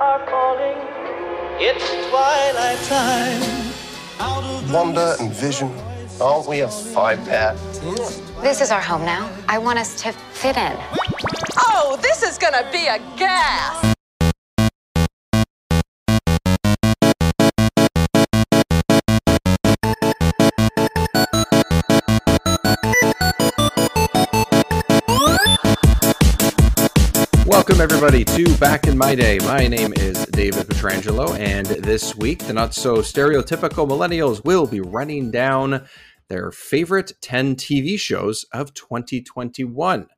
are calling. It's twilight time. Wanda and vision. Aren't we a five pair? This is our home now. I want us to fit in. Oh, this is gonna be a gas! Welcome, everybody, to Back in My Day. My name is David Petrangelo, and this week, the not so stereotypical millennials will be running down their favorite 10 TV shows of 2021.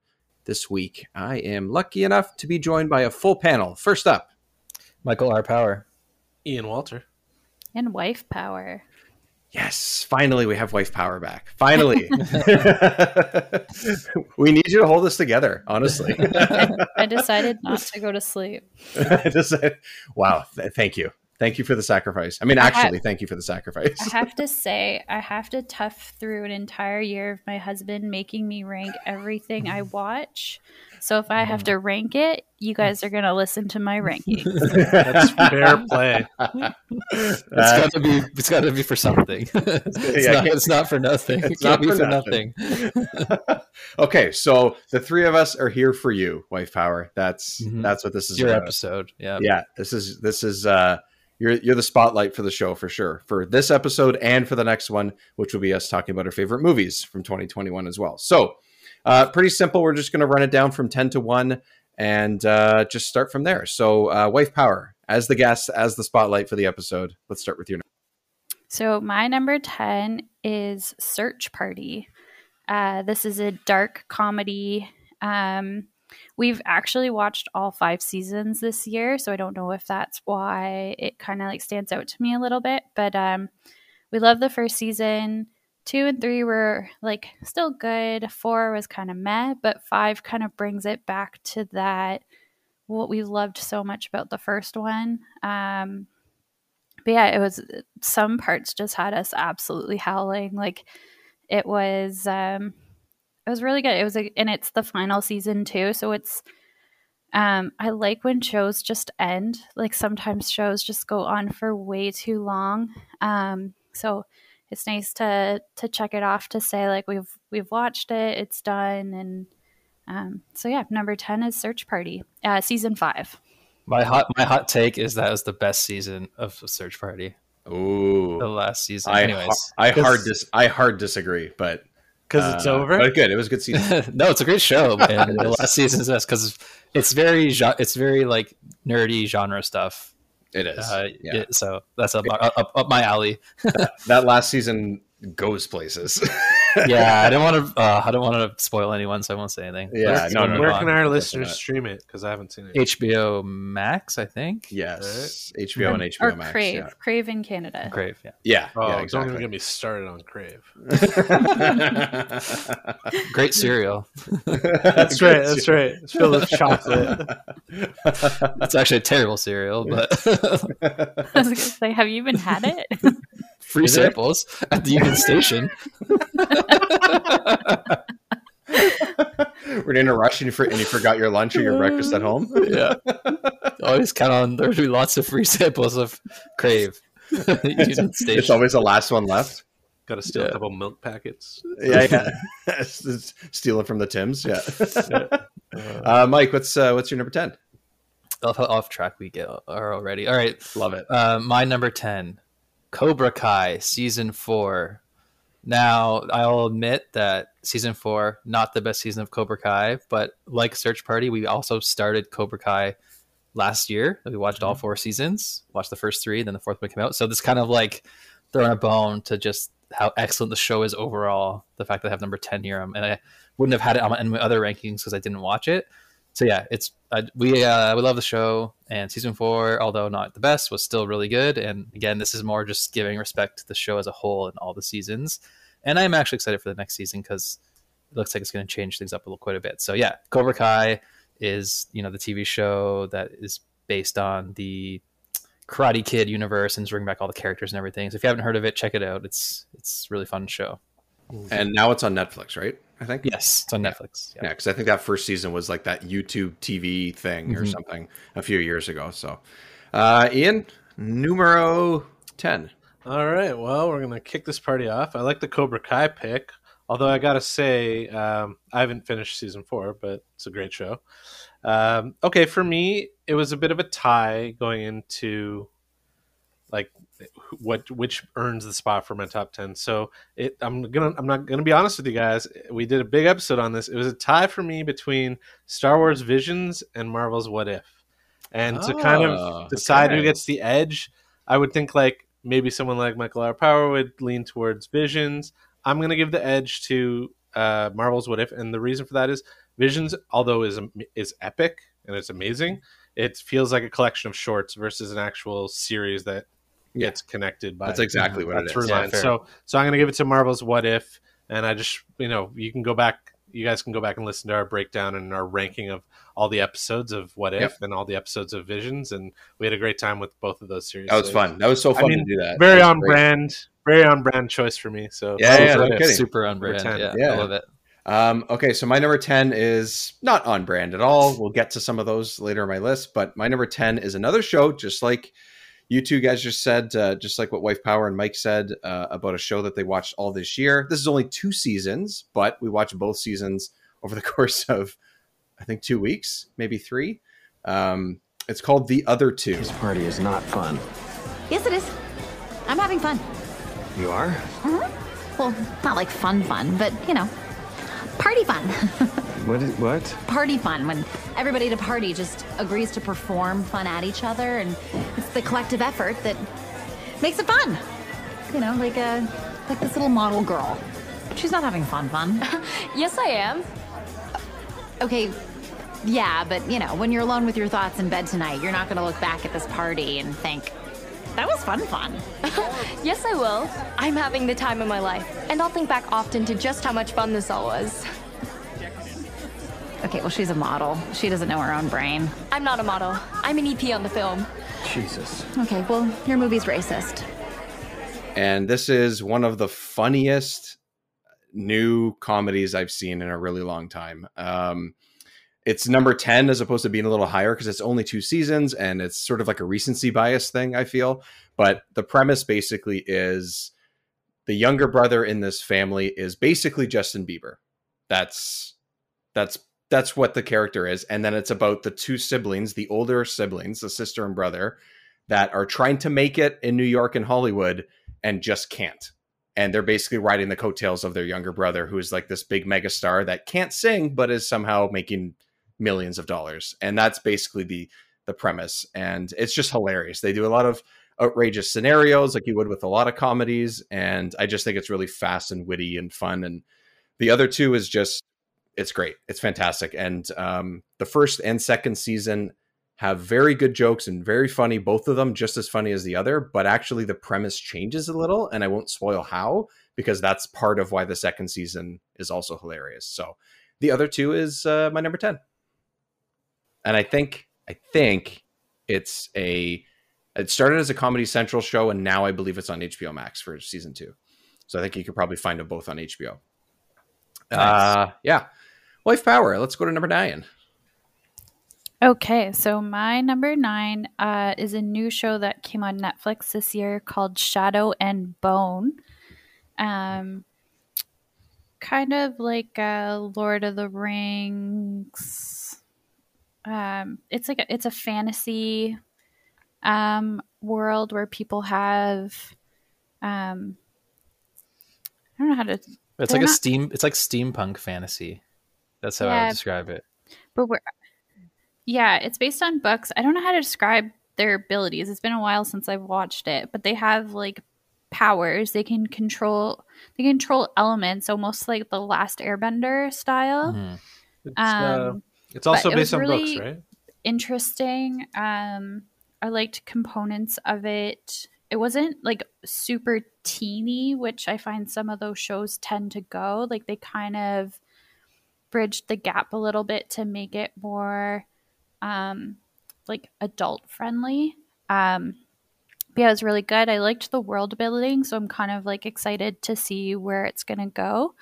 This week, I am lucky enough to be joined by a full panel. First up, Michael R. Power. Ian Walter. And wife power. Yes, finally we have wife power back. Finally. we need you to hold us together, honestly. I decided not to go to sleep. Just, wow, th- thank you. Thank you for the sacrifice. I mean, I actually, ha- thank you for the sacrifice. I have to say, I have to tough through an entire year of my husband making me rank everything I watch. So if I have to rank it, you guys are going to listen to my rankings. That's fair play. It's got to be. It's got to be for something. it's, Yeah, not, it's not for nothing. It it's can't not be for for nothing. nothing. okay, so the three of us are here for you, wife power. That's Mhm. that's what this is It's your about. episode. Yeah. Yeah, this is this is uh you're you're the spotlight for the show for sure. For this episode and for the next one, which will be us talking about our favorite movies from 2021 as well. So, uh pretty simple. We're just going to run it down from 10 to 1 and uh just start from there. So, uh wife power as the guest as the spotlight for the episode. Let's start with you. So my number 10 is Search Party. Uh, this is a dark comedy. Um, we've actually watched all five seasons this year, so I don't know if that's why it kind of like stands out to me a little bit. But um, we love the first season. Two and three were like still good. Four was kind of meh, but five kind of brings it back to that what we loved so much about the first one. Um, but yeah, it was some parts just had us absolutely howling. Like it was, um, it was really good. It was, a, and it's the final season too, so it's. Um, I like when shows just end. Like sometimes shows just go on for way too long. Um, so it's nice to to check it off to say like we've we've watched it, it's done, and um, so yeah, number ten is Search Party, uh, season five. My hot. My hot take is that was the best season of Search Party. Ooh, the last season. I Anyways, I 'Cause- hard dis- I hard disagree, but Because it's uh, over. But good. It was a good season. no, it's a great show, man. The last season is best because it's very. It's very like nerdy genre stuff. It is. Uh, yeah. yeah, so that's up, up, up, up my alley. That last season goes places. yeah, I don't want to. Uh, I don't want to spoil anyone, so I won't say anything. Yeah, Let's no, no, Where no. on. can our listeners stream it? Because I haven't seen it. HBO Max, I think. yes. HBO and HBO or Max. Crave, Yeah. Crave in Canada. Crave. Yeah, Yeah. Oh, yeah, don't exactly. even get me started on Crave. great cereal. That's right. That's right. It's filled with chocolate. that's actually a terrible cereal, but I was gonna say, have you even had it? Free Is it? samples at the Union Station. We're in a rush and you, for- and you forgot your lunch or your breakfast at home. yeah, always count on there to be lots of free samples of Crave. Union Station. It's always the last one left. Got to steal Yeah. a couple milk packets. Yeah, yeah. Steal it from the Tims. Yeah. Uh, Mike, what's uh, what's your number ten? off, off track we get are already. All right, Love it. Uh, my number 10, Cobra Kai, season four. Now, I'll admit that season four, not the best season of Cobra Kai, but like Search Party, we also started Cobra Kai last year. We watched all four seasons, watched the first three, then the fourth one came out. So this kind of like throwing a bone to just how excellent the show is overall. The fact that I have number 10 here, um, and I wouldn't have had it on my, in my other rankings because I didn't watch it so yeah, it's uh, we uh, we love the show, and season four, although not the best, was still really good. And again, this is more just giving respect to the show as a whole and all the seasons. And I'm actually excited for the next season because it looks like it's going to change things up a little quite a bit. So yeah, Cobra Kai is you know the TV show that is based on the Karate Kid universe and bring back all the characters and everything. So if you haven't heard of it, check it out. It's it's really fun show. And now it's on Netflix, right? I think. Yes, it's on Netflix. Yeah, because I think that first season was like that YouTube TV thing or Mhm. something a few years ago. So, Uh, Ian, numero 10. All right. Well, we're gonna kick this party off. I like the Cobra Kai pick, although I gotta say um, I haven't finished season four, but it's a great show. Um, okay, for me, it was a bit of a tie going into like what which earns the spot for my top 10 so it i'm gonna i'm not gonna be honest with you guys. We did a big episode on this. It was a tie for me between star wars visions and marvel's what if. And to kind Oh, of decide who gets the edge i would think like maybe someone like michael r. Power would lean towards visions. I'm gonna give the edge to uh marvel's what if. And the reason for that is visions although is is epic and it's amazing it feels like a collection of shorts versus an actual series that Yeah. gets connected by That's exactly what a it is. through Yeah, line. so so I'm gonna give it to Marvel's What If, and I just you know you can go back, you guys can go back and listen to our breakdown and our ranking of all the episodes of What If Yep. and all the episodes of Visions, and we had a great time with both of those series. That was So fun. That was so I fun mean, to do that. Very That on great. brand, very on brand choice for me. So Yeah, Marvel's yeah, no If. kidding. Super on brand. Yeah, Yeah. I love it. Um, okay, so my number 10 is not on brand at all. We'll get to some of those later in my list, but my number 10 is another show, just like you two guys just said, uh, just like what Wife Power and Mike said uh, about a show that they watched all this year. This is only two seasons, but we watched both seasons over the course of, I think, two weeks, maybe three. Um, it's called The Other Two. This party is not fun. Yes, it is. I'm having fun. You are? Well, not like fun fun, but you know, party fun. What? Is, what? party fun when everybody at a party just agrees to perform fun at each other, and it's the collective effort that makes it fun. You know, like a like this little model girl. She's not having fun fun. Yes, I am. okay, yeah, but you know, when you're alone with your thoughts in bed tonight, you're not gonna look back at this party and think that was fun fun. Yes, I will. I'm having the time of my life, and I'll think back often to just how much fun this all was. Okay, well, she's a model. She doesn't know her own brain. I'm not a model. I'm an EP on the film. Jesus. Okay, well, your movie's racist. and this is one of the funniest new comedies I've seen in a really long time. Um, it's number 10 as opposed to being a little higher because it's only two seasons and it's sort of like a recency bias thing, I feel. But the premise basically is the younger brother in this family is basically Justin Bieber. That's that's that's what the character is and then it's about the two siblings the older siblings the sister and brother that are trying to make it in new york and hollywood and just can't. And they're basically riding the coattails of their younger brother who is like this big megastar that can't sing but is somehow making millions of dollars. And that's basically the the premise. And it's just hilarious. They do a lot of outrageous scenarios like you would with a lot of comedies and i just think it's really fast and witty and fun. And the other two is just it's great. It's fantastic. And um, the first and second season have very good jokes and very funny both of them just as funny as the other but actually the premise changes a little and i won't spoil how because that's part of why the second season is also hilarious. So the other two is uh, my number 10 and i think i think it's a it started as a comedy central show and now i believe it's on hbo max for season two. So i think you could probably find them both on hbo uh yeah wife power let's go to number nine Okay, so my number nine uh, is a new show that came on Netflix this year called Shadow and Bone. Um, kind of like uh, Lord of the Rings. Um, it's like a, it's a fantasy um, world where people have. Um, I don't know how to, It's like a steam. It's like steampunk fantasy. That's how I would describe it. but we're yeah it's based on books. I don't know how to describe their abilities. It's been a while since i've watched it but they have like powers. They can control they control elements almost like the last airbender style. Mhm. It's, uh, um it's also but it based on really- books, right? interesting. Um i liked components of it. It wasn't like super teeny which i find some of those shows tend to go. Like they kind of bridged the gap a little bit to make it more um like adult friendly um but yeah it was really good i liked the world building so i'm kind of like excited to see where it's gonna go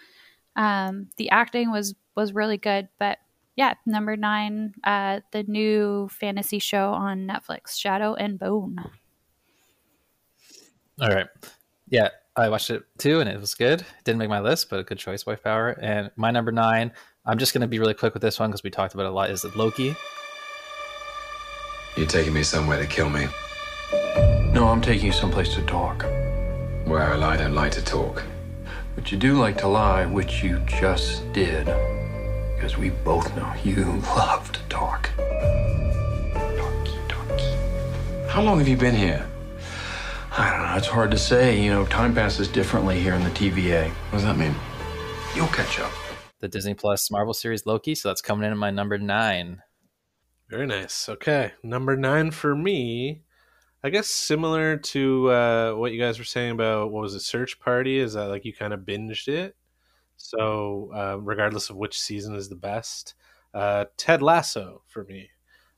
um the acting was was really good but yeah, number nine, uh, the new fantasy show on Netflix, Shadow and Bone. All right. Yeah, I watched it too, and it was good. Didn't make my list, but a good choice, Wife Power. And my number nine, I'm just going to be really quick with this one because we talked about it a lot, is it Loki. You're taking me somewhere to kill me. No, I'm taking you someplace to talk. Well, I don't like to talk. But you do like to lie, which you just did. Because we both know you love to talk. How long have you been here? I don't know. It's hard to say. You know, time passes differently here in the TVA. What does that mean? You'll catch up. The Disney Plus Marvel series Loki. So that's coming in at my number nine. Very nice. Okay, number nine for me. I guess similar to uh, what you guys were saying about what was it, Search Party? Is that like you kind of binged it? So uh, regardless of which season is the best, uh, Ted Lasso for me.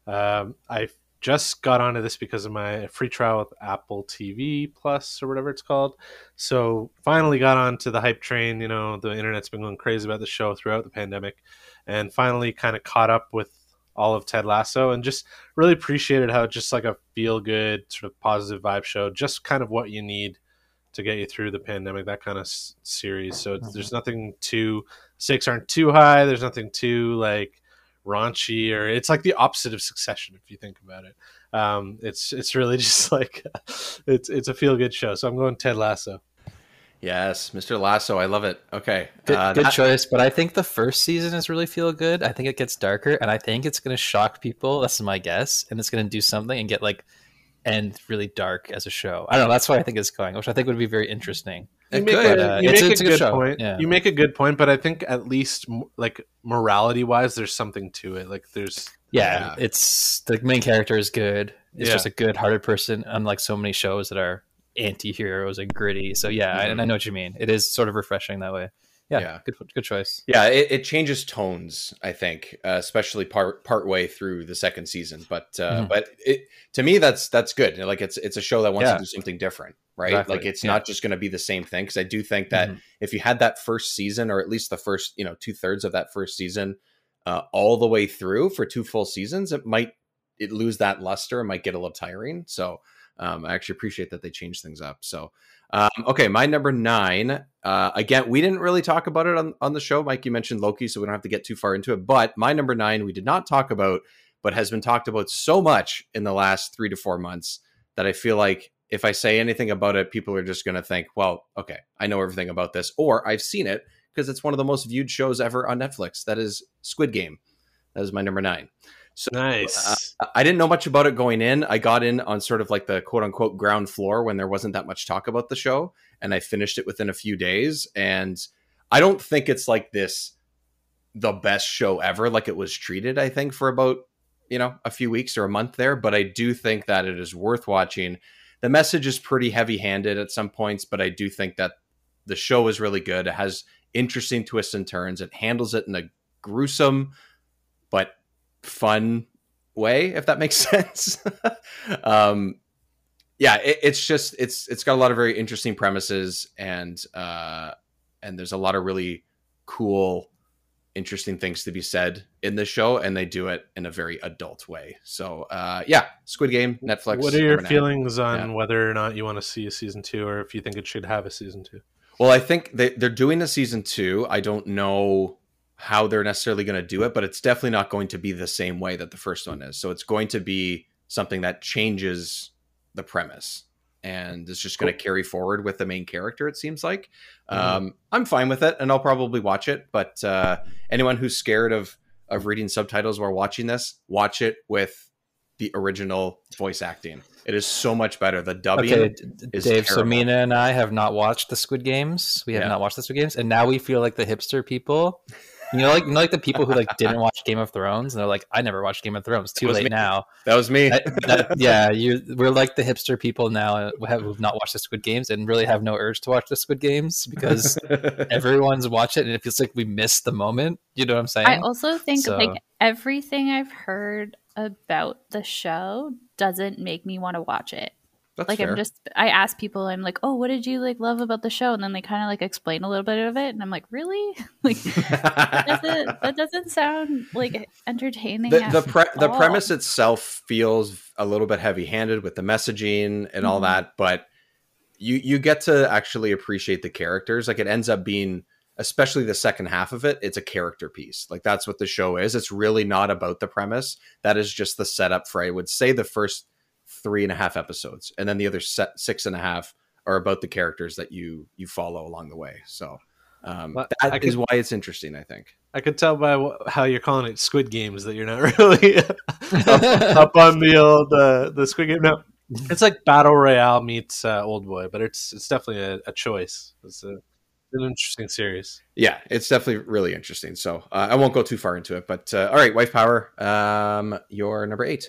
Um, I just got onto this because of my free trial with Apple TV Plus or whatever it's called. So finally got onto the hype train. You know, the internet's been going crazy about the show throughout the pandemic, and finally kind of caught up with all of Ted Lasso and just really appreciated how just like a feel good sort of positive vibe show, just kind of what you need to get you through the pandemic, that kind of s- series. So it's, mm-hmm. there's nothing too stakes aren't too high. There's nothing too like raunchy or it's like the opposite of Succession if you think about it. Um, it's it's really just like it's it's a feel good show. So I'm going Ted Lasso. Yes, Mr. Lasso. I love it. Okay. Good, uh, good that- choice, but I think the first season is really feel good. I think it gets darker, and I think it's going to shock people. That's my guess, and it's going to do something and get like end really dark as a show. I don't know. That's why I think it's going, which I think would be very interesting. You make, But, a, uh, you make it's a a good good show. point. Yeah. You make a good point, but I think at least like morality wise, there's something to it. Like there's Yeah, it's the main character is good. It's Yeah. just a good-hearted person, unlike so many shows that are anti-heroes and gritty. So yeah, I- and I know what you mean. It is sort of refreshing that way. Yeah, Yeah. good good choice. Yeah, it, it changes tones. I think, uh, especially part part way through the second season. But uh, Mhm. but it to me that's that's good. Like it's it's a show that wants Yeah. to do something different, right? Exactly, Like it's yeah. not just going to be the same thing. Because I do think that Mhm. if you had that first season, or at least the first you know two thirds of that first season, uh, all the way through for two full seasons, it might it lose that luster. It might get a little tiring. So um, I actually appreciate that they changed things up. So um, okay, my number nine. Uh, again, we didn't really talk about it on, on the show. Mike, you mentioned Loki, so we don't have to get too far into it. But my number nine, we did not talk about, but has been talked about so much in the last three to four months that I feel like if I say anything about it, people are just going to think, well, okay, I know everything about this, or I've seen it because it's one of the most viewed shows ever on Netflix. That is Squid Game. That is my number nine. So nice. uh, I didn't know much about it going in. I got in on sort of like the quote unquote ground floor when there wasn't that much talk about the show, and I finished it within a few days. And I don't think it's like this the best show ever, like it was treated, I think, for about, you know, a few weeks or a month there. But I do think that it is worth watching. The message is pretty heavy handed at some points, but I do think that the show is really good. It has interesting twists and turns. It handles it in a gruesome but fun way, if that makes sense. um, yeah, it, it's just it's it's got a lot of very interesting premises and uh, and there's a lot of really cool, interesting things to be said in the show, and they do it in a very adult way. So uh, yeah, Squid Game, Netflix. What are your feelings on Yeah. whether or not you want to see a season two, or if you think it should have a season two? Well, I think they, they're doing a season two. I don't know how they're necessarily going to do it, but it's definitely not going to be the same way that the first one is. So it's going to be something that changes the premise and is just going to carry forward with the main character, it seems like. Mhm. Um, I'm fine with it and I'll probably watch it. But uh, anyone who's scared of, of reading subtitles while watching this, watch it with the original voice acting. It is so much better. The dubbing Okay, D- D- is Dave. So. Mina and I have not watched the Squid Games. We have Yeah. not watched the Squid Games, and now we feel like the hipster people. You know, like you know, like the people who like didn't watch Game of Thrones, and they're like, "I never watched Game of Thrones. Too late me. now." That was me. That- that- yeah, you. We're like the hipster people now uh, who have who've not watched the Squid Games and really have no urge to watch the Squid Games because everyone's watched it, and it feels like we missed the moment. You know what I'm saying? I also think So- like everything I've heard about the show doesn't make me want to watch it. That's like fair. I'm just I ask people I'm like, "Oh, what did you like love about the show?" and then they kind of like explain a little bit of it and I'm like, "Really?" like that doesn't that doesn't sound like entertaining. the the, pre- the premise itself feels a little bit heavy handed with the messaging and all Mhm. that, but you you get to actually appreciate the characters. Like it ends up being, especially the second half of it, it's a character piece. Like that's what the show is. It's really not about the premise. That is just the setup for I would say the first three and a half episodes, and then the other set, six and a half are about the characters that you you follow along the way. So um, Well, that I is why it's interesting. I think. I could tell by wh- how you're calling it Squid Games that you're not really up, up on the old uh, the Squid Game. No, it's like Battle Royale meets uh, Old Boy, but it's it's definitely a, a choice. It's a, an interesting series. Yeah, it's definitely really interesting. So uh, I won't go too far into it, but uh, all right, wife power. Um, your number eight.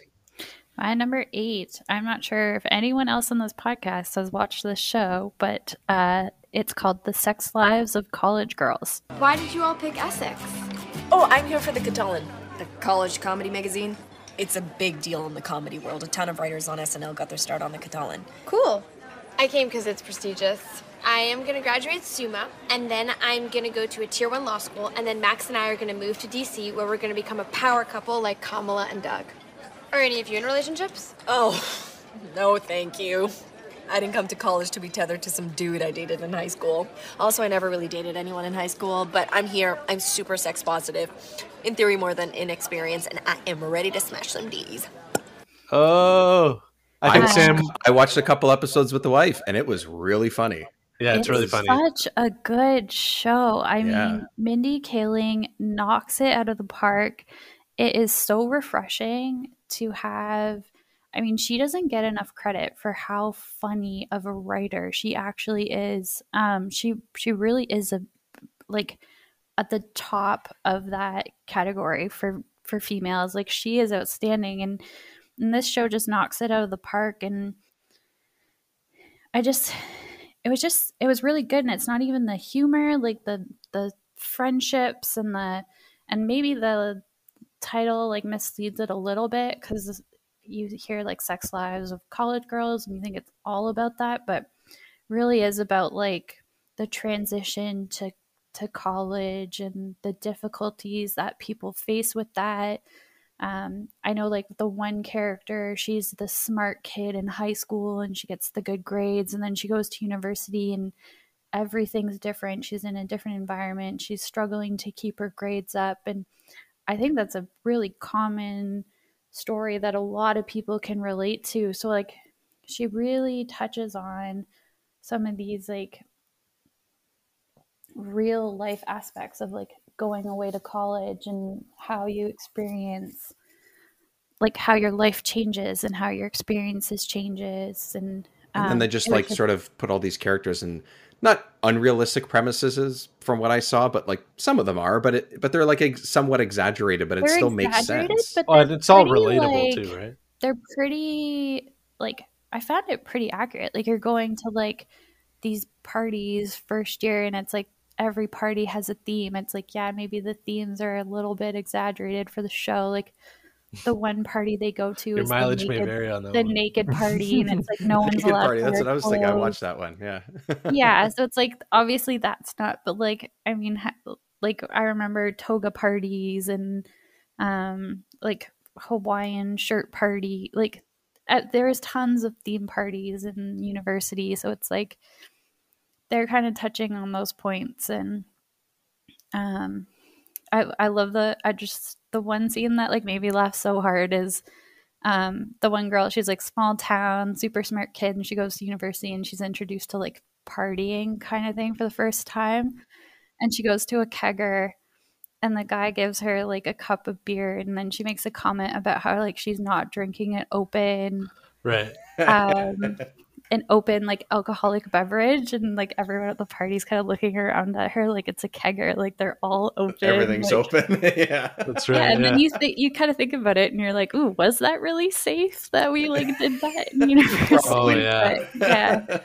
My number eight. I'm not sure if anyone else on this podcast has watched this show, but uh, it's called The Sex Lives of College Girls. Why did you all pick Essex? Oh, I'm here for the Catullan, the college comedy magazine. It's a big deal in the comedy world. A ton of writers on SNL got their start on the Catullan. Cool. I came because it's prestigious. I am going to graduate summa, and then I'm going to go to a tier one law school, and then Max and I are going to move to DC where we're going to become a power couple like Kamala and Doug. Are any of you in relationships? Oh, no, thank you. I didn't come to college to be tethered to some dude I dated in high school. Also, I never really dated anyone in high school, but I'm here. I'm super sex positive. In theory, more than inexperienced, and I am ready to smash some D's. Oh, I think watched- Sam. I watched a couple episodes with the wife, and it was really funny. Yeah, it's, really funny. Such a good show. I Yeah. mean, Mindy Kaling knocks it out of the park. It is so refreshing to have. I mean, she doesn't get enough credit for how funny of a writer she actually is. Um, she she really is a like at the top of that category for for females. Like she is outstanding, and, and this show just knocks it out of the park. And I just it was just it was really good and it's not even the humor like the the friendships and the and maybe the title like misleads it a little bit because you hear like sex lives of college girls and you think it's all about that but really is about like the transition to to college and the difficulties that people face with that um, I know like the one character, she's the smart kid in high school and she gets the good grades, and then she goes to university and everything's different. She's in a different environment. She's struggling to keep her grades up. And I think that's a really common story that a lot of people can relate to. So, like, she really touches on some of these like real life aspects of like going away to college and how you experience like how your life changes and how your experiences changes and And then um, they just like sort of put all these characters in not unrealistic premises from what I saw, but like some of them are, but it, but they're like ex- somewhat exaggerated, but it They're still makes sense. but Oh, and it's all pretty, relatable like- too, right? they're pretty like I found it pretty accurate. Like you're going to like these parties first year and it's like every party has a theme. It's like, yeah, maybe the themes are a little bit exaggerated for the show. Like the one party they go to Your is mileage the may naked, vary on that the one. naked party and it's like no one's Naked allowed party. That's what I was thinking. I watched that one. Yeah. yeah so it's like obviously that's not but like i mean ha- like i remember toga parties and um like hawaiian shirt party like uh, there's tons of theme parties in university so it's like they're kind of touching on those points and um i i love the i just the one scene that like made me laugh so hard is um the one girl she's like small town super smart kid and she goes to university and she's introduced to like partying kind of thing for the first time and she goes to a kegger and the guy gives her like a cup of beer and then she makes a comment about how like she's not drinking it open Right. um an open like alcoholic beverage and like everyone at the party's kind of looking around at her like it's a kegger like they're all open Everything's like- open. yeah. That's right yeah, and Yeah, then you th- you kind of think about it, and you're like, "Ooh, was that really safe that we like did that?" in university?" Oh, yeah. But,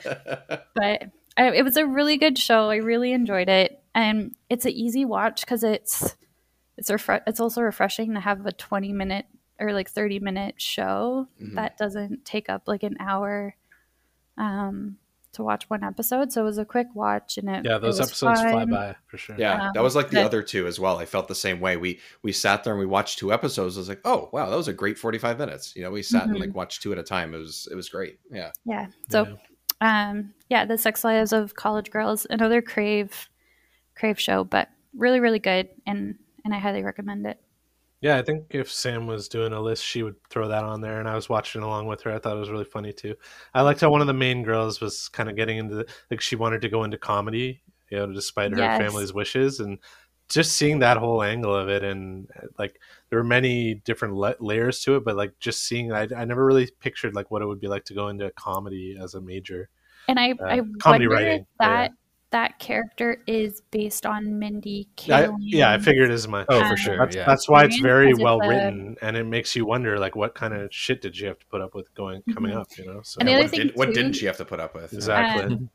yeah. But I, it was a really good show. I really enjoyed it, and it's an easy watch because it's it's refre- it's also refreshing to have a 20 minute or like 30 minute show Mhm. that doesn't take up like an hour um, to watch one episode, so it was a quick watch, and it Yeah, those it was episodes fly by for sure. Yeah, that Um, was like the but- other two as well. I felt the same way. We we sat there and we watched two episodes. I was like, oh wow, that was a great forty five minutes. You know, we sat and Mhm. like watched two at a time. It was it was great. Yeah. Yeah. So, um, yeah, the Sex Lives of College Girls, another Crave, Crave show, but really, really good, and and I highly recommend it. Yeah, I think if Sam was doing a list, she would throw that on there, and I was watching along with her. I thought it was really funny too. I liked how one of the main girls was kind of getting into the, like she wanted to go into comedy, you know, despite her Yes. family's wishes, and just seeing that whole angle of it, and uh, like there were many different la- layers to it, but like just seeing, I, I never really pictured like what it would be like to go into comedy as a major. And I, Uh, I comedy writing, that that character is based on Mindy I, Kaling. yeah, I figured as much. Oh, for sure, That's, yeah. that's why it's very very 'cause it's well a- written, and it makes you wonder, like, what kind of shit did you have to put up with going coming Mhm. up? You know, so And the other what, thing did, what too- didn't she have to put up with? exactly. Um,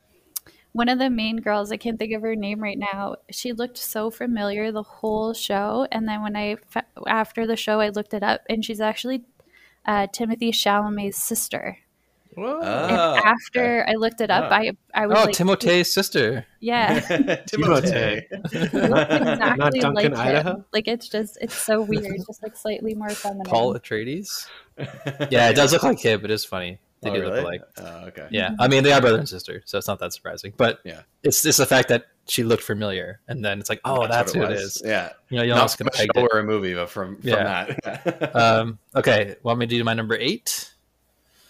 one of the main girls, I can't think of her name right now. She looked so familiar the whole show, and then when I fa- after the show, I looked it up, and she's actually uh, Timothée Chalamet's sister. Well, and Oh, after I looked it up, Ah. I I was Oh, like, Timothée's sister. yeah, Timothée. looks Not Duncan, like him. Idaho? Like it's just it's so weird, just like slightly more feminine. Paul Atreides. Yeah, it does look like him. But It is funny. They Oh, do really? look alike. Oh, okay. Yeah, I mean they are brother and sister, so it's not that surprising. But Yeah. it's just the fact that she looked familiar, and then it's like, oh, that's, what who it was. is. Yeah. You know, you Not almost from could a have show it. or a movie, but from, from Yeah. that. Um, okay, want me to do my number eight?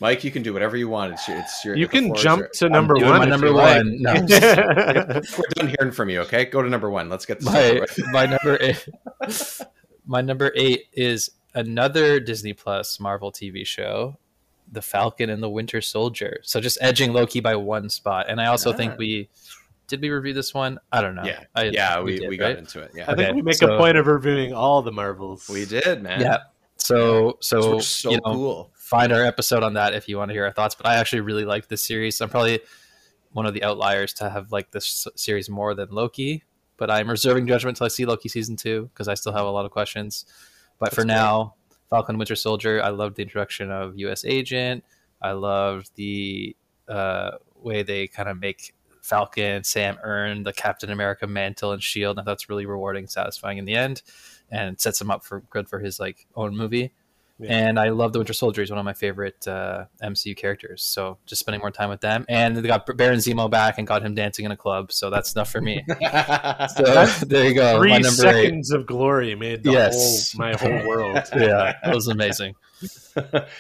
Mike, you can do whatever you want. It's, your- it's your. You can jump yours. to number doing one. number you like. one. No. We're done hearing from you. Okay, go to number one. Let's get this my over my number eight. my number eight is another Disney Plus Marvel TV show, The Falcon and the Winter Soldier. So just edging Loki by one spot. And I also Ah. think we did we review this one? I don't know. Yeah, I, yeah, we, did, we got right? into it. Yeah, I think Okay, we make so- a point of reviewing all the Marvels. we did, man. Yeah. So so, so you know, cool. Find our episode on that if you want to hear our thoughts. But I actually really like this series. I'm probably one of the outliers to have liked this series more than Loki. But I'm reserving judgment until I see Loki season two because I still have a lot of questions. But for great. now, Falcon Winter Soldier. I loved the introduction of U.S. Agent. I loved the uh, way they kind of make Falcon Sam earn the Captain America mantle and shield. And that's really rewarding, satisfying in the end, and sets him up for good for his like own movie. Yeah. And I love the Winter Soldier. He's one of my favorite uh, MCU characters. So just spending more time with them. And they got Baron Zemo back and got him dancing in a club. So that's enough for me. so there you go. Three my number eight. seconds of glory made the Yes. whole my whole world. yeah, that was amazing.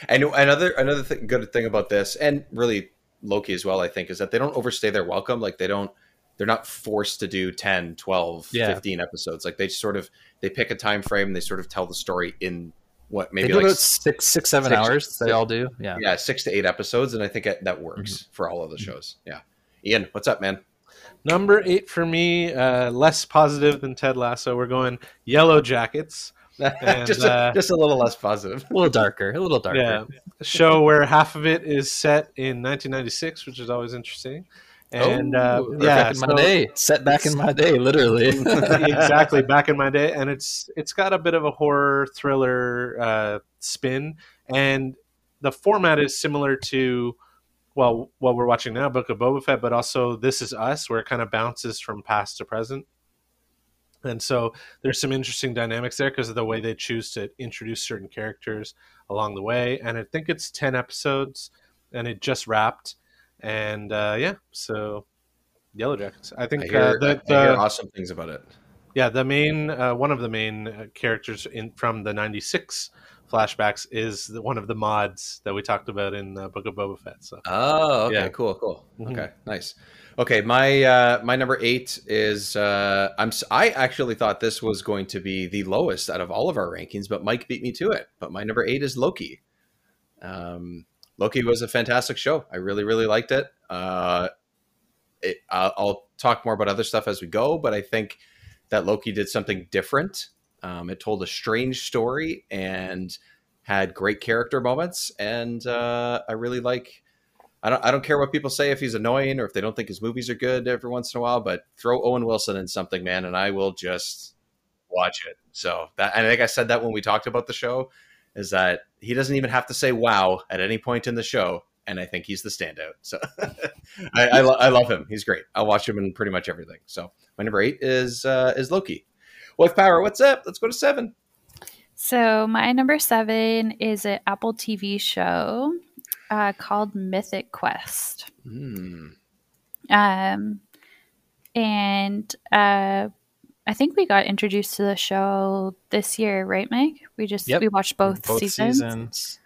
and another another th- good thing about this, and really Loki as well, I think, is that they don't overstay their welcome. Like they don't, they're not forced to do 10, 12, Yeah. 15 episodes. Like they sort of they pick a time frame and they sort of tell the story in what maybe they do like about six, six, seven six- hours. They all do. Yeah. yeah, six to eight episodes, and I think that, that works Mm-hmm. for all of the shows. Yeah, Ian, what's up, man? Number eight for me, uh, less positive than Ted Lasso. We're going Yellow Jackets. And, just a, uh, just a little less positive. A little darker. A little darker. Yeah, a show where half of it is set in 1996, which is always interesting. And uh, Oh, yeah, back in my day. Set back in my day, literally. exactly back in my day and it's it's got a bit of a horror thriller uh, spin and the format is similar to well what we're watching now book of boba fett but also this is us where it kind of bounces from past to present and so there's some interesting dynamics there because of the way they choose to introduce certain characters along the way and i think it's 10 episodes and it just wrapped and uh, yeah so yellow jackets i think I hear, uh, the, I hear awesome things about it. yeah, the main uh, one of the main uh, characters in from the '96 flashbacks is the, one of the mods that we talked about in uh, Book of Boba Fett. So Oh, okay, Yeah. cool, cool. Mhm. Okay, nice. Okay, my uh, my number eight is uh, I'm I actually thought this was going to be the lowest out of all of our rankings, but Mike beat me to it. But my number eight is Loki. Um, Loki was a fantastic show. I really really liked it. Uh, it I'll, I'll talk more about other stuff as we go, but I think that Loki did something different. Um, it told a strange story and had great character moments, and uh, I really like. I don't. I don't care what people say if he's annoying or if they don't think his movies are good every once in a while. But throw Owen Wilson in something, man, and I will just watch it. So that I think I said that when we talked about the show, is that he doesn't even have to say "wow" at any point in the show, and I think he's the standout. So I, I, lo- I love him. He's great. I'll watch him in pretty much everything. So my number eight is uh, is Loki. Wife Power, what's up? Let's go to seven. So my number seven is an Apple TV show uh, called Mythic Quest. Mm. Um, and uh, I think we got introduced to the show this year, right, Mike? We just Yep. we watched both, Both seasons. seasons.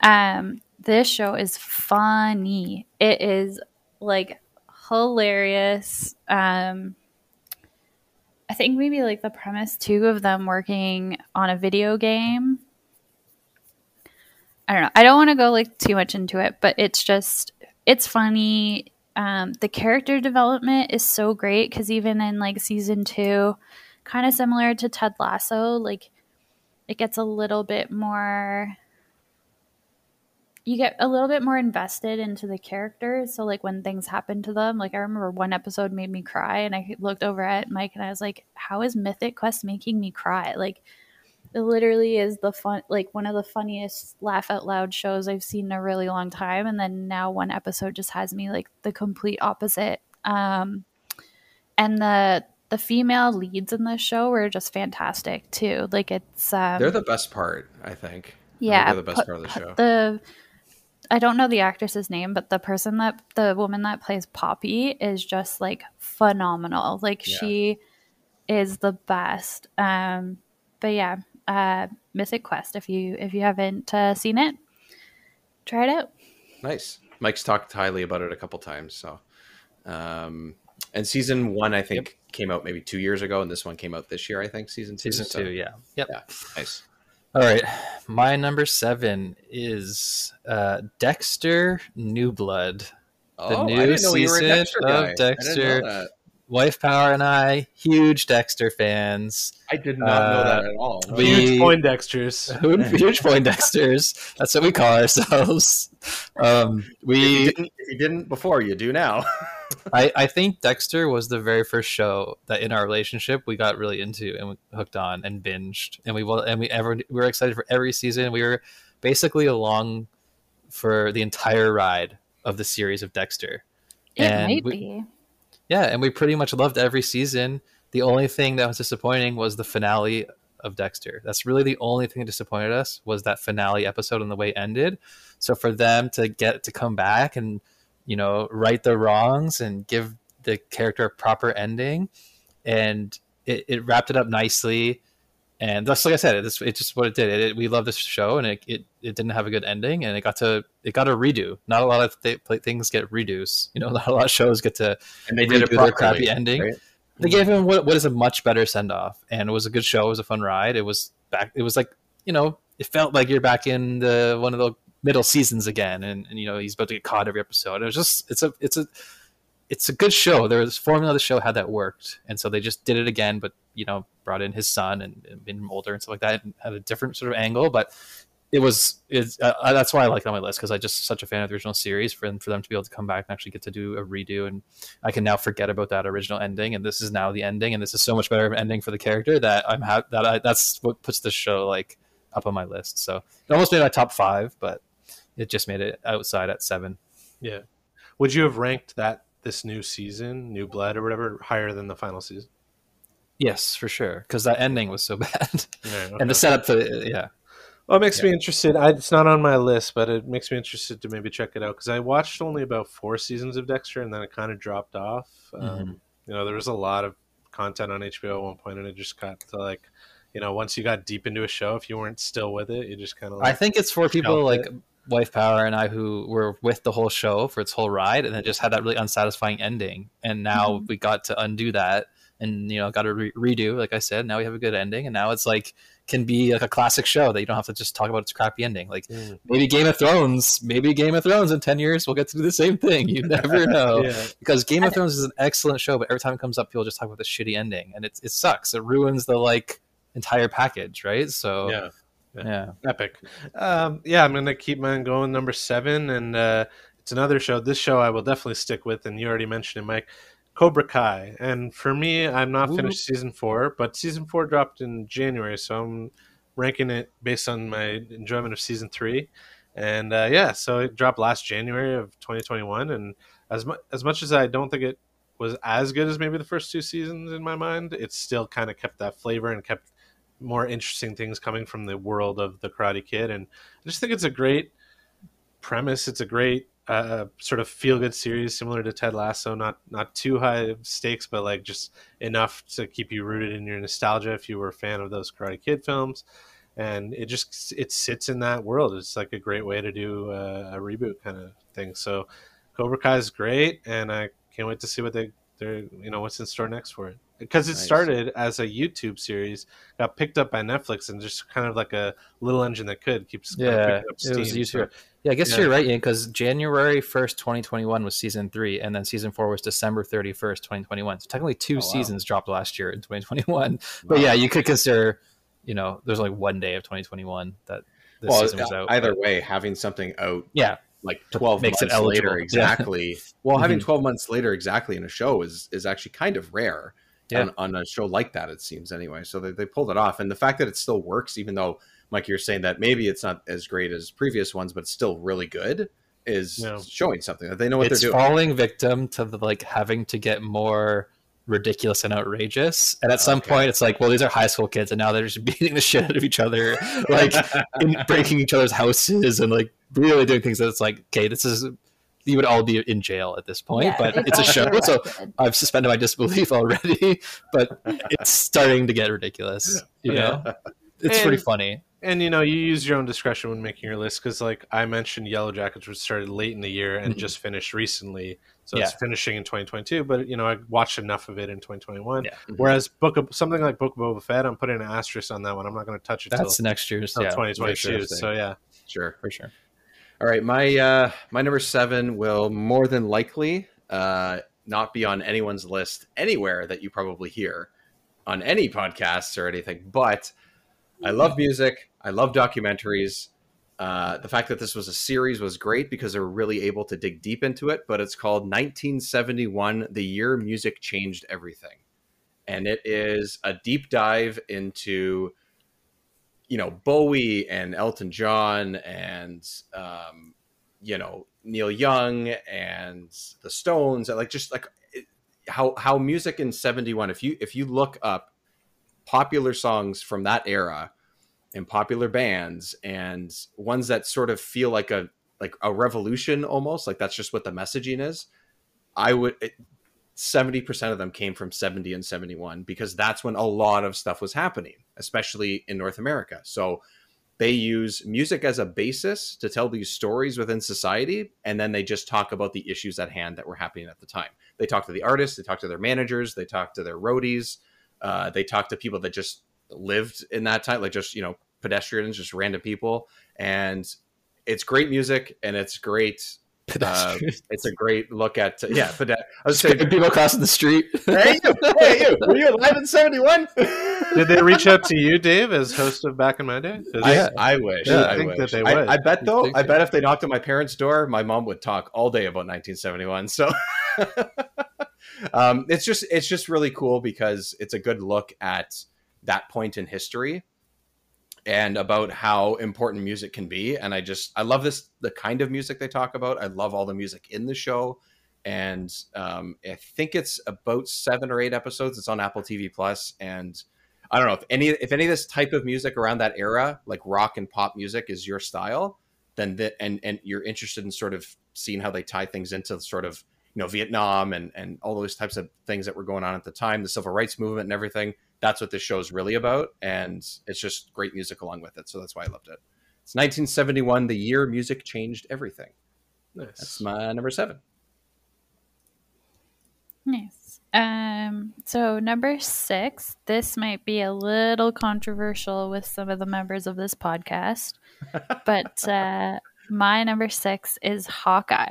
Um, this show is funny. It is like hilarious. Um, I think maybe like the premise too of them working on a video game. I don't know. I don't want to go like too much into it, but it's just it's funny. Um, the character development is so great because even in like season two, kind of similar to Ted Lasso, like it gets a little bit more you get a little bit more invested into the characters. So like when things happen to them, like I remember one episode made me cry and I looked over at Mike and I was like, How is Mythic Quest making me cry? Like it literally is the fun like one of the funniest laugh out loud shows I've seen in a really long time. And then now one episode just has me like the complete opposite. Um and the the female leads in this show were just fantastic too. Like it's um They're the best part, I think. I think yeah, they're the best part of the show. The I don't know the actress's name, but the person that the woman that plays Poppy is just like phenomenal. Like Yeah. she is the best. Um, but yeah, uh, Mythic Quest. If you if you haven't uh, seen it, try it out. Nice. Mike's talked highly about it a couple times. So, um, and season one, I think, came out maybe two years ago, and this one came out this year. I think season two. Season so- two, yeah. Yep. Yeah. Nice. All right. My number seven is uh, Dexter New Blood. The Oh, I new didn't know you were a season Dexter guy. I of didn't know Dexter. That. Wife Power and I, huge Dexter fans. I did not know that at all. Huge Poindexters. huge Poindexters. That's what we call ourselves. Um, we If you, didn't, if you didn't before, you do now. I, I think Dexter was the very first show that in our relationship we got really into and hooked on and binged and we will and we ever we were excited for every season. We were basically along for the entire ride of the series of Dexter. It And might we- be. Yeah, and we pretty much loved every season. The only thing that was disappointing was the finale of Dexter. That's really the only thing that disappointed us was that finale episode and the way it ended. So for them to get to come back and you know right the wrongs and give the character a proper ending, and it, it wrapped it up nicely. And that's like I said, it's, it's just what it did. It, it- we love this show, and it, it, it didn't have a good ending, and it got to it got a redo. Not a lot of th- things get redos. You know, not a lot of shows get to And they did their properly, crappy ending. right? They gave him what, what is a much better send off, and it was a good show. It was a fun ride. It was back. It was like you know, it felt like you're back in the one of the middle seasons again, and, and you know he's about to get caught every episode. It was just it's a it's a it's a good show. There was formula of the show had that worked, and so they just did it again, but you know brought in his son and, and been older and stuff like that, and had a different sort of angle, but. It was it's, uh, that's why I like it on my list because I just such a fan of the original series for them for them to be able to come back and actually get to do a redo and I can now forget about that original ending and this is now the ending and this is so much better of an ending for the character that I'm ha- that I, that's what puts the show like up on my list. So it almost made my top five, but it just made it outside at seven. Yeah. Would you have ranked that this new season, New Blood or whatever, higher than the final season? Yes, for sure, because that ending was so bad, Yeah, and the setup for yeah. Well, it makes Yeah. me interested. I, it's not on my list, but it makes me interested to maybe check it out because I watched only about four seasons of Dexter and then it kind of dropped off. Um, Mhm. you know, there was a lot of content on HBO at one point, and it just got to like, you know, once you got deep into a show, if you weren't still with it, you just kind of. I think it's for people shelved like. Wife Power and I who were with the whole show for its whole ride, and it just had that really unsatisfying ending. And now we got to undo that, and you know, got to re- redo. Like I said, now we have a good ending, and now it's like can be like a classic show that you don't have to just talk about its crappy ending. Like Mm. maybe Game of Thrones, maybe Game of Thrones in ten years we'll get to do the same thing. You never know. Yeah. Because Game of Thrones is an excellent show, but every time it comes up, people just talk about the shitty ending, and it it sucks. It ruins the like entire package, right? So Yeah. yeah. epic. Um, yeah, I'm gonna keep mine going. Number seven, and uh, it's another show. This show I will definitely stick with, and you already mentioned it, Mike. Cobra Kai, and for me, I'm not Ooh. finished season four, but season four dropped in January, so I'm ranking it based on my enjoyment of season three. and uh, yeah, so it dropped last January of 2021, and as much as much as I don't think it was as good as maybe the first two seasons in my mind, it still kind of kept that flavor and kept more interesting things coming from the world of the Karate Kid, and I just think it's a great premise. It's a great uh, sort of feel good series, similar to Ted Lasso. Not not too high stakes, but like just enough to keep you rooted in your nostalgia if you were a fan of those Karate Kid films. And it just it sits in that world. It's like a great way to do a, a reboot kind of thing. So Cobra Kai is great, and I can't wait to see what they they're you know what's in store next for it because it Nice. started as a YouTube series, got picked up by Netflix, and just kind of like a little engine that could keeps kind of Yeah, picking up it was steam. YouTube. Yeah, I guess yeah. you're right, Ian, because January 1st, 2021 was season three, and then season four was December 31st, 2021. So technically two wow. seasons dropped last year in 2021. But yeah, you could consider, you know, there's like one day of 2021 that this well, season was out. either but- way, having something out yeah, like 12 makes it months eligible. later Yeah. exactly well having Mhm. 12 months later exactly in a show is is actually kind of rare Yeah. on, on a show like that it seems anyway so they, they pulled it off and the fact that it still works even though mike you're saying that maybe it's not as great as previous ones but it's still really good is Yeah. showing something that they know what it's they're doing It's falling victim to the like having to get more ridiculous and outrageous. And at some Okay. point, it's like, well, these are high school kids, and now they're just beating the shit out of each other, like in, breaking each other's houses, and like really doing things that it's like, okay, this is. You would all be in jail at this point, Yeah, but it's it's a all show, so. I've suspended my disbelief already. But it's starting to get ridiculous. You know, it's pretty funny. And you know, you use your own discretion when making your list because, like I mentioned, Yellowjackets was started late in the year and Mhm. just finished recently, so Yeah. it's finishing in 2022. But you know, I watched enough of it in 2021. Yeah. Whereas Book of something like Book of Boba Fett, I'm putting an asterisk on that one. I'm not going to touch it That's till, next year's, till yeah, 2022. sure. So yeah, sure for sure. All right, my uh, my number seven will more than likely uh, not be on anyone's list anywhere that you probably hear on any podcasts or anything. But I love music. I love documentaries. Uh, the fact that this was a series was great because they were really able to dig deep into it. But it's called 1971: The Year Music Changed Everything, and it is a deep dive into you know Bowie and Elton John and um, you know Neil Young and the Stones like just like how how music in 71 if you if you look up popular songs from that era and popular bands and ones that sort of feel like a like a revolution almost like that's just what the messaging is I would it, 70% of them came from 70 and 71 because that's when a lot of stuff was happening, especially in North America. So they use music as a basis to tell these stories within society, and then they just talk about the issues at hand that were happening at the time. They talk to the artists, they talk to their managers, they talk to their roadies, uh, they talk to people that just lived in that time, like just, you know, pedestrians, just random people. And it's great music and it's great. Uh, it's a great look at yeah. Pede- I was saying people crossing the street. hey, you, hey, you, were you alive in '71? did they reach out to you, Dave, as host of Back in My Day? 'Cause- I, I wish. Yeah, I, I think wish. that they would. I, bet though. think I so. bet if they knocked on my parents' door, my mom would talk all day about 1971. So um, it's just it's just really cool because it's a good look at that point in history and about how important music can be. And I just I love this the kind of music they talk about. I love all the music in the show. And um, I think it's about seven or eight episodes. It's on Apple TV Plus, and I don't know if any if any of this type of music around that era, like rock and pop music, is your style, then that and and you're interested in sort of seeing how they tie things into sort of you know Vietnam and and all those types of things that were going on at the time, the civil rights movement and everything. That's what this show is really about, and it's just great music along with it. So that's why I loved it. It's 1971, the year music changed everything. Nice. That's my number seven. Nice. Um, so number six, this might be a little controversial with some of the members of this podcast, but uh, my number six is Hawkeye.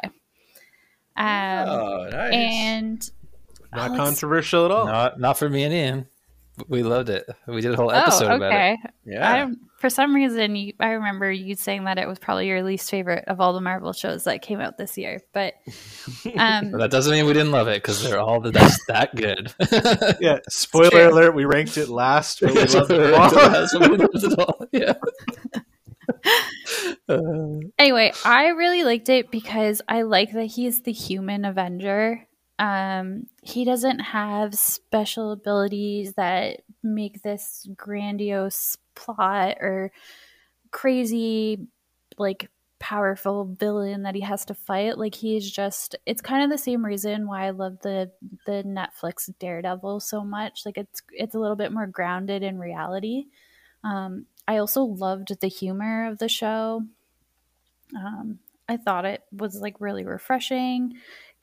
Um, Oh, nice. And Not Alex- controversial at all. Not not for me and Ian. We loved it. We did a whole Oh, episode about it. Yeah. I for some reason, you, I remember you saying that it was probably your least favorite of all the Marvel shows that came out this year. But um, But that doesn't mean we didn't love it because they're all the, that's that good. Yeah, spoiler alert, we ranked it last, but we loved it all. what we loved it all. Yeah. Anyway, I really liked it because I like that he's the human Avenger. Um, he doesn't have special abilities that make this grandiose plot or crazy, like powerful villain that he has to fight. Like he's just it's kind of the same reason why I love the the Netflix Daredevil so much. Like it's it's a little bit more grounded in reality. Um, I also loved the humor of the show. Um, I thought it was like really refreshing.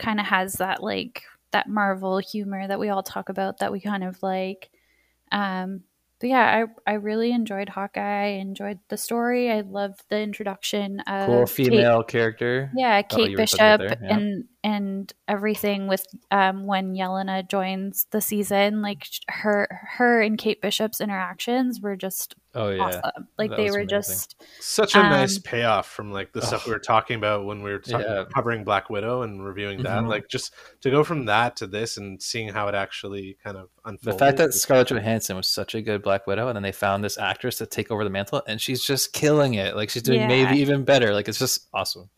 Kind of has that like that Marvel humor that we all talk about that we kind of like. Um, but yeah, I I really enjoyed Hawkeye. I enjoyed the story. I loved the introduction of Cool Kate- female character. yeah, Kate you were putting it Bishop yeah. and and everything with um when Yelena joins the season, like her her and Kate Bishop's interactions were just Oh, yeah. awesome. Like That they were amazing. just Such a nice um, payoff from like the stuff we were talking about when we were talking, Yeah. covering Black Widow and reviewing that. Mhm. Like just to go from that to this and seeing how it actually kind of unfolded. The fact that Scarlett Johansson was such a good Black Widow, and then they found this actress to take over the mantle, and she's just killing it. Like she's doing Yeah. maybe even better. Like it's just awesome.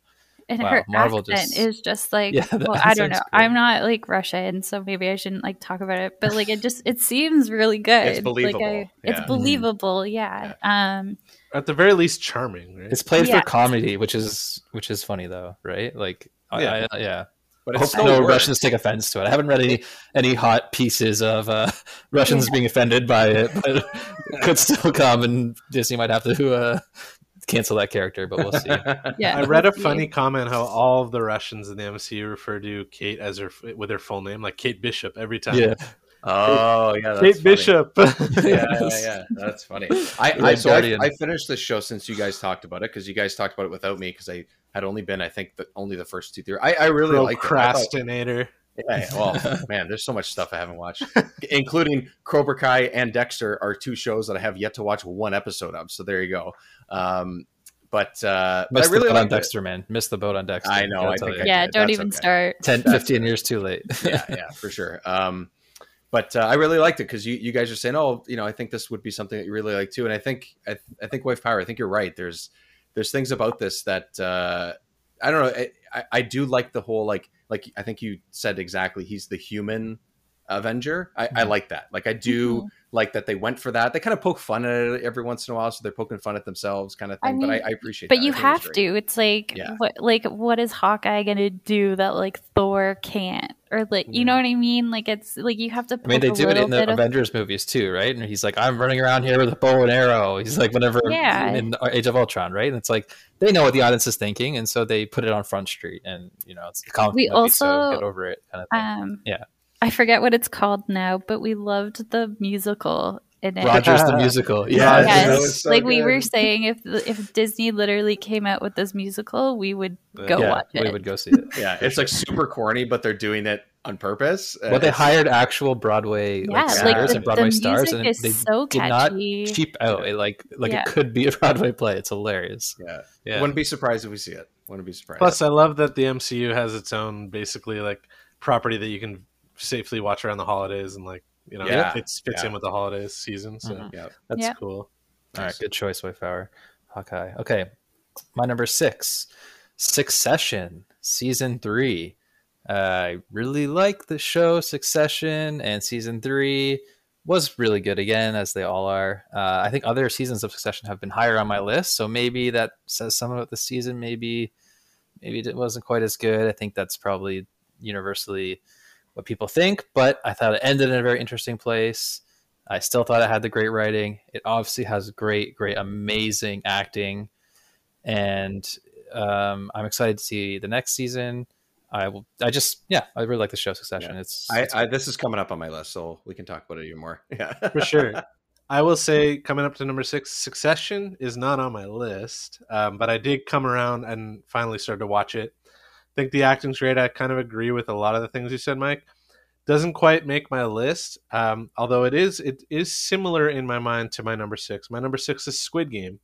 And Wow, her Marvel accent just- is just like Yeah, well, I don't know. accent's I'm not like Russian, so maybe I shouldn't like talk about it. But like it just it seems really good. It's believable, Like I, it's yeah. believable. Yeah. Um. at the very least charming, right? It's played Yeah. for comedy, which is which is funny though, right? Like I- Yeah. I, yeah. But I it's hope no works. Russians take offense to it. I haven't read any any hot pieces of uh, Russians being offended by it, but it could still come, and Disney might have to uh, cancel that character. But we'll see. Yeah. I read a funny comment how all of the Russians in the MCU refer to Kate as her with her full name, like Kate Bishop every time. Yeah. Oh yeah, that's Kate funny. Bishop. yeah, yeah, yeah, that's funny. I, I so I, I finished the show since you guys talked about it because you guys talked about it without me because I had only been I think the, only the first two theories. I, I really like Procrastinator. Yeah, well, man, there's so much stuff I haven't watched, including Cobra Kai and Dexter are two shows that I have yet to watch one episode of. So there you go. Um, but uh, but I really the boat on liked it. Dexter, man. Missed the boat on Dexter. I know, I think. I Yeah. Don't That's even okay. start. 10, 15 years too late. yeah, yeah, for sure. Um, but uh, I really liked it because you, you guys are saying, oh, you know, I think this would be something that you really like too. And I think I, I think Wife Power. I think you're right. There's there's things about this that uh, I don't know. I, I, I do like the whole like like I think you said exactly. He's the human Avenger. I, I like that. Like I do Mhm. like that they went for that. They kind of poke fun at it every once in a while, so they're poking fun at themselves, kind of I thing. but I, I appreciate. But that. You think it have to. It's like Yeah. what like what is Hawkeye gonna do that like Thor can't? Or like you know what I mean? Like it's like you have to I mean, they a do it in the bit of- Avengers movies too, right? And he's like, "I'm running around here with a bow and arrow." He's like, "Whenever Yeah. in Age of Ultron, right?" And it's like they know what the audience is thinking, and so they put it on Front Street, and you know, it's a comic We movie, so also, get over it, kind of thing. um yeah, I forget what it's called now, but we loved the musical in it. Rogers the musical, yeah, Yes. Yes. so like we were saying, if if Disney literally came out with this musical, we would go yeah, watch it. we would go see it. Yeah, it's like super corny, but they're doing it on purpose. Well, they hired actual Broadway Yeah, like, like, singers the- and Broadway the stars, and is they so did not cheap out. It, like like Yeah. it could be a Broadway play. It's hilarious. Yeah. Yeah. Wouldn't be surprised if we see it. Wouldn't be surprised. Plus, I love that the MCU has its own basically like property that you can safely watch around the holidays and like you know Yeah. it fits Yeah. in with the holidays season. So Mhm. yeah. that's Yeah. cool. All right, good choice, Wayfarer. Hawkeye. Okay, my number six, Succession, season three. Uh, I really like the show Succession, and season three was really good again, as they all are. Uh, I think other seasons of Succession have been higher on my list, so maybe that says something about the season. Maybe, maybe it wasn't quite as good. I think that's probably universally what people think, but I thought it ended in a very interesting place. I still thought it had the great writing. It obviously has great, great, amazing acting, and um, I'm excited to see the next season. I will. I just, yeah, I really like the show Succession. It's, I, it's I this is coming up on my list, so we can talk about it even more. Yeah, for sure. I will say, coming up to number six, Succession is not on my list, um, but I did come around and finally started to watch it. I think the acting's great. I kind of agree with a lot of the things you said, Mike. Doesn't quite make my list, um, although it is it is similar in my mind to my number six. My number six is Squid Game,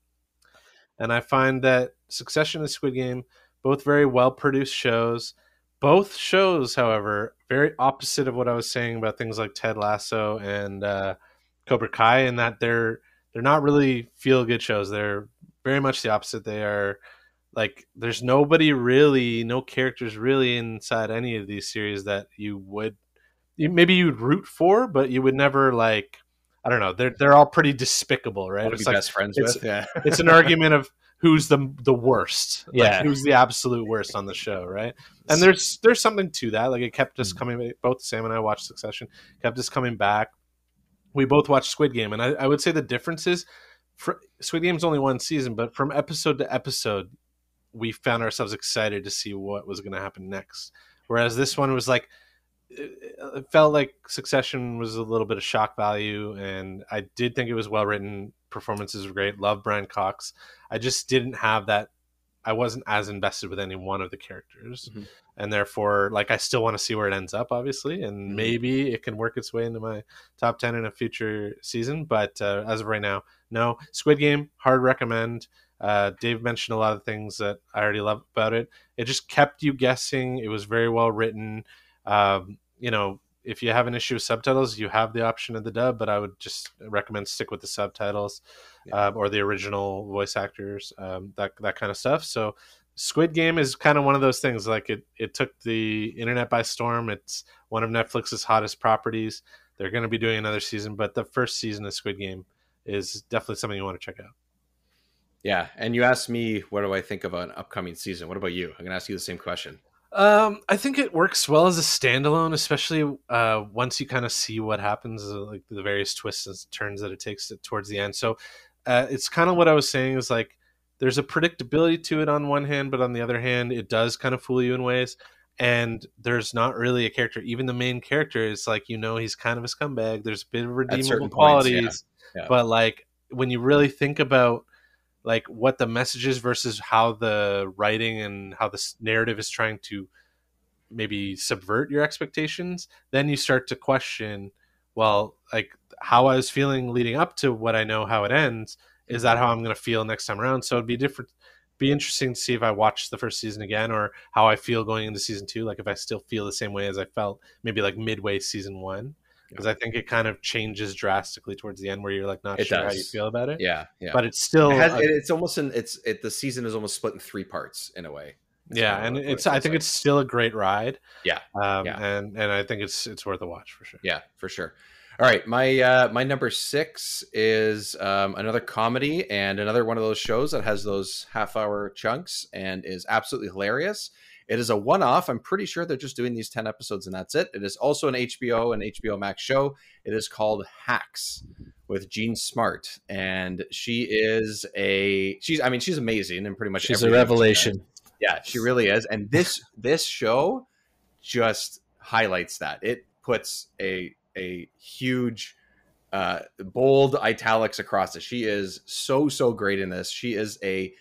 and I find that Succession and Squid Game both very well produced shows. Both shows, however, very opposite of what I was saying about things like Ted Lasso and uh, Cobra Kai, in that they're they're not really feel good shows. They're very much the opposite. They are like there's nobody really, no characters really inside any of these series that you would you, maybe you'd root for, but you would never like. I don't know. They're they're all pretty despicable, right? Wanna be best friends it's, with, yeah. it's an argument of who's the the worst. Like, Yeah. who's the absolute worst on the show, right? And there's there's something to that. Like it kept us mm. coming. Both Sam and I watched Succession. Kept us coming back. We both watched Squid Game, and I, I would say the difference is, for, Squid Game's only one season, but from episode to episode, we found ourselves excited to see what was going to happen next. Whereas this one was like, it it felt like Succession was a little bit of shock value, and I did think it was well written. Performances were great. Love Brian Cox. I just didn't have that. I wasn't as invested with any one of the characters, Mhm. and therefore, like, I still want to see where it ends up, obviously, and Mhm. maybe it can work its way into my top ten in a future season. But uh, as of right now, no. Squid Game, hard recommend. Uh, Dave mentioned a lot of things that I already love about it. It just kept you guessing. It was very well written. Um, you know, if you have an issue with subtitles, you have the option of the dub, but I would just recommend stick with the subtitles um, or the original voice actors, um, that that kind of stuff. So, Squid Game is kind of one of those things. Like it, it took the internet by storm. It's one of Netflix's hottest properties. They're going to be doing another season, but the first season of Squid Game is definitely something you want to check out. Yeah, and you asked me what do I think of an upcoming season. What about you? I'm gonna ask you the same question. Um, I think it works well as a standalone, especially uh, once you kind of see what happens, uh, like the various twists and turns that it takes towards the end. So uh, it's kind of what I was saying is like there's a predictability to it on one hand, but on the other hand, it does kind of fool you in ways. And there's not really a character. Even the main character is like you know he's kind of a scumbag. There's a bit of redeemable certain points, yeah. qualities, Yeah. but like when you really think about like what the message is versus how the writing and how this narrative is trying to maybe subvert your expectations then you start to question well like how i was feeling leading up to what i know how it ends is that how i'm going to feel next time around? So it'd be different be interesting to see if i watch the first season again or how i feel going into season two like if i still feel the same way as i felt maybe like midway season one because i think it kind of changes drastically towards the end where you're like not It sure how you feel about it Yeah, yeah. but it's still it has, a, it's almost in it's it the season is almost split in three parts in a way. It's yeah and it's it i think like. it's still a great ride Yeah, um yeah. and and i think it's it's worth a watch for sure Yeah, for sure. All right, my uh, my number six is um, another comedy and another one of those shows that has those half hour chunks and is absolutely hilarious. It is a one off. I'm pretty sure they're just doing these ten episodes and that's it. It is also an HBO and HBO Max show. It is called Hacks with Jean Smart, and she is a she's I mean she's amazing and pretty much She's a revelation. Yeah, she really is. And this this show just highlights that. It puts a a huge uh bold italics across it. She is so so great in this. She is a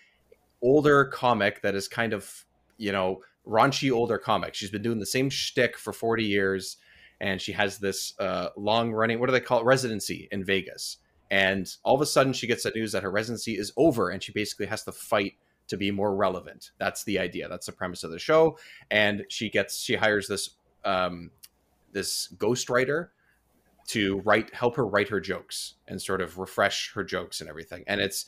older comic that is kind of, you know, raunchy older comic. She's been doing the same shtick for 40 years and she has this uh long running what do they call it residency in Vegas. And all of a sudden she gets the news that her residency is over and she basically has to fight to be more relevant. That's the idea. That's the premise of the show. And she gets she hires this um this ghostwriter to write help her write her jokes and sort of refresh her jokes and everything. And it's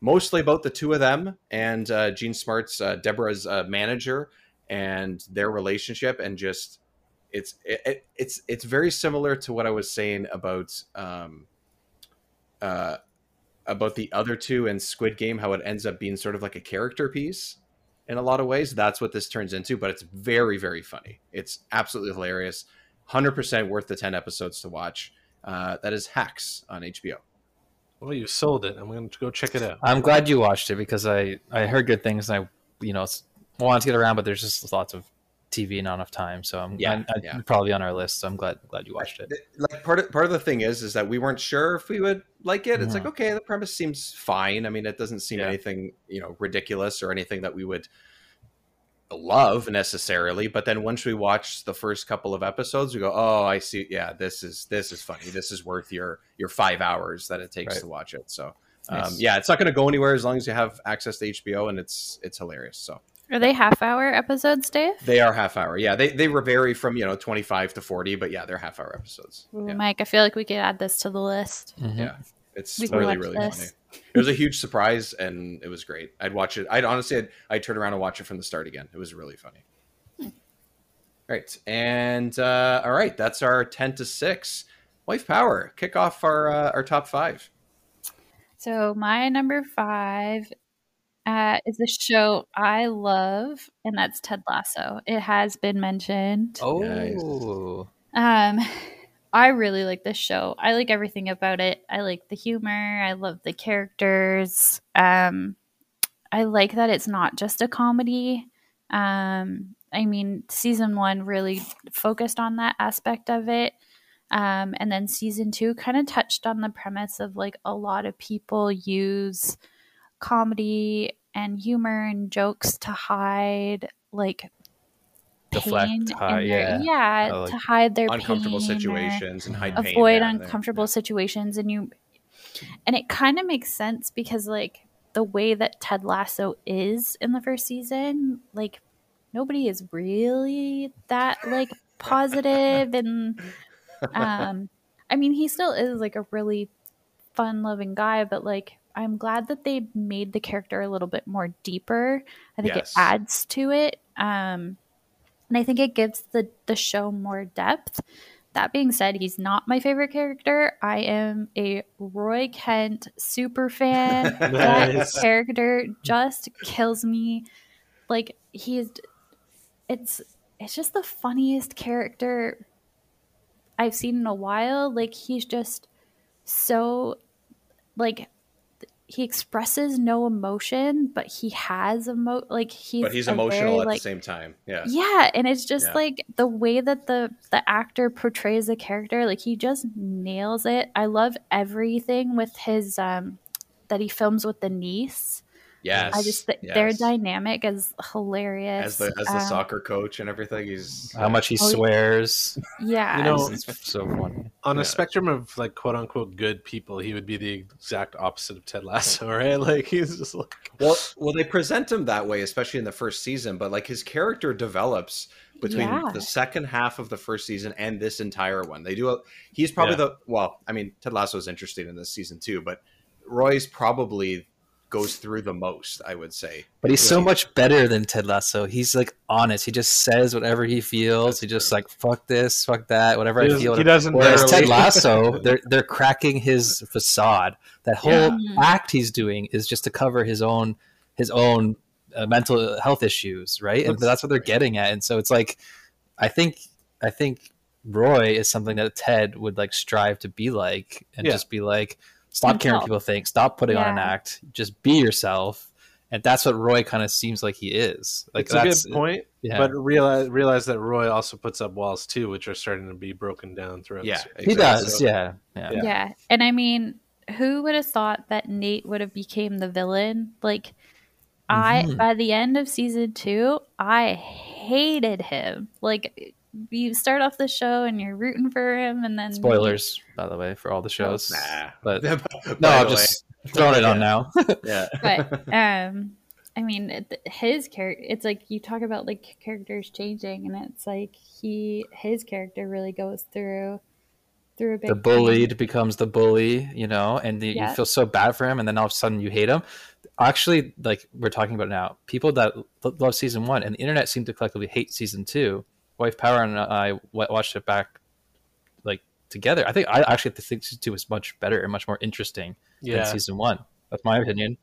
mostly about the two of them and uh, Jean Smart's uh, Deborah's uh, manager and their relationship and just it's it, it- it's it's very similar to what I was saying about um uh about the other two and Squid Game how it ends up being sort of like a character piece in a lot of ways. That's what this turns into but it's very very funny. It's absolutely hilarious. 100% worth the 10 episodes to watch. Uh, that is Hacks on HBO well you sold it. I'm gonna go check it out. I'm glad you watched it because I I heard good things and I you know s- wanted to get around, but there's just lots of TV and not enough time. So I'm Yeah, I, I, yeah. probably on our list. So I'm glad glad you watched it. like part of part of the thing is is that we weren't sure if we would like it. It's like Mhm. okay, the premise seems fine. I mean, it doesn't seem Yeah. anything you know ridiculous or anything that we would love necessarily. But then once we watch the first couple of episodes, we go, oh, I see. Yeah, this is this is funny. This is worth your your five hours that it takes Right. to watch it. So. Um, yeah, it's not going to go anywhere as long as you have access to HBO, and it's it's hilarious. So Are they half hour episodes, Dave? they are half hour. Yeah, they they vary from you know twenty five to forty, but yeah, they're half hour episodes. Ooh, Yeah. Mike, I feel like we could add this to the list. Mhm. Yeah, it's We really really this. funny. it was a huge surprise and it was great. I'd watch it. I'd honestly, I'd, I'd turn around and watch it from the start again. It was really funny. All right, and uh, all right, that's our ten to six. Wife Power, kick off our uh, our top five. So my number five uh, is a show I love, and that's Ted Lasso. It has been mentioned. Oh, Um, I really like this show. I like everything about it. I like the humor. I love the characters. Um, I like that it's not just a comedy. Um, I mean, season one really focused on that aspect of it. Um, and then season two kind of touched on the premise of like a lot of people use comedy and humor and jokes to hide like Deflect, hide, their- yeah. yeah, Uh, like to hide their uncomfortable situations and hide pain avoid down there. uncomfortable situations and you and it kind of makes sense because like the way that Ted Lasso is in the first season like nobody is really that like positive and um I mean he still is like a really fun loving guy but like I'm glad that they made the character a little bit more deeper I think Yes. it adds to it um and I think it gives the the show more depth. That being said, he's not my favorite character. I am a Roy Kent super fan. That Nice. character just kills me. Like he's it's it's just the funniest character I've seen in a while. Like he's just so like he expresses no emotion, but he has emo like he's but he's emotional very, at like, the same time. Yeah. yeah, and it's just Yeah. like the way that the the actor portrays the character, like he just nails it. I love everything with his um that he films with the niece. Yes. I just th- their dynamic is hilarious. as the as the Um, soccer coach and everything. He's how much he Oh, swears. Yeah, You know, it's so funny. on Yeah. a spectrum of like quote unquote good people, he would be the exact opposite of Ted Lasso, right? Like he's just like Well, well, they present him that way, especially in the first season. But like his character develops between Yeah. the second half of the first season and this entire one. They do. A, he's probably Yeah. the well. I mean, Ted Lasso is interesting in this season too, but Roy's probably goes through the most. I would say. But he's so much better than Ted Lasso. He's like honest. He just says whatever he feels. he just like fuck this, fuck that, whatever He I feel. he doesn't Whereas Ted Lasso, they're they're cracking his facade. That whole Yeah. act he's doing is just to cover his own his own uh, mental health issues, right? And that's what they're getting at. And so it's like, I think I think Roy is something that Ted would like strive to be like, and Yeah. just be like, stop caring what people think, stop putting on an act, just be yourself. And that's what Roy kind of seems like he is. Like it's a that's good point, yeah. but realize realize that Roy also puts up walls too, which are starting to be broken down throughout. Yeah, the he does. So- yeah, yeah. Yeah. yeah. And I mean, who would have thought that Nate would have became the villain? Like I Mhm. by the end of season 2, I hated him. Like you start off the show and you're rooting for him and then Spoilers, by the way, for all the shows. Nah. But no, I'm the just throwing it on now. Yeah. but um i mean his character it's like you talk about like characters changing and it's like he his character really goes through through a big the thing. bullied becomes the bully, you know, and you, Yeah. you feel so bad for him, and then all of a sudden you hate him. Actually, like we're talking about now, people that lo- love season one and the internet seem to collectively hate season two. Wife Power and I watched it back like together. I think I actually think season two was much better and much more interesting Yeah. than season one. That's my opinion.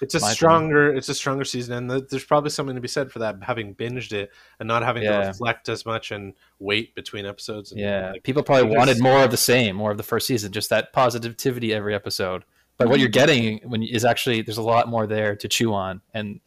It's a My opinion. stronger, it's a stronger season, and th- there's probably something to be said for that. Having binged it and not having to reflect as much and wait between episodes. And, Yeah, like, people probably wanted more of the same, more of the first season, just that positivity every episode. But what you're mm-hmm. getting when is actually there's a lot more there to chew on, and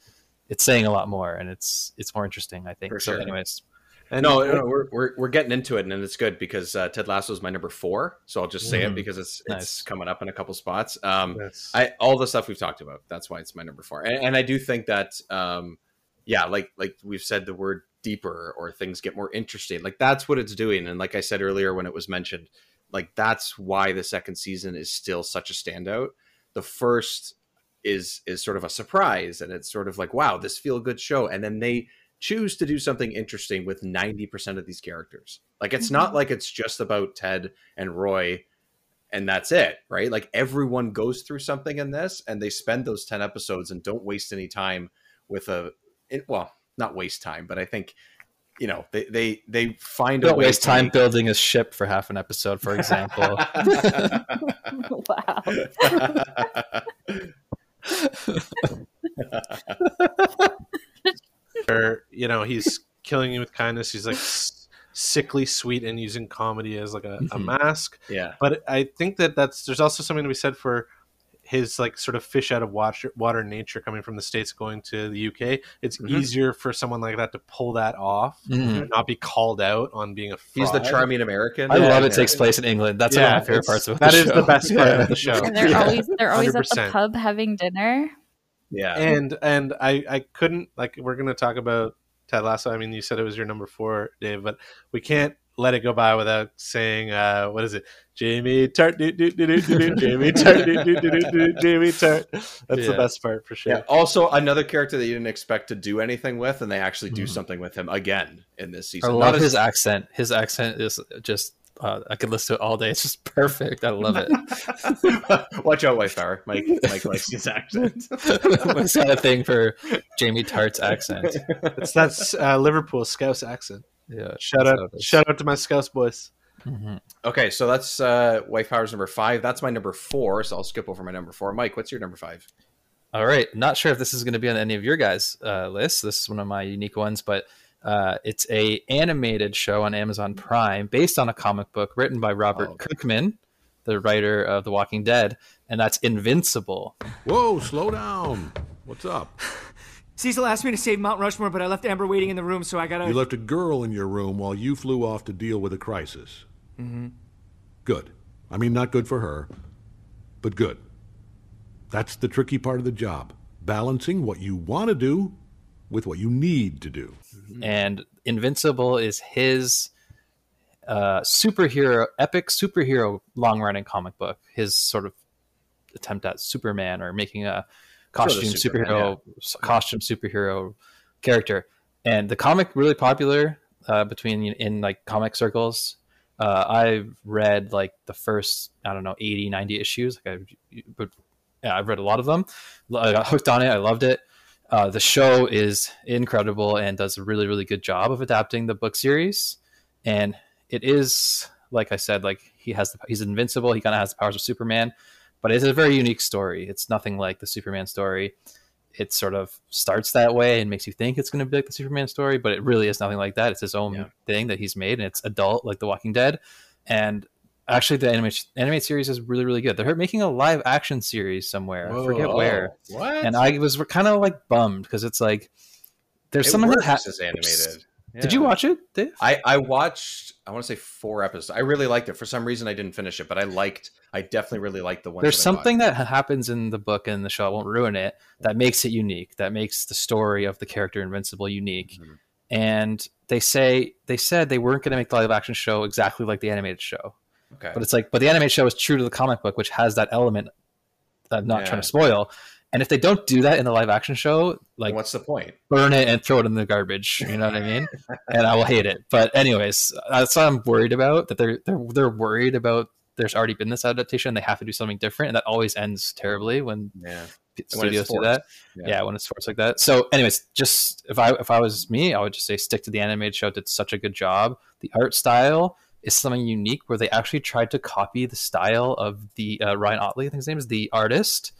it's saying a lot more, and it's it's more interesting, I think. For so, sure. anyways, And no, no, we're, we're we're getting into it, and it's good because uh, Ted Lasso is my number four. So I'll just say it Mhm. because it's it's coming up in a couple spots. Um, Yes. I all the stuff we've talked about. That's why it's my number four, and, and I do think that, um, yeah, like like we've said, the word deeper or things get more interesting. Like that's what it's doing, and like I said earlier when it was mentioned, like that's why the second season is still such a standout. The first is is sort of a surprise, and it's sort of like wow, this feel good show, and then they choose to do something interesting with 90% of these characters. Like it's not Mhm. like it's just about Ted and Roy and that's it, right? Like everyone goes through something in this, and they spend those ten episodes and don't waste any time with a it, well, not waste time, but I think you know they they they find a Don't way waste to time make- building a ship for half an episode, for example. wow. Where you know he's killing you with kindness. He's like sickly sweet and using comedy as like a, a Mhm. mask. Yeah. but I think that that's there's also something to be said for his like sort of fish out of water, water nature coming from the states going to the UK. It's Mhm. easier for someone like that to pull that off, Mhm. and not be called out on being a. He's the charming American. I love it takes place in England. That's one of Yeah, my favorite parts of that the is show. That is the best part Yeah. of the show. And they're Yeah. always they're always at the pub having dinner. Yeah. and and I I couldn't like we're gonna talk about Ted Lasso. I mean, you said it was your number four, Dave, but we can't let it go by without saying uh what is it? Jamie Tartt, doo, doo, doo, doo, doo, doo, Jamie Tartt, doo, doo, doo, doo, doo, Jamie Tartt. That's the best part for sure. Yeah. Also, another character that you didn't expect to do anything with, and they actually Mm-hmm. do something with him again in this season. I season. love Not as- his accent. His accent is just. Uh, I could listen to it all day. It's just perfect. I love it. Watch out, Wife Power. Mike, Mike likes his accent. What's got a thing for Jamie Tartt's accent? It's that's uh, Liverpool Scouse accent. Yeah. Shout out, how it is. shout out to my Scouse boys. Okay, so that's uh, Wife Power's number five. That's my number four. So I'll skip over my number four. Mike, what's your number five? All right. Not sure if this is going to be on any of your guys' uh, lists. This is one of my unique ones, but uh, it's a animated show on Amazon Prime based on a comic book written by Robert Kirkman, the writer of The Walking Dead, and that's Invincible. Whoa, slow down. What's up? Cecil asked me to save Mount Rushmore, but I left Amber waiting in the room, so I gotta. You left a girl in your room while you flew off to deal with a crisis. Mm-hmm. Good. I mean, not good for her, but good. That's the tricky part of the job balancing what you want to do with what you need to do. And Invincible is his uh, superhero, epic superhero long running comic book. His sort of attempt at Superman or making a costume Superman, superhero, s- costume superhero character. And the comic really popular uh, between in like comic circles. Uh, I've read like the first I don't know 80, 90 issues. Like I, but yeah, I've read a lot of them. I got hooked on it. I loved it. Uh, the show is incredible and does a really, really good job of adapting the book series. And it is, like I said, like he has the, he's invincible. He kind of has the powers of Superman, but it's a very unique story. It's nothing like the Superman story. It sort of starts that way and makes you think it's going to be like the Superman story, but it really is nothing like that. It's his own thing that he's made, and it's adult, like The Walking Dead. And actually, the anime animated series is really, really good. They're making a live action series somewhere. I forget Whoa. where. What? And I was kind of like bummed because it's like there's It someone that as animated. Did you watch it, Dave? I, I watched I want to say four episodes. I really liked it. For some reason I didn't finish it, but I liked I definitely really liked the one. There's something that happens in the book and the show. I won't ruin it. That makes it unique. That makes the story of the character Invincible unique. Mm-hmm. And they say they said they weren't going to make the live action show exactly like the animated show. Okay. But it's like, but the animated show is true to the comic book, which has that element that I'm not Yeah. trying to spoil. And if they don't do that in the live action show, like what's the point? Burn it and throw it in the garbage. You know what I mean? and I will hate it. But anyways, that's what I'm worried about. That they're they're they're worried about. There's already been this adaptation. They have to do something different, and that always ends terribly when yeah. p- When studios do that. Yeah. Yeah. when it's forced like that. So, anyways, just if I if I was me, I would just say stick to the animated show. Did such a good job. The art style is something unique where they actually tried to copy the style of the uh, Ryan Ottley. I think his name is the artist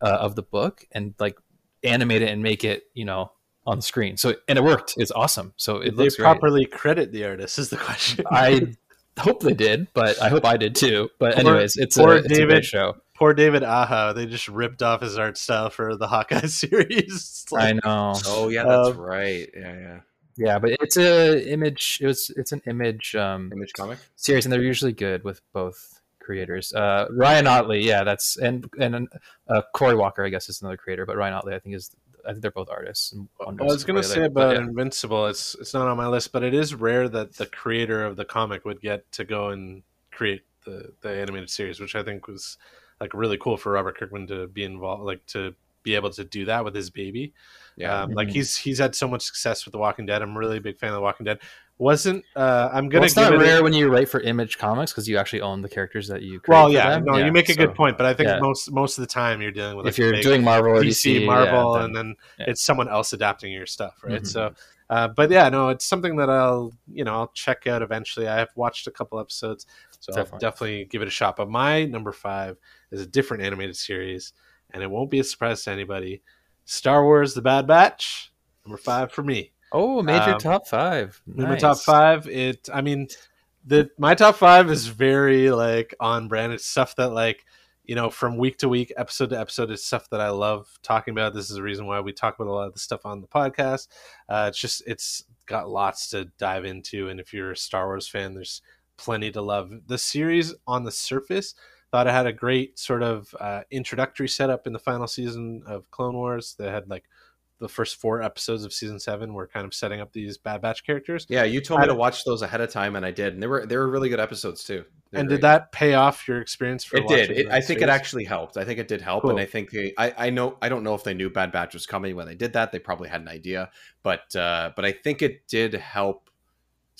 uh, of the book, and like animate it and make it you know on the screen. So and it worked. It's awesome. So it Did they looks great. properly credit the artist? Is the question. I hope they did, but I hope I did too. But Poor- anyways, it's a, poor it's a great show. Poor David Aja. They just ripped off his art style for the Hawkeye series. It's I know. Oh yeah, that's Um, right. Yeah, yeah. Yeah, but it's a image. It was it's an image um, image comic series, and they're usually good with both creators. Uh, Ryan Ottley, yeah, that's and and uh, Cory Walker, I guess, is another creator, but Ryan Ottley, I think is I think they're both artists. And one I was gonna say other, about yeah. Invincible. It's it's not on my list, but it is rare that the creator of the comic would get to go and create the the animated series, which I think was like really cool for Robert Kirkman to be involved, like to be able to do that with his baby. Yeah. um, like Mhm. he's he's had so much success with The Walking Dead. I'm really a big fan of The Walking Dead. wasn't. Uh, I'm gonna it's give not it. rare a, when you write for Image Comics because you actually own the characters that you. create well, for yeah, them. no, you make a so- good point, but I think yeah. most most of the time you're dealing with If you're doing Marvel or DC, DC, Marvel, yeah, and then- then it's someone else adapting your stuff, right? Mhm. So, uh, but yeah, no, it's something that I'll you know I'll check out eventually. I have watched a couple episodes, so I'll Definitely. definitely give it a shot. But my number five is a different animated series, and it won't be a surprise to anybody. Star Wars: The Bad Batch, number five for me. Oh, major Um, top five. in my top five it i mean the my top five is very like on brand it's stuff that like you know from week to week episode to episode it's stuff that i love talking about this is the reason why we talk about a lot of the stuff on the podcast uh it's just it's got lots to dive into and if you're a star wars fan there's plenty to love the series on the surface thought it had a great sort of uh, introductory setup in the final season of clone wars They had like the first four episodes of season seven were kind of setting up these bad batch characters Yeah, you told me to watch those ahead of time, and I did, and they were they were really good episodes too. They were and great. did that pay off your experience for it did. It, I think it actually helped. I think it did help, Cool. and I think they, I, I know I don't know if they knew Bad Batch was coming when they did that. They probably had an idea, but uh, but I think it did help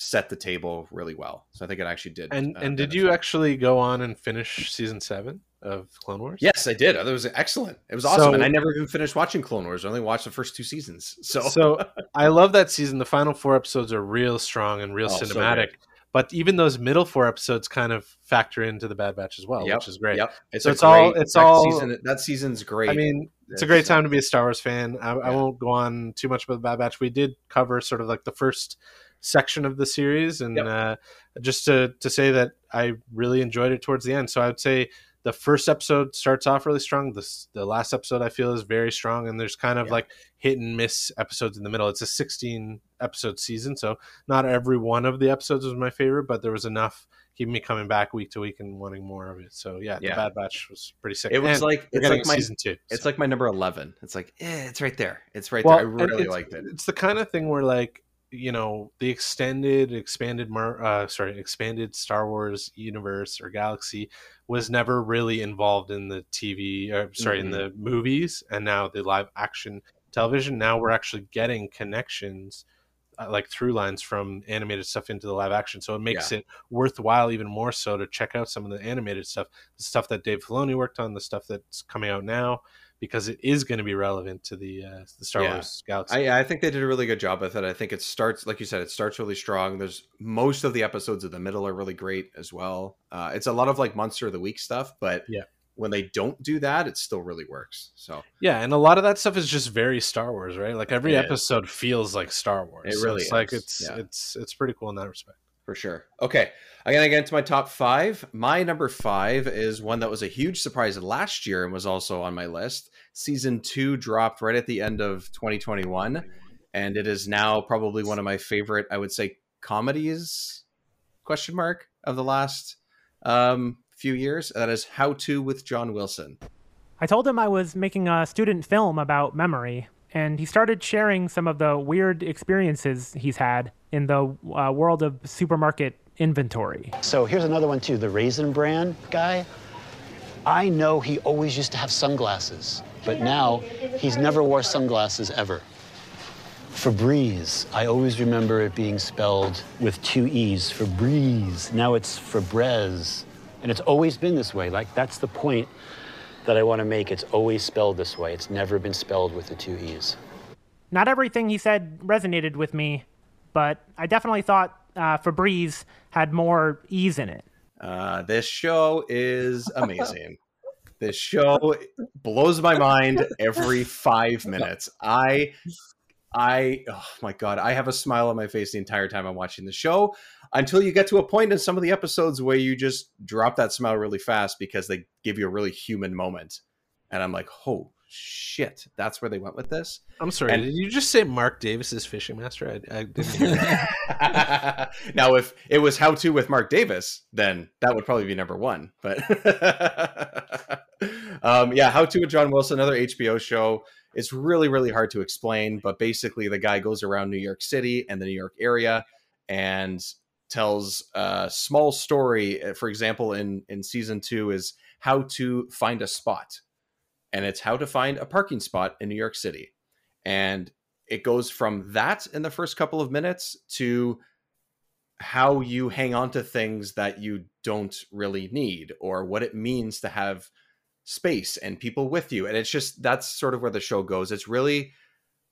set the table really well. So I think it actually did. and uh, and did you actually go on and finish season seven of clone wars Yes, I did. It was excellent. It was awesome, So- and I never even finished watching Clone Wars. I only watched the first two seasons. So, so i love that season the final four episodes are real strong and real Oh, cinematic good. but even those middle four episodes kind of factor into the bad batch as well Yep, which is great Yep. It's so it's all it's all season. That season's great. I mean, it's a great time to be a Star Wars fan. I, I won't go on too much about the Bad Batch. We did cover sort of like the first section of the series, and Yep. uh, just to to say that I really enjoyed it towards the end. So I would say the first episode starts off really strong. The the last episode I feel is very strong, and there's kind of like hit and miss episodes in the middle. It's a 16 episode season, so not every one of the episodes was my favorite, but there was enough keeping me coming back week to week and wanting more of it. So yeah, Yeah. the Bad Batch was pretty sick. It was And like it's like my season two. It's like my number eleven. It's like eh, it's right there. It's right Well, there. I really liked it. It's the kind of thing where like you know the extended expanded Mar- uh sorry expanded Star Wars universe or galaxy was never really involved in the TV or sorry in Mhm. the movies and now the live action television now we're actually getting connections uh, like through lines from animated stuff into the live action so it makes Yeah. it worthwhile even more so to check out some of the animated stuff the stuff that Dave Filoni worked on the stuff that's coming out now because it is going to be relevant to the uh, the Star Yeah. Wars galaxy I, I think they did a really good job with it. I think it starts, like you said, it starts really strong. There's most of the episodes of the middle are really great as well. Uh, it's a lot of like monster of the week stuff, but Yeah. when they don't do that, it still really works. So Yeah, and a lot of that stuff is just very Star Wars, right? Like every It is. episode feels like Star Wars. It So really it's like it's yeah. it's it's pretty cool in that respect. for sure. Okay, I'm gonna get into my top five. My number five is one that was a huge surprise last year and was also on my list. Season two dropped right at the end of 2021, and it is now probably one of my favorite. I would say comedies question mark of the last um, few years. That is How to with John Wilson. I told him I was making a student film about memory, and he started sharing some of the weird experiences he's had in the uh, world of supermarket inventory. So here's another one too. The Raisin Bran guy. I know he always used to have sunglasses, but now he's never wore sunglasses ever. Febreze. I always remember it being spelled with two E's. Febreze. Now it's Febreze. And it's always been this way. Like, that's the point that I want to make. It's always spelled this way. It's never been spelled with the two E's. Not everything he said resonated with me, but I definitely thought uh, Febreze had more ease in it. Uh, this show is amazing. This show blows my mind every five minutes. I, I, oh my god, I have a smile on my face the entire time I'm watching the show. Until you get to a point in some of the episodes where you just drop that smile really fast because they give you a really human moment, and I'm like, oh shit, that's where they went with this. I'm sorry. And- did you just say Mark Davis's fishing master? I, I didn't hear that. now, if it was How to with Mark Davis, then that would probably be number one. But um, yeah, How to with John Wilson, another HBO show. It's really, really hard to explain, but basically, the guy goes around New York City and the New York area and tells a small story. Uh, For example, in in season two, is how to find a spot, and it's how to find a parking spot in New York City, and it goes from that in the first couple of minutes to how you hang on to things that you don't really need or what it means to have space and people with you. And it's just that's sort of where the show goes. It's really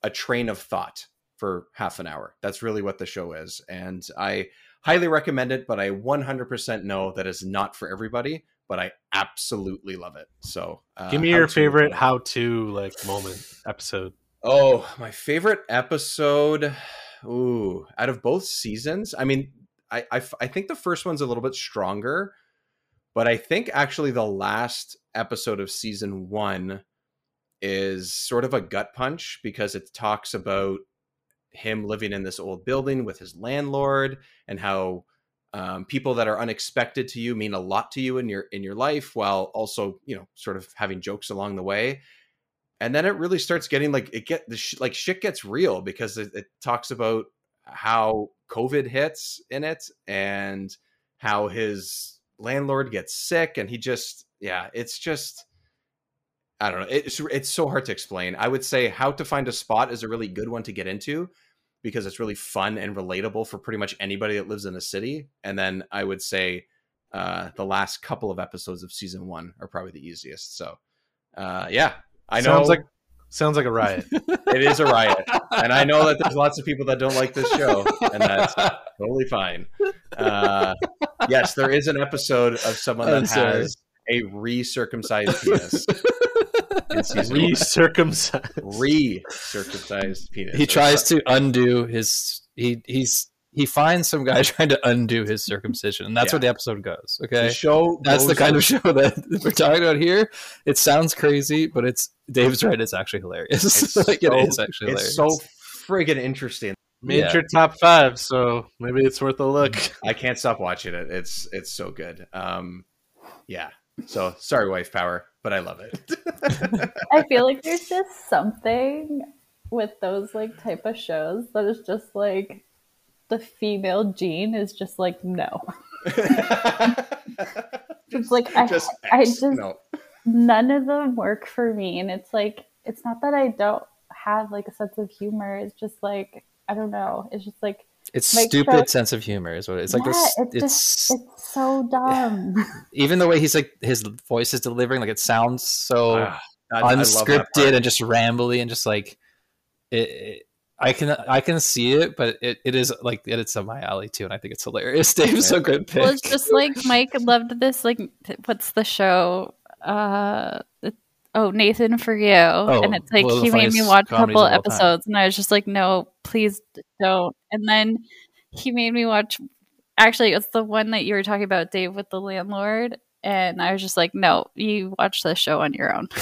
a train of thought for half an hour. That's really what the show is. And i highly recommend it but i 100% know that it's not for everybody but i absolutely love it so uh, Give me your favorite how to like moment episode. Oh, my favorite episode. Ooh, out of both seasons, I mean, I I think the first one's a little bit stronger, but I think actually the last episode of season one is sort of a gut punch because it talks about him living in this old building with his landlord and how um, people that are unexpected to you mean a lot to you in your in your life while also you know sort of having jokes along the way. And then it really starts getting like it get the sh- like shit gets real because it, it talks about how covid hits in it and how his landlord gets sick and he just yeah it's just i don't know it's it's so hard to explain. I would say how to find a spot is a really good one to get into because it's really fun and relatable for pretty much anybody that lives in a city and then i would say uh the last couple of episodes of season one are probably the easiest so uh yeah I know Sounds like sounds like a riot. it is a riot, and I know that there's lots of people that don't like this show, and that's totally fine. Uh, yes, there is an episode of someone that has a re-circumcised penis. In season one. Recircumcised. Re-circumcised penis. he tries to undo his he he's he finds some guy trying to undo his circumcision and that's Yeah. where the episode goes okay The show that's the goes- kind of show that we're talking about here it sounds crazy but it's dave's right it's actually hilarious It's like so- it is actually it's hilarious so friggin' interesting. Made Yeah. your top five, so maybe it's worth a look. I can't stop watching it. It's it's so good. Um, yeah. So sorry, wife power, but I love it. I feel like there's just something with those like type of shows that is just like the female gene is just like no. it's like I, Just I X, just no. none of them work for me, and it's like it's not that I don't have like a sense of humor. It's just like I don't know. It's just like it's like stupid shows- sense of humor is what it is like yeah, this it's, it's just it's so dumb. even the way he's like his voice is delivering like it sounds so I- I love that unscripted part. and just rambly and just like it, it- I can I can see it, but it, it is like it's up my alley too, and I think it's hilarious. Dave's a good pick. Well, it's just like Mike loved this. Like, what's the show? Uh, it- oh, Nathan for you. and it's like one of the he made me watch a couple of time. episodes, and I was just like, no, please don't. And then he made me watch. Actually, it's the one that you were talking about, Dave, with the landlord. And I was just like, no, you watch this show on your own.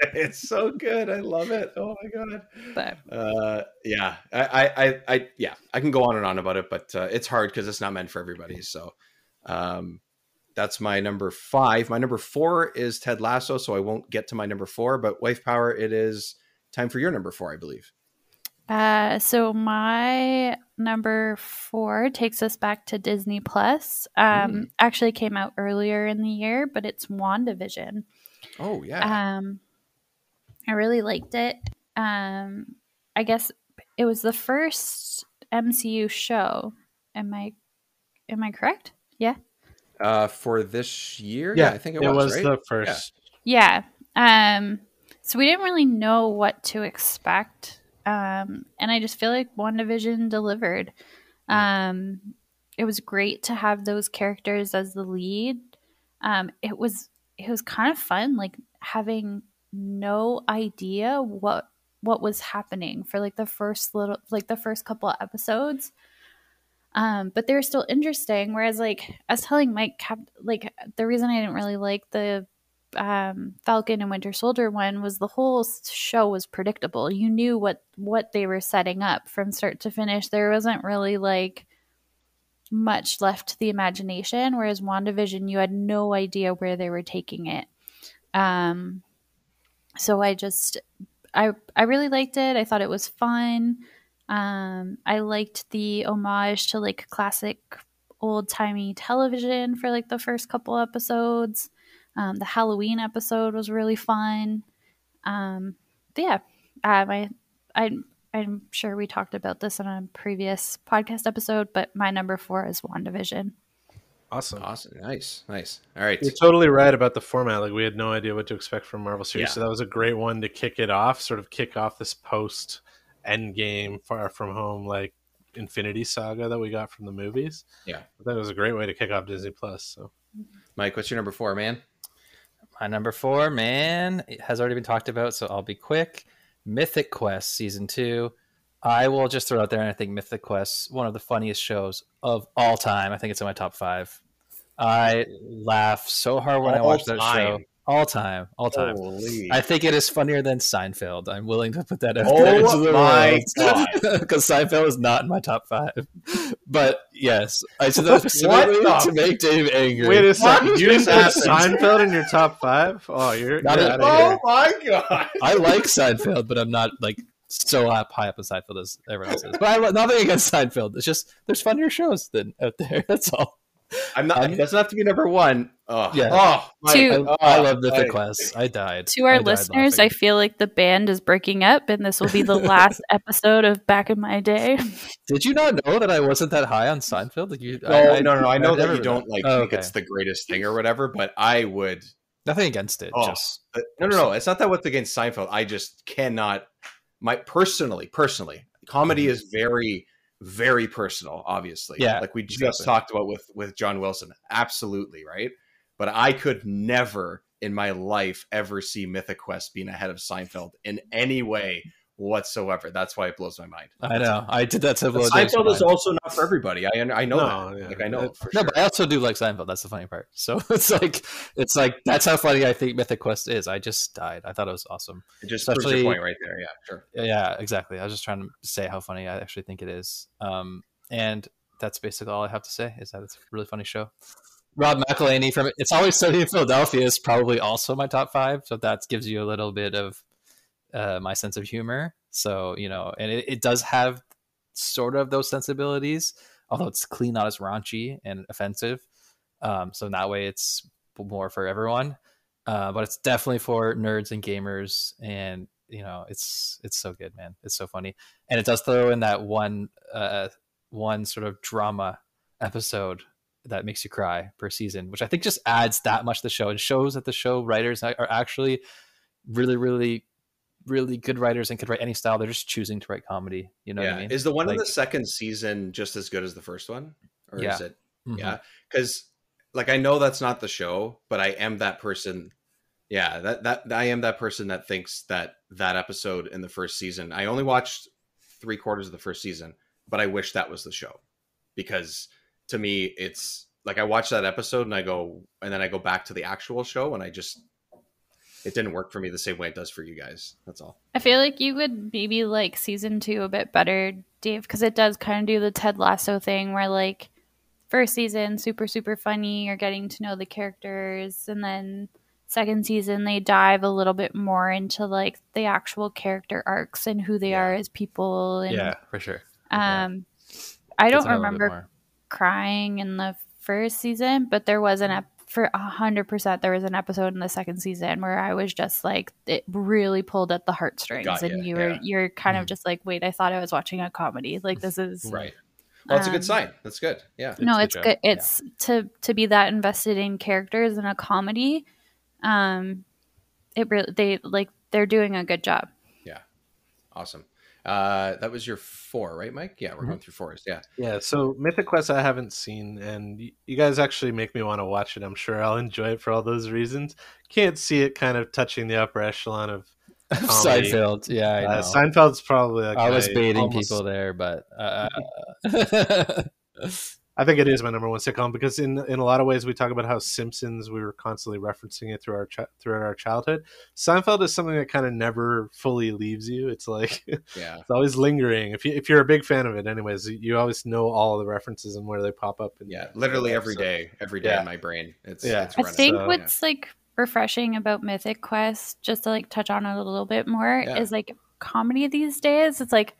it's so good. I love it. Oh my god. But Uh, yeah, I, I, I, I, yeah, I can go on and on about it, but uh, it's hard because it's not meant for everybody. So, um, that's my number five. My number four is Ted Lasso, so I won't get to my number four. But Wife Power, it is time for your number four, I believe. Uh, so my number four takes us back to Disney Plus. Um, actually came out earlier in the year, but it's WandaVision. Oh yeah. Um, I really liked it. Um, I guess it was the first MCU show. Am I am I correct? Yeah. Uh, for this year, Yeah, I think it, it was, was right? the Yeah. first. Yeah. Um, so we didn't really know what to expect. Um, and I just feel like WandaVision delivered. Um, it was great to have those characters as the lead. Um, it was it was kind of fun, like having no idea what what was happening for like the first little like the first couple of episodes. Um, but they were still interesting. Whereas, like I was telling Mike, Cap, like the reason I didn't really like the um, Falcon and Winter Soldier one was the whole show was predictable. You knew what what they were setting up from start to finish. There wasn't really like much left to the imagination. Whereas WandaVision, you had no idea where they were taking it. Um, so I just I I really liked it. I thought it was fun. Um, I liked the homage to like classic old timey television for like the first couple episodes. Um, the Halloween episode was really fun. Um, yeah, um, I I I'm sure we talked about this on a previous podcast episode, but my number four is WandaVision. Awesome. Awesome. Nice. Nice. All right. You're totally right about the format. Like we had no idea what to expect from Marvel series, Yeah. so that was a great one to kick it off. Sort of kick off this post end game Far From Home, like Infinity Saga that we got from the movies. Yeah. that was a great way to kick off Disney Plus. So Mike, what's your number four, man? My number four, man, it has already been talked about, so I'll be quick. Mythic Quest season two. I will just throw it out there, and I think Mythic Quest one of the funniest shows of all time. I think it's in my top five. I laugh so hard when I watch that show. Time. All time, all time. Holy. I think it is funnier than Seinfeld. I'm willing to put that out Oh there into the my God. because Seinfeld is not in my top five. But yes, I said that specifically the- to make Dave angry. wait a second, you didn't put? Seinfeld in your top five? Oh, you're, Not you're at outta all. here. Oh my god! I like Seinfeld, but I'm not like so up high up in Seinfeld as everyone else is. But I lo- nothing against Seinfeld. It's just there's funnier shows than out there. That's all. I'm not. it doesn't have to be number one. Oh, Yeah. Oh, Mike, To- oh, I love the Mike. Quest. I died. To our I died listeners, I feel like the band is breaking up, and this will be the last episode of Back in My Day. Did you not know that I wasn't that high on Seinfeld? Like you, No, I, no, no, no. I know I've that you don't that. like Oh, think okay. it's the greatest thing or whatever, but I would. nothing against it. Oh, Just uh, no, no, no. It's not that what's against Seinfeld. I just cannot. My personally, personally, comedy is very, very personal. Obviously, Yeah, Like we just exactly. talked about with with John Wilson. Absolutely right. But I could never in my life ever see Mythic Quest being ahead of Seinfeld in any way whatsoever. That's why it blows my mind. I know. I did that to But blow Seinfeld is mind. also not for everybody. I I know No, that. yeah. Like I know for No, sure. but I also do like Seinfeld. That's the funny part. So it's like it's like that's how funny I think Mythic Quest is. I just died. I thought it was awesome. It just proves Especially- your point right there. Yeah, sure. Yeah, exactly. I was just trying to say how funny I actually think it is. Um, and that's basically all I have to say is that it's a really funny show. Rob McElhenney from It's Always Sunny in Philadelphia is probably also my top five. So that gives you a little bit of uh, my sense of humor. So, you know, and it, it does have sort of those sensibilities, although it's clean, not as raunchy and offensive. Um, so in that way, it's more for everyone. Uh, but it's definitely for nerds and gamers, and you know, it's it's so good, man. It's so funny, and it does throw in that one uh, one sort of drama episode that makes you cry per season, which I think just adds that much to the show and shows that the show writers are actually really, really, really good writers and could write any style. They're just choosing to write comedy. You know yeah. what I mean? Is the one in the second season just as good as the first one, or Yeah. is it? Mhm. Yeah, because like I know that's not the show, but I am that person. Yeah, that that I am that person that thinks that that episode in the first season. I only watched three quarters of the first season, but I wish that was the show because to me it's like I watch that episode and I go and then I go back to the actual show and I just it didn't work for me the same way it does for you guys. That's all. I feel like you would maybe like season two a bit better, Dave, because it does kind of do the Ted Lasso thing where like first season super super funny, you're getting to know the characters, and then second season they dive a little bit more into like the actual character arcs and who they are as people. And, yeah, for sure. Um, I don't in a little bit remember crying in the first season, but there was an ep- for a hundred percent there was an episode in the second season where I was just like it really pulled at the heartstrings, Got and ya, you were yeah. you're kind of just like, wait, I thought I was watching a comedy. Like this is Right. Well, it's a Um, good sign. That's good. Yeah. no, a it's good good. job. Yeah. It's to to be that invested in characters in a comedy. Um, it really they like they're doing a good job. Yeah. Awesome. Uh, that was your four, right, Mike? Yeah, Mm-hmm. we're going through fours. Yeah. Yeah, so Mythic Quest I haven't seen, and you guys actually make me want to watch it. I'm sure I'll enjoy it for all those reasons. Can't see it kind of touching the upper echelon of comedy. Seinfeld. Yeah, I know. Uh, Seinfeld's probably. Like I was baiting almost- people there, but uh, I think it is my number one sitcom because in in a lot of ways we talk about how Simpsons we were constantly referencing it through our ch- throughout our childhood. Seinfeld is something that kind of never fully leaves you. It's like Yeah. it's always lingering. If you if you're a big fan of it, anyways, you always know all the references and where they pop up. And Yeah. Literally every so- day, every day Yeah. in my brain. It's, Yeah. it's I think So, what's like refreshing about Mythic Quest, just to like touch on it a little bit more, Yeah. is like comedy these days. It's like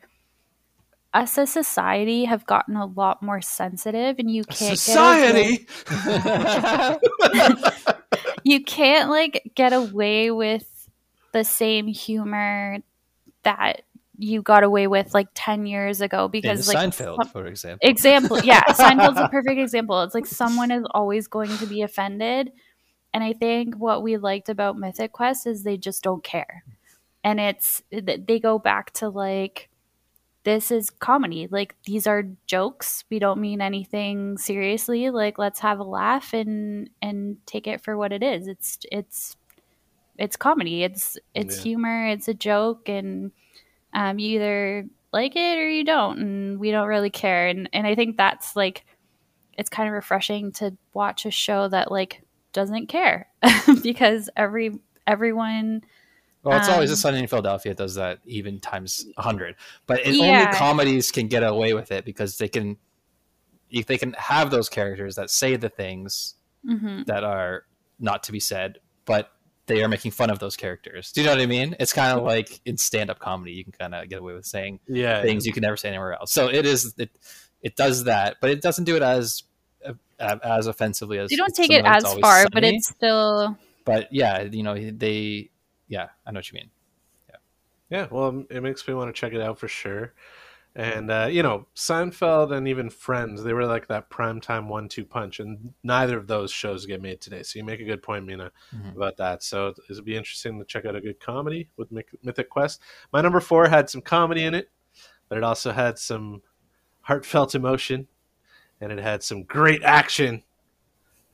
us as society have gotten a lot more sensitive, and you can't Get away, you can't like get away with the same humor that you got away with like 10 years ago because In like Seinfeld, some- for example. example yeah seinfeld's a perfect example. It's like someone is always going to be offended and i think what we liked about mythic quest is they just don't care. And it's they go back to like this is comedy. Like these are jokes. We don't mean anything seriously. Like let's have a laugh and and take it for what it is. It's it's it's comedy. It's it's Yeah. humor. It's a joke. And um, you either like it or you don't. And we don't really care. And and i think that's like it's kind of refreshing to watch a show that like doesn't care. Because every everyone Well, it's always um, the Sunny in Philadelphia does that even times a hundred. But it, Yeah. only comedies can get away with it because they can, if they can have those characters that say the things Mhm. that are not to be said, but they are making fun of those characters. Do you know what I mean? It's kind of like in stand-up comedy, you can kind of get away with saying Yeah, things you can never say anywhere else. So it is it it does that, but it doesn't do it as uh, as offensively as you don't take it as always far but it's still But yeah, you know they yeah, I know what you mean. Yeah, Yeah. well, it makes me want to check it out for sure. And uh, you know, Seinfeld and even Friends, they were like that primetime one-two punch, and neither of those shows get made today. So you make a good point, Mina, Mhm. about that. So it'll be interesting to check out a good comedy with Mythic Quest. My number four had some comedy in it, but it also had some heartfelt emotion, and it had some great action,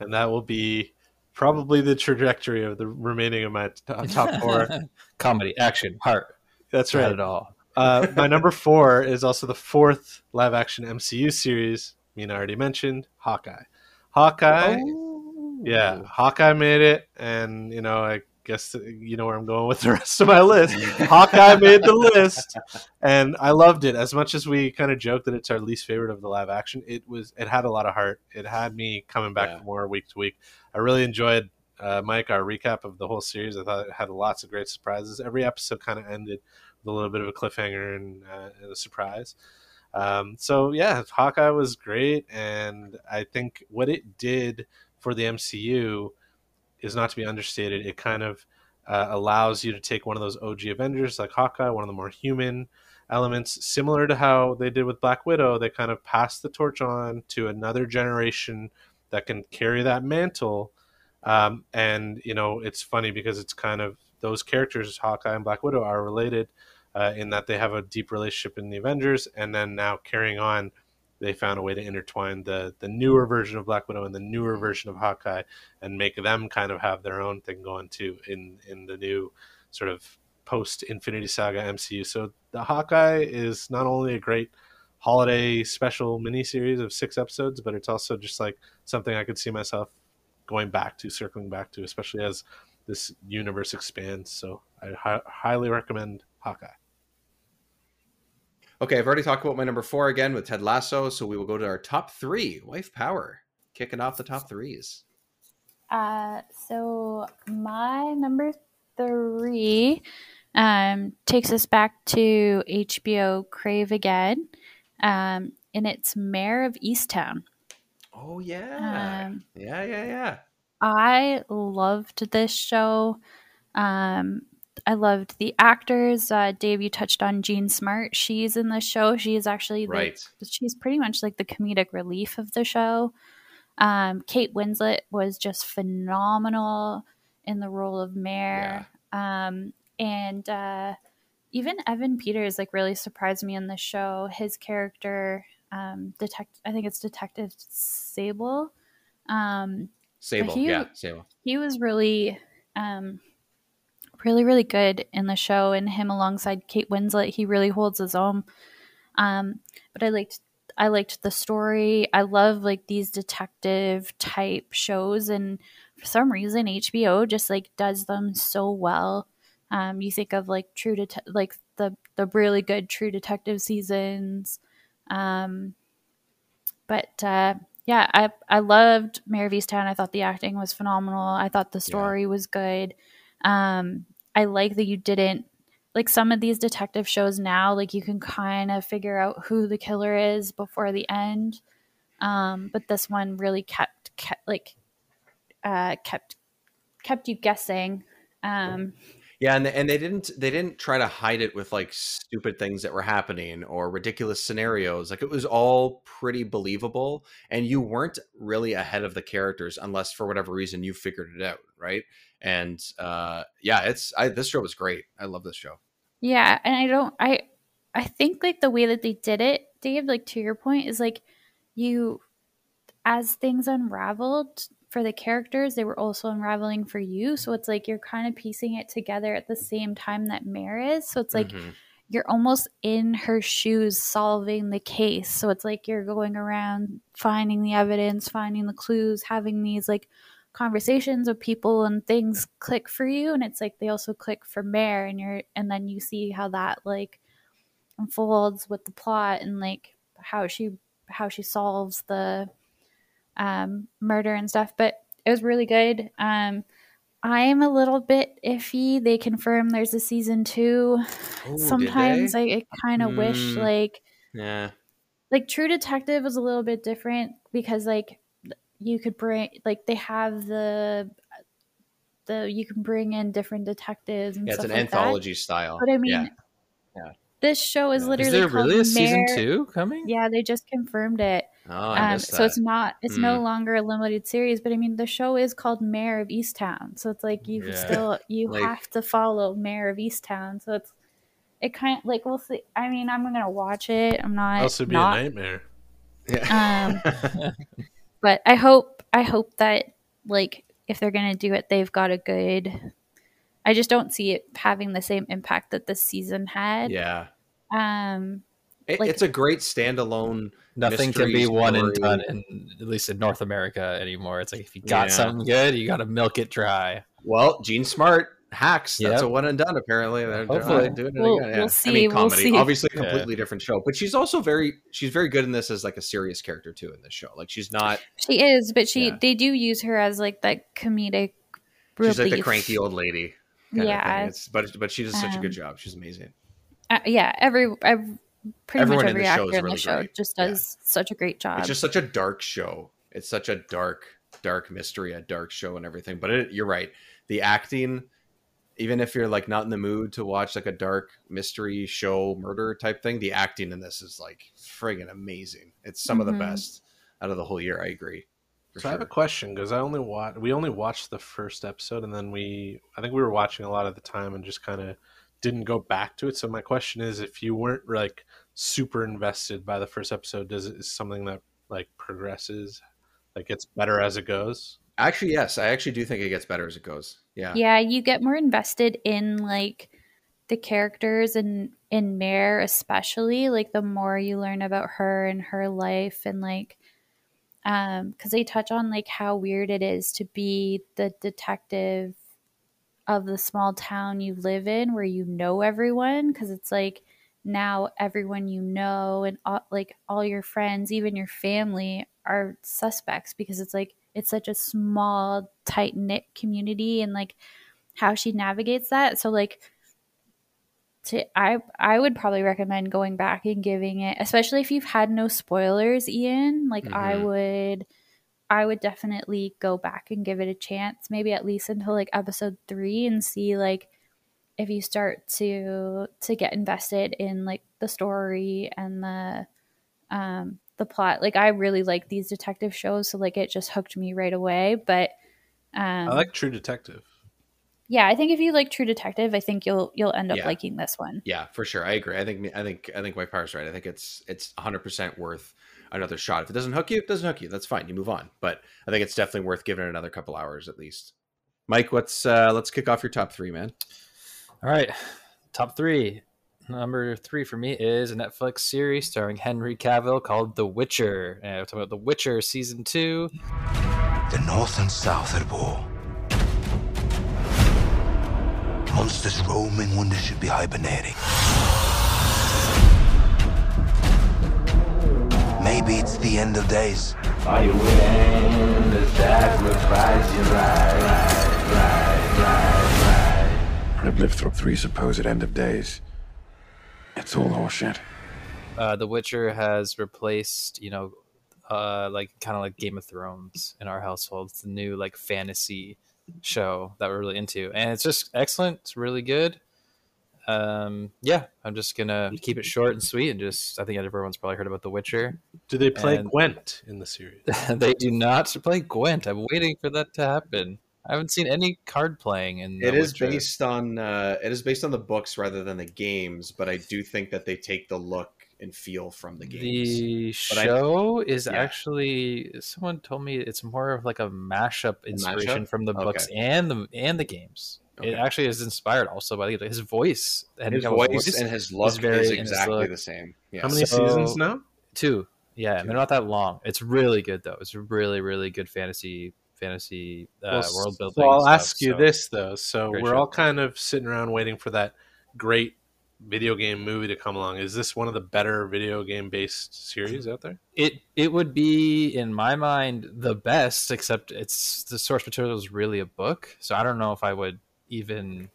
and that will be probably the trajectory of the remaining of my t- top four. Comedy, action, heart. That's right. it all. Uh, my number four is also the fourth live action MCU series. mean i already mentioned Hawkeye. Hawkeye, yeah, Hawkeye made it, and you know, I guess you know where I'm going with the rest of my list. Hawkeye made the list, and I loved it as much as we kind of joke that it's our least favorite of the live action. It was, it had a lot of heart. It had me coming back for more week to week. I really enjoyed uh, Mike our recap of the whole series. I thought it had lots of great surprises. Every episode kind of ended with a little bit of a cliffhanger and, uh, and a surprise. Um, so yeah, Hawkeye was great, and I think what it did for the MCU is not to be understated. It kind of uh, allows you to take one of those OG Avengers like Hawkeye, one of the more human elements, similar to how they did with Black Widow. They kind of pass the torch on to another generation that can carry that mantle. Um, and you know, it's funny because it's kind of those characters, Hawkeye and Black Widow, are related uh, in that they have a deep relationship in the Avengers, and then now carrying on, they found a way to intertwine the the newer version of Black Widow and the newer version of Hawkeye, and make them kind of have their own thing going too in in the new sort of post Infinity Saga MCU. So the Hawkeye is not only a great holiday special miniseries of six episodes, but it's also just like something I could see myself going back to, circling back to, especially as this universe expands. So I hi- highly recommend Hawkeye. Okay, I've already talked about my number four again with Ted Lasso, so we will go to our top three. Wife Power, kicking off the top threes. Uh, so my number three um, takes us back to HBO Crave again, um, and it's Mare of Easttown. Oh yeah, Um, yeah, yeah, yeah. I loved this show. Um, I loved the actors. Uh, Dave, you touched on Jean Smart. She's in the show. She is actually the- Right. she's pretty much like the comedic relief of the show. Um, Kate Winslet was just phenomenal in the role of Mare. Um, and uh, even Evan Peters like really surprised me in the show. His character, um, detect I think it's Detective Zabel. Um, Zabel, he- yeah, Zabel. He was really, um, really, really good in the show, and him alongside Kate Winslet, he really holds his own. Um, but I liked, I liked the story. I love like these detective type shows, and for some reason, HBO just like does them so well. Um, you think of like True Det- like the the really good True Detective seasons. Um, but uh, yeah, I I loved Mare of Easttown. I thought the acting was phenomenal. I thought the story was good. Um, I like that you didn't like some of these detective shows now. Like you can kind of figure out who the killer is before the end. Um, but this one really kept kept like uh, kept kept you guessing. Um, Yeah, and and they didn't they didn't try to hide it with like stupid things that were happening or ridiculous scenarios. Like it was all pretty believable, and you weren't really ahead of the characters unless for whatever reason you figured it out, right? And uh, yeah, it's I, this show was great. I love this show. Yeah, and I don't I I think like the way that they did it, Dave, like to your point, is like you as things unraveled for the characters, they were also unraveling for you. So it's like you're kind of piecing it together at the same time that Mare is. So it's like Mhm. you're almost in her shoes solving the case. So it's like you're going around finding the evidence, finding the clues, having these like conversations with people and things click for you and it's like they also click for Mare and you're and then you see how that like unfolds with the plot and like how she how she solves the um, murder and stuff. But it was really good. Um, I am a little bit iffy. They confirm there's a season two. Oh, did Sometimes I. I kind of wish Mm. like Yeah. like True Detective was a little bit different because like you could bring like they have the the you can bring in different detectives and Yeah, it's an like that. anthology style. But I mean, yeah. Yeah. This show is literally there called really a season two coming? Yeah, they just confirmed it. Oh, I um, so it's not it's no Hmm. longer a limited series, but I mean the show is called Mare of Easttown, so it's like you Yeah. still you Like- have to follow Mare of Easttown. So it's it kind of like we'll see. I mean, I'm gonna watch it. I'm not Also, be not a nightmare. Yeah. Um, but I hope I hope that like if they're gonna do it, they've got a good. I just don't see it having the same impact that this season had. Yeah. Um, It, like it's a great standalone. Nothing can mystery be one and done in at least in North America anymore. It's like if you got Yeah. something good, you got to milk it dry. Well, Jean Smart hacks. That's Yep. a one and done. Apparently, they're, they're Hopefully. doing it We'll- again. we'll yeah. see, I mean, we'll comedy. see. Obviously, a Yeah. completely different show, but she's also very she's very good in this as like a serious character too in this show. Like she's not. She is, but she Yeah. they do use her as like that comedic. She's like the cranky old lady. Of Yeah. It's, but but she does such a good Um, job. She's amazing. Uh, yeah, every, every pretty Everyone much in every show actor in the really show great. just does such a great job. It's just such a dark show. It's such a dark, dark mystery, a dark show, and everything. But it, you're right. The acting, even if you're like not in the mood to watch like a dark mystery show, murder type thing, the acting in this is like friggin' amazing. It's some of Mhm. the best out of the whole year. I agree. For So I have a question because I only watch we only watched the first episode and then we I think we were watching a lot of the time and just kind of didn't go back to it. So my question is, if you weren't like super invested by the first episode, does it is something that like progresses, like gets better as it goes? Actually, yes, I actually do think it gets better as it goes. Yeah. yeah, you get more invested in like the characters and in Mare especially. Like the more you learn about her and her life and like um because they touch on like how weird it is to be the detective of the small town you live in where you know everyone because it's like now everyone you know and all, like all your friends even your family are suspects because it's like it's such a small tight knit community and like how she navigates that. So like to I I would probably recommend going back and giving it especially if you've had no spoilers Ian like I Mhm. would I would definitely go back and give it a chance maybe at least until like episode 3 and see like if you start to to get invested in like the story and the um the plot like I really like these detective shows so like it just hooked me right away but um I like True Detective. Yeah, I think if you like True Detective, I think you'll you'll end up Yeah. liking this one. Yeah, for sure. I agree. I think I think I think Wife Power's right. I think it's it's 100% worth another shot. If it doesn't hook you, it doesn't hook you. That's fine. You move on. But I think it's definitely worth giving it another couple hours at least. Mike, what's uh let's kick off your top 3, man. All right, top three. Number three for me is a Netflix series starring Henry Cavill called The Witcher. And I'm talking about The Witcher season two. The North and South at war. Monsters roaming when they should be hibernating. Maybe it's the end of days. Are you willing to sacrifice your life? Right, right, right. I've lived through three supposed end of days. It's all horseshit. Uh, the Witcher has replaced, you know, uh, like kind of like Game of Thrones in our household. It's the new like fantasy show that we're really into, and it's just excellent. It's really good. Um, yeah, I'm just gonna keep it short and sweet, and just I think everyone's probably heard about The Witcher. Do they play And- Gwent in the series? they do not play Gwent. I'm waiting for that to happen. I haven't seen any card playing in. It The is Witcher. based on uh, it is based on the books rather than the games, but I do think that they take the look and feel from the games. The But I- show is yeah. actually someone told me it's more of like a mashup inspiration mashup? from the books Okay. and the and the games. It actually is inspired also by his voice. and His Cavill's voice and his look is and his exactly look. the same. Yeah. How many seasons now? Two. Yeah, and they're not that long. It's really good though. It's really really good fantasy fantasy uh, Well, world building. So I'll stuff, ask you so- this though. So Great we're show. all kind of sitting around waiting for that great video game movie to come along. Is this one of the better video game based series out there? It it would be in my mind the best, except it's the source material is really a book. So I don't know if I would even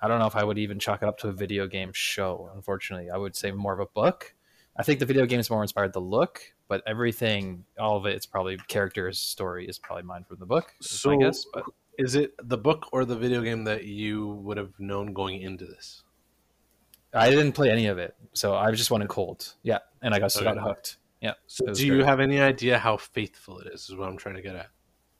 I don't know if I would even chalk it up to a video game show. Unfortunately, I would say more of a book. I think the video game is more inspired the look, but everything, all of it, it's probably characters, story is probably mine from the book. So my guess, but is it the book or the video game that you would have known going into this? I didn't play any of it, so I just went in cold. Yeah, and I got Okay. got hooked. Yeah. So it was do you great. have any idea how faithful it is? Is what I'm trying to get at.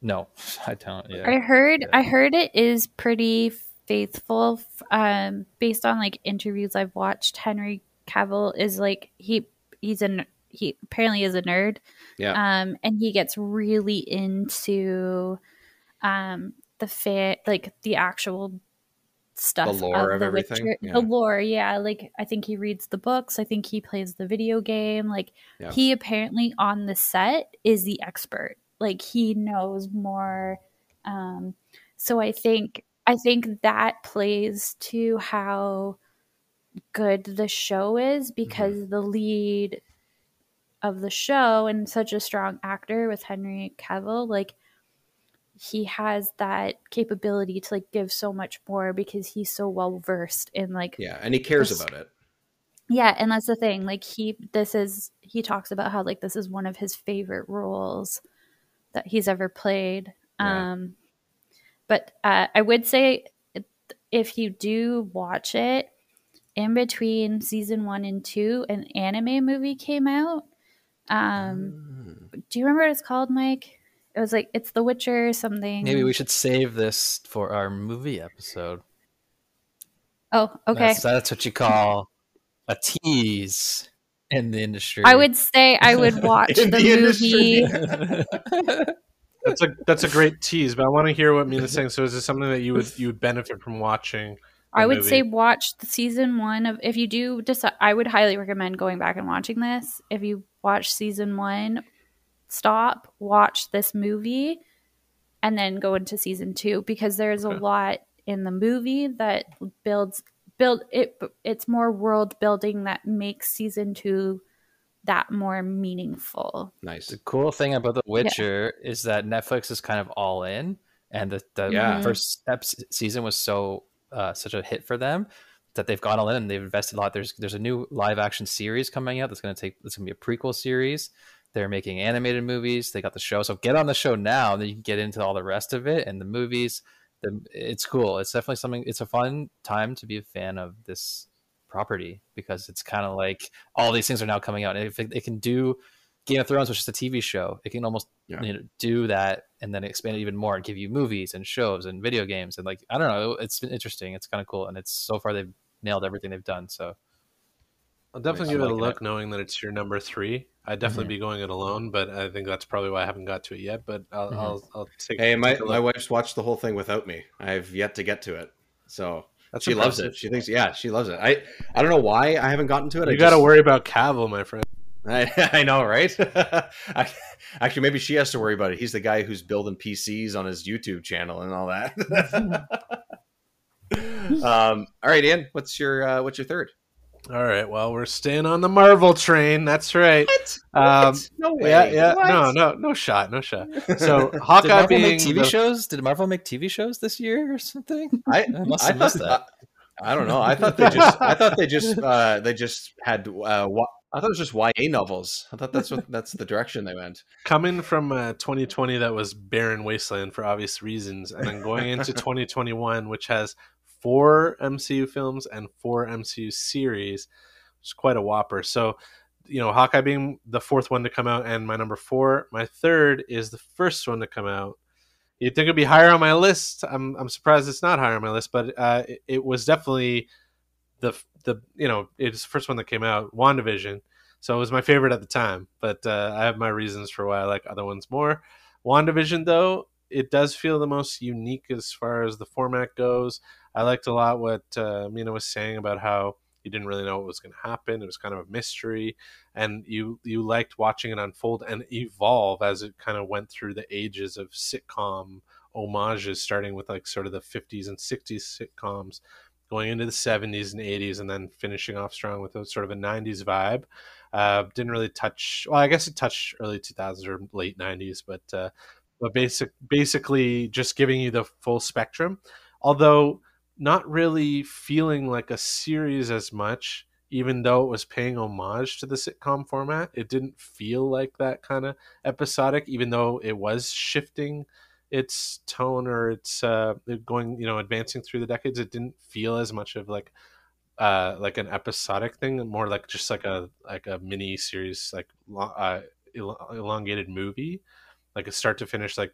No, I don't. Yeah. I heard I heard it is pretty faithful um based on like interviews I've watched Henry Cavill is like he he's an he apparently is a nerd. Yeah. Um and he gets really into um the fa- like the actual stuff The lore of the everything? Witcher- Yeah. The lore, yeah. Like I think he reads the books, I think he plays the video game. Like Yeah. he apparently on the set is the expert. Like he knows more. Um so I think I think that plays to how good the show is because the lead of the show and such a strong actor with Henry Cavill, like he has that capability to like give so much more because he's so well versed in like Yeah, and he cares this- about it. yeah, and that's the thing. Like he this is he talks about how like this is one of his favorite roles that he's ever played. Yeah. Um but uh, I would say if you do watch it in between season 1 and 2 an anime movie came out. Um do you remember what it's called, Mike? It was like it's The Witcher something. Maybe we should save this for our movie episode. Oh, okay. That's, that's what you call a tease in the industry. I would say I would watch the, the movie. That's a that's a great tease, but I want to hear what Mina's saying. So is this something that you would you would benefit from watching? I would movie? say watch the season one of if you do decide I would highly recommend going back and watching this. If you watch season one, stop, watch this movie, and then go into season two because there's a lot in the movie that builds build it it's more world building that makes season two that more meaningful. Nice. The cool thing about The Witcher is that Netflix is kind of all in, and the, the Yeah. first ep- season was so uh, such a hit for them that they've gone all in and they've invested a lot. There's there's a new live action series coming out that's going to take that's going to be a prequel series. They're making animated movies. They got the show, so get on the show now, and then you can get into all the rest of it and the movies. The, it's cool. It's definitely something. It's a fun time to be a fan of this property because it's kind of like all these things are now coming out. And if it, it can do Game of Thrones, which is a TV show, it can almost Yeah. you know, do that and then expand it even more and give you movies and shows and video games and like I don't know. It's been interesting. It's kind of cool, and it's so far they've nailed everything they've done. So I'll definitely give it a liking look, knowing that it's your number three. I'd definitely Mhm. be going it alone, but I think that's probably why I haven't got to it yet. But I'll Mhm. I'll, I'll take. Hey, my, my wife's watched the whole thing without me. I've yet to get to it, so That's she loves it. She thinks, yeah, she loves it. I I don't know why I haven't gotten to it. You got to just- worry about Cavill, my friend. I, I know, right? I, actually, maybe she has to worry about it. He's the guy who's building PCs on his YouTube channel and all that. um, all right, Ian, what's your uh, what's your third? All right. Well, we're staying on the Marvel train. That's right. What? Um, No way. yeah. What? No, no, no shot, no shot. So Hawkeye did Marvel being make TV the- shows? Did Marvel make TV shows this year or something? I, must I missed thought, that. I, I don't know. I thought they just I thought they just uh, they just had uh, I thought it was just YA novels. I thought that's what that's the direction they went. Coming from uh, 2020, that was barren wasteland for obvious reasons, and then going into 2021, which has four MCU films and four MCU series, is quite a whopper. So, you know, Hawkeye being the fourth one to come out, and my number four, my third is the first one to come out. You'd think it'd be higher on my list. I'm I'm surprised it's not higher on my list, but uh, it, it was definitely the the you know it's the first one that came out, WandaVision. So it was my favorite at the time, but uh, I have my reasons for why I like other ones more. WandaVision, though, it does feel the most unique as far as the format goes. I liked a lot what uh, Mina was saying about how you didn't really know what was going to happen. It was kind of a mystery, and you you liked watching it unfold and evolve as it kind of went through the ages of sitcom homages, starting with like sort of the 50s and 60s sitcoms, going into the 70s and 80s, and then finishing off strong with a sort of a 90s vibe. Uh, didn't really touch. Well, I guess it touched early 2000s or late 90s, but uh, but basic basically just giving you the full spectrum. Although not really feeling like a series as much, even though it was paying homage to the sitcom format. It didn't feel like that kind of episodic, even though it was shifting its tone or its uh, going, you know, advancing through the decades. It didn't feel as much of like uh, like an episodic thing, more like just like a like a mini series, like uh, elongated movie, like a start to finish, like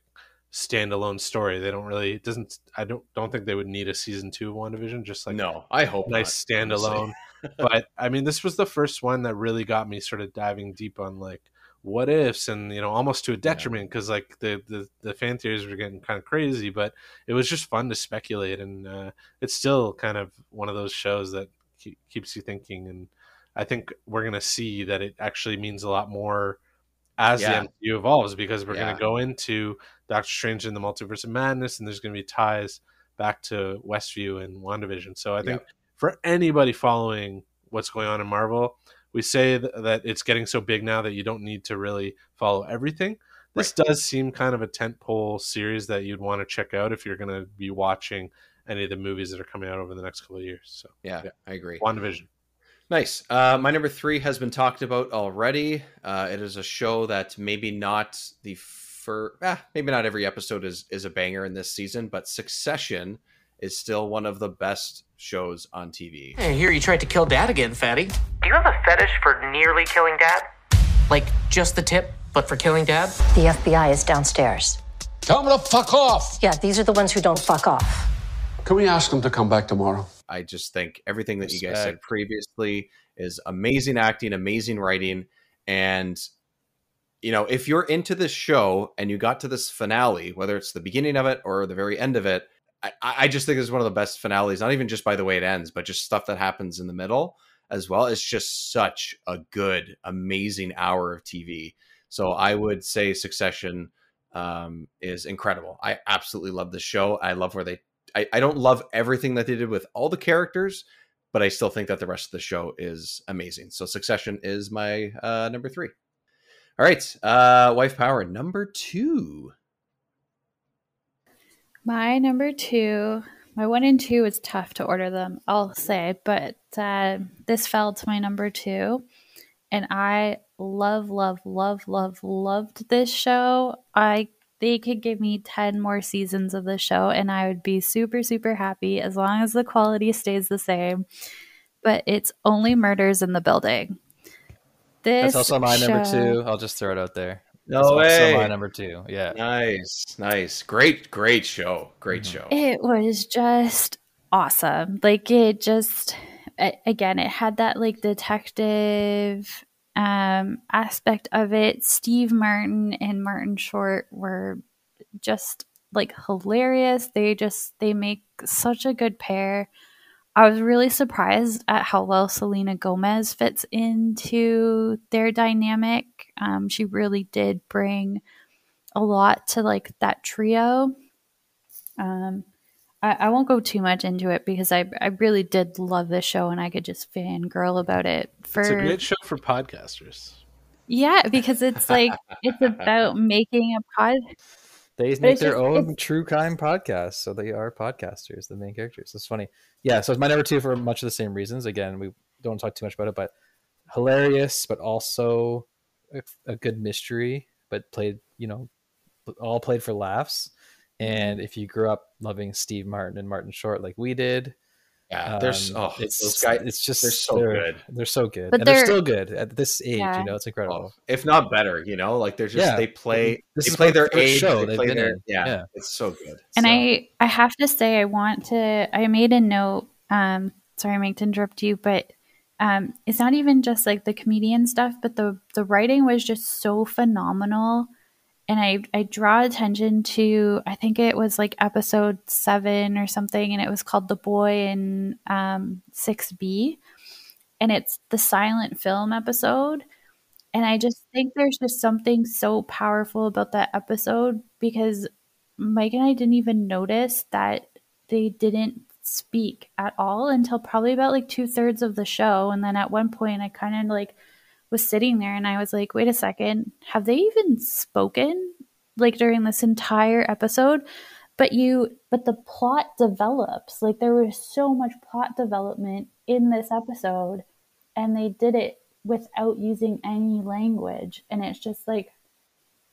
standalone story. They don't really it doesn't. I don't don't think they would need a season two of WandaVision. Just like no, I hope nice not, standalone. but I mean, this was the first one that really got me sort of diving deep on like what ifs and you know almost to a detriment because yeah. like the, the the fan theories were getting kind of crazy but it was just fun to speculate and uh, it's still kind of one of those shows that keep, keeps you thinking and i think we're gonna see that it actually means a lot more as yeah. the MCU evolves because we're yeah. going to go into Doctor Strange in the Multiverse of Madness, and there's going to be ties back to Westview and WandaVision. So I think yeah. for anybody following what's going on in Marvel, we say that it's getting so big now that you don't need to really follow everything. This right. does seem kind of a tentpole series that you'd want to check out if you're going to be watching any of the movies that are coming out over the next couple of years. So yeah, yeah. I agree. WandaVision. Nice. Uh, my number three has been talked about already. Uh, it is a show that maybe not the for eh, maybe not every episode is is a banger in this season, but Succession is still one of the best shows on TV. Hey, here you tried to kill Dad again, fatty. Do you have a fetish for nearly killing Dad? Like just the tip, but for killing Dad? The FBI is downstairs. Tell them to fuck off. Yeah, these are the ones who don't fuck off. Can we ask them to come back tomorrow? I just think everything that Respect. you guys said previously is amazing acting, amazing writing, and you know, if you're into this show and you got to this finale, whether it's the beginning of it or the very end of it, I, I just think it's one of the best finales. Not even just by the way it ends, but just stuff that happens in the middle as well. It's just such a good, amazing hour of TV. So I would say Succession um, is incredible. I absolutely love the show. I love where they I, I don't love everything that they did with all the characters, but I still think that the rest of the show is amazing. So Succession is my uh, number three. All right, uh, wife power number two. My number two, my one and two is tough to order them, I'll say, but uh, this fell to my number two, and I love, love, love, love, loved this show. I they could give me 10 more seasons of the show and I would be super, super happy as long as the quality stays the same. But it's only murders in the building. This That's also my show... number two. I'll just throw it out there. No That's way. Also my number two. Yeah. Nice, nice, great, great show. Great mm-hmm. show. It was just awesome. Like it just, again, it had that like detective um, aspect of it. Steve Martin and Martin Short were just like hilarious. They just they make such a good pair. I was really surprised at how well Selena Gomez fits into their dynamic. Um, she really did bring a lot to like that trio. Um, I, I won't go too much into it because I I really did love this show and I could just fangirl about it. For it's a great show for podcasters. Yeah, because it's like it's about making a pod. They make their just, own true crime podcast, so they are podcasters, the main characters. It's funny. Yeah, so it's my number two for much of the same reasons. Again, we don't talk too much about it, but hilarious, but also a, a good mystery. But played, you know, all played for laughs. And if you grew up loving Steve Martin and Martin Short like we did, Yeah, there's- oh, it's those guys- It's just they're so they're, good. They're so good, But and they're, they're- still good at this age. Yeah. You know, it's incredible. if not better, you know, like they're just Yeah. they play This they play their their age, show they play been their yeah, Yeah. it's so good. And So- I I have to say I want to I made a note um sorry Mike to interrupt you but um it's not even just like the comedian stuff but the the writing was just so phenomenal and I I draw attention to I think it was like episode 7 or something and it was called The Boy in um 6B and it's the silent film episode and I just think there's just something so powerful about that episode because Mike and I didn't even notice that they didn't speak at all until probably about like two thirds of the show. And then at one point, I kind of like was sitting there and I was like, wait a second, have they even spoken like during this entire episode? But you, but the plot develops. Like there was so much plot development in this episode, and they did it without using any language. And it's just like,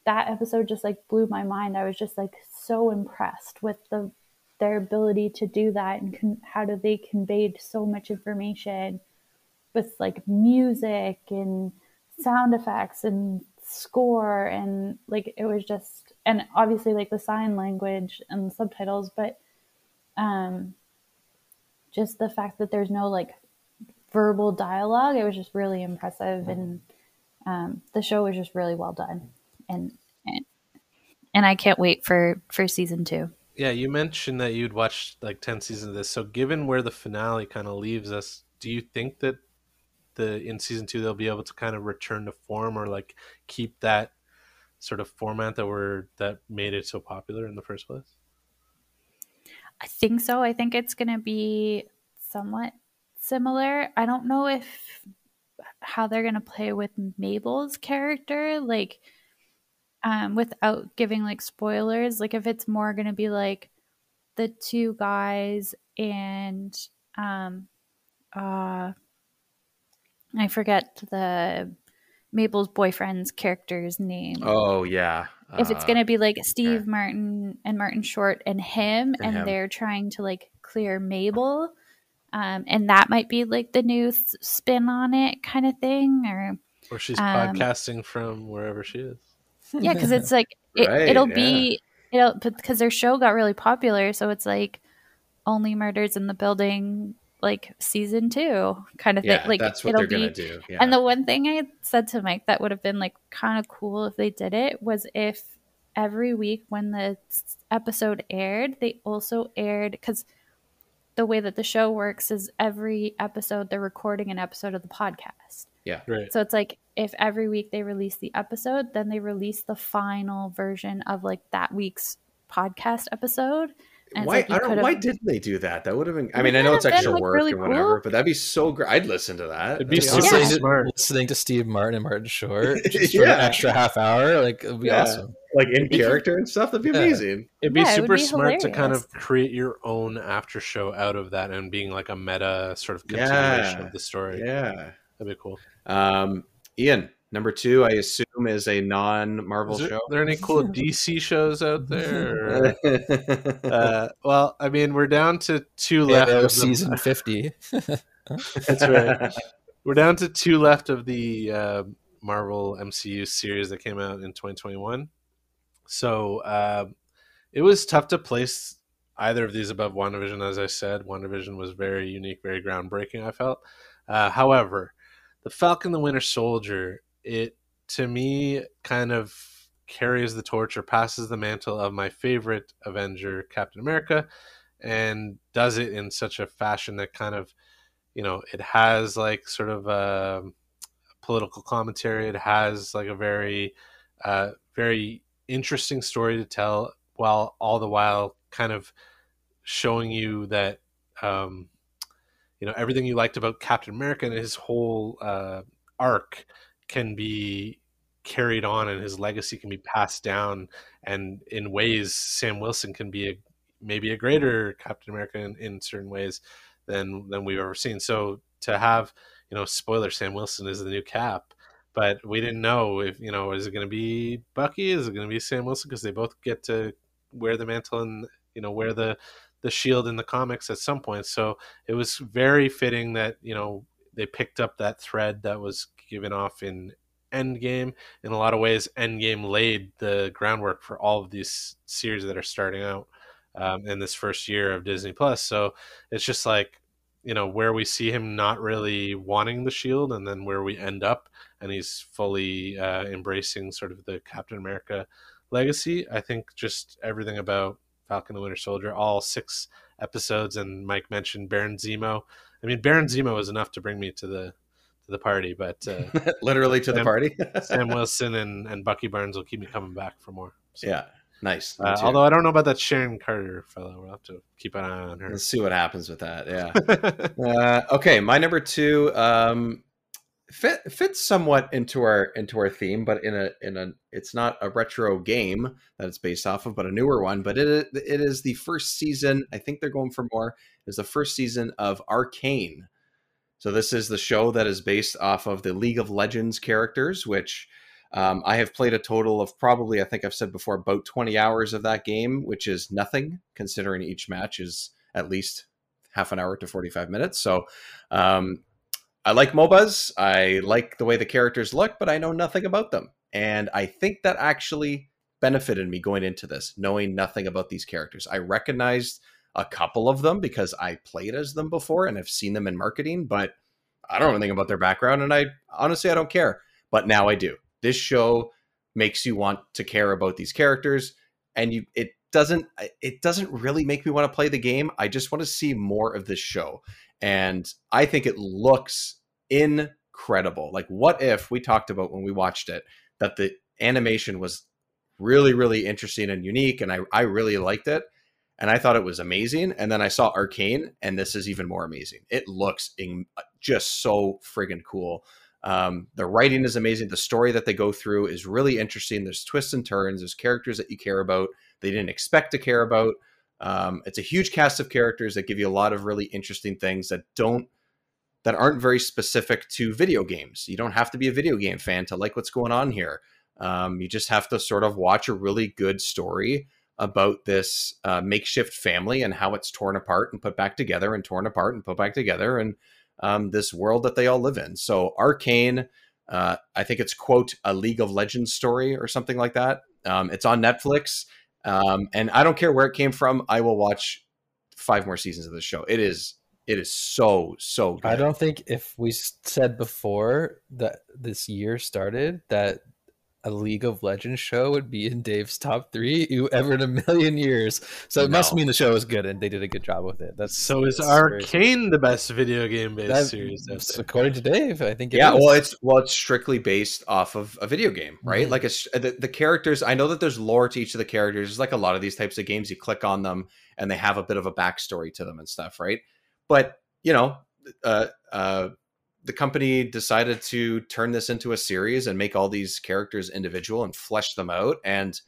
that episode just like blew my mind. I was just like so impressed with the their ability to do that and con- how do they conveyed so much information with like music and sound effects and score and like it was just and obviously like the sign language and subtitles but um just the fact that there's no like verbal dialogue it was just really impressive and um the show was just really well done and and, and I can't wait for for season 2 Yeah, you mentioned that you'd watched like 10 seasons of this. So given where the finale kind of leaves us, do you think that the in season 2 they'll be able to kind of return to form or like keep that sort of format that were that made it so popular in the first place? I think so. I think it's going to be somewhat similar. I don't know if how they're going to play with Mabel's character like um without giving like spoilers, like if it's more going to be like the two guys and um uh I forget the Mabel's boyfriend's character's name. Oh yeah. if it's Uh, going to be like Steve Martin and Martin Short and him, And and, him. they're trying to like clear Mabel, um, and that might be like the new s- spin on it kind of thing, or Or she's um, podcasting from wherever she is. yeah, because it's like it, Right, it'll yeah. be it'll because their show got really popular, so it's like only murders in the building like season two kind of Yeah, thing. Like that's what it'll they're gonna be- do, yeah. And the one thing I said to Mike that would have been like kind of cool if they did it was if every week when the episode aired, they also aired because the way that the show works is every episode they're recording an episode of the podcast. Yeah. Right. So it's like if every week they release the episode, then they release the final version of like that week's podcast episode. And Why like I don't why didn't they do that? That would have been. I mean, I know it's it's been, extra like, work really and whatever, cool. but that'd be so great. I'd listen to that. It'd be That'd so awesome. listening, listening to Steve Martin and Martin Short just for Yeah. an extra half hour. Like it'd be Yeah. awesome. Like in character and stuff. That'd be Yeah. amazing. It'd be Yeah, it super be smart to kind of create your own after show out of that and being like a meta sort of continuation Yeah. of the story. Yeah. That'd be cool. Um, Ian, number two, I assume is a non-Marvel there, show. Are there any cool DC shows out there? uh, well, I mean, we're down to two left. Arrow of the- season fifty. That's right. We're down to two left of the uh, Marvel MCU series that came out in 2021. So um, it was tough to place either of these above WandaVision. As I said, WandaVision was very unique, very groundbreaking. I felt. Uh, however, the Falcon, the Winter Soldier, it to me kind of carries the torch or passes the mantle of my favorite Avenger, Captain America, and does it in such a fashion that kind of you know it has like sort of a political commentary. It has like a very uh very interesting story to tell while all the while kind of showing you that um you know everything you liked about captain america and his whole uh arc can be carried on and his legacy can be passed down and in ways sam wilson can be a maybe a greater captain america in, in certain ways than than we've ever seen. So to have you know, spoiler: Sam Wilson is the new Cap. But we didn't know if you know is it going to be Bucky? Is it going to be Sam Wilson? Because they both get to wear the mantle and you know wear the the shield in the comics at some point. So it was very fitting that you know they picked up that thread that was given off in Endgame. In a lot of ways, Endgame laid the groundwork for all of these series that are starting out um, in this first year of Disney Plus. So it's just like you know where we see him not really wanting the shield, and then where we end up, and he's fully uh, embracing sort of the Captain America legacy. I think just everything about Falcon the Winter Soldier, all six episodes, and Mike mentioned Baron Zemo. I mean, Baron Zemo was enough to bring me to the to the party, but uh, literally to the party. Sam Wilson and, and Bucky Barnes will keep me coming back for more. So, yeah, nice. Uh, although I don't know about that Sharon Carter fellow, we'll have to keep an eye on her. Let's see what happens with that. Yeah. uh, okay, my number two um, fit fits somewhat into our into our theme, but in a in a it's not a retro game that it's based off of, but a newer one. But it it is the first season. I think they're going for more. Is the first season of Arcane. So this is the show that is based off of the League of Legends characters, which um, I have played a total of probably, I think I've said before, about 20 hours of that game, which is nothing considering each match is at least half an hour to 45 minutes. So um, I like MOBAs. I like the way the characters look, but I know nothing about them. And I think that actually benefited me going into this, knowing nothing about these characters. I recognized a couple of them because I played as them before and have seen them in marketing, but I don't know anything about their background. And I honestly, I don't care. But now I do. This show makes you want to care about these characters and you it doesn't it doesn't really make me want to play the game i just want to see more of this show and i think it looks incredible like what if we talked about when we watched it that the animation was really really interesting and unique and i, I really liked it and i thought it was amazing and then i saw arcane and this is even more amazing it looks in, just so friggin' cool um, the writing is amazing. The story that they go through is really interesting. There's twists and turns. There's characters that you care about. They didn't expect to care about. Um, it's a huge cast of characters that give you a lot of really interesting things that don't that aren't very specific to video games. You don't have to be a video game fan to like what's going on here. Um, you just have to sort of watch a really good story about this uh, makeshift family and how it's torn apart and put back together and torn apart and put back together and um, this world that they all live in. So Arcane, uh, I think it's quote a League of Legends story or something like that. Um, it's on Netflix, um, and I don't care where it came from. I will watch five more seasons of the show. It is it is so so good. I don't think if we said before that this year started that a League of Legends show would be in Dave's top three you ever in a million years. So it must mean the show is good and they did a good job with it. That's So is that's very- Arcane the best video game based That- series? out according to Dave, I think. it yeah is. well it's well it's strictly based off of a video game right Mhm. like it's the, the characters i know that there's lore to each of the characters It's like a lot of these types of games you click on them and they have a bit of a backstory to them and stuff right but you know uh uh the company decided to turn this into a series and make all these characters individual and flesh them out. And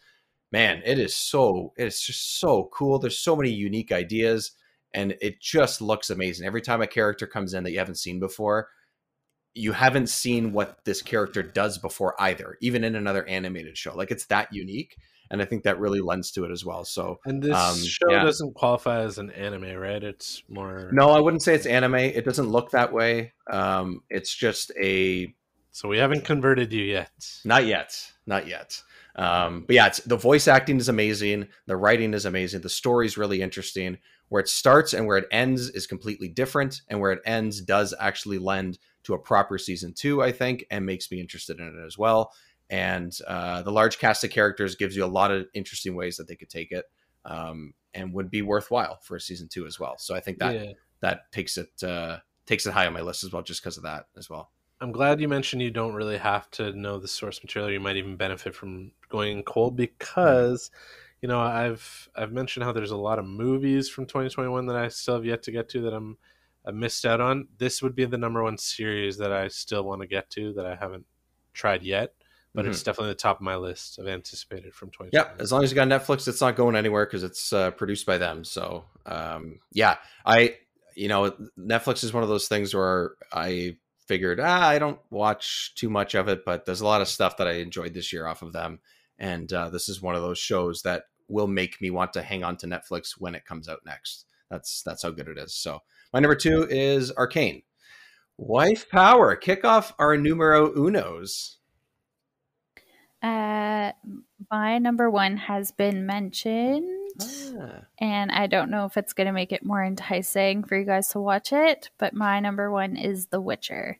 man it is so it's just so cool. There's so many unique ideas and it just looks amazing. Every time a character comes in that you haven't seen before you haven't seen what this character does before either even in another animated show. Like it's that unique and i think that really lends to it as well so And this um, show yeah. doesn't qualify as an anime, right? It's more. no i wouldn't say it's anime it doesn't look that way um it's just a So we haven't converted you yet. Not yet. Not yet. Um, but yeah, it's, the voice acting is amazing. The writing is amazing. The story is really interesting. Where it starts and where it ends is completely different. And where it ends does actually lend to a proper season two, I think, and makes me interested in it as well. And uh, the large cast of characters gives you a lot of interesting ways that they could take it um, and would be worthwhile for a season two as well. So I think that Yeah. that takes it uh, takes it high on my list as well, just because of that as well. I'm glad you mentioned you don't really have to know the source material. You might even benefit from going cold because, you know, I've I've mentioned how there's a lot of movies from 2021 that I still have yet to get to that I'm I missed out on. This would be the number one series that I still want to get to that I haven't tried yet, but it's Mhm. definitely the top of my list of anticipated from 2020. Yeah, as long as you got Netflix, it's not going anywhere because it's uh, produced by them. So, um, yeah, I, you know, Netflix is one of those things where I figured ah, I don't watch too much of it, but there's a lot of stuff that I enjoyed this year off of them, and uh, this is one of those shows that will make me want to hang on to Netflix when it comes out next. That's that's how good it is. So my number two is Arcane. Wife power. Kick off our numero unos. Uh, my number one has been mentioned, Ah. and I don't know if it's going to make it more enticing for you guys to watch it. But my number one is The Witcher.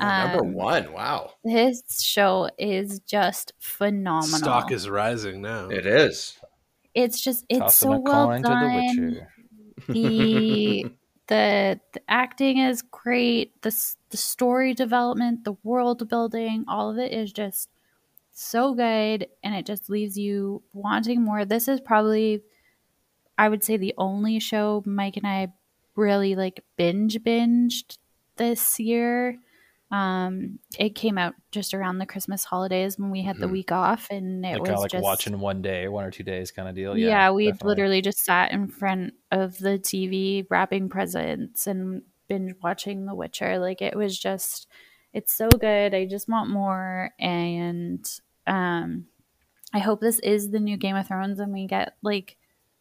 Oh, number Um, one. Wow. This show is just phenomenal. Stock is rising now. It is. it's just it's Tossing so a well done. The the the the acting is great. The the story development, the world building, all of it is just so good, and it just leaves you wanting more. This is probably, I would say, the only show Mike and I really like binge binged this year. Um, it came out just around the Christmas holidays when we had the Mhm. week off, and it Like, was like just watching one day, one or two days kind of deal. yeah, Yeah, we literally just sat in front of the TV wrapping presents and binge watching The Witcher. Like it was just it's so good. I just want more and um I hope this is the new Game of Thrones and we get like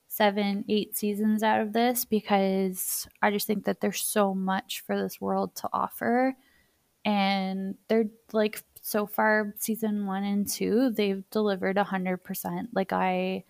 7 8 seasons out of this because I just think that there's so much for this world to offer and they're like so far season 1 and 2 they've delivered a 100% like I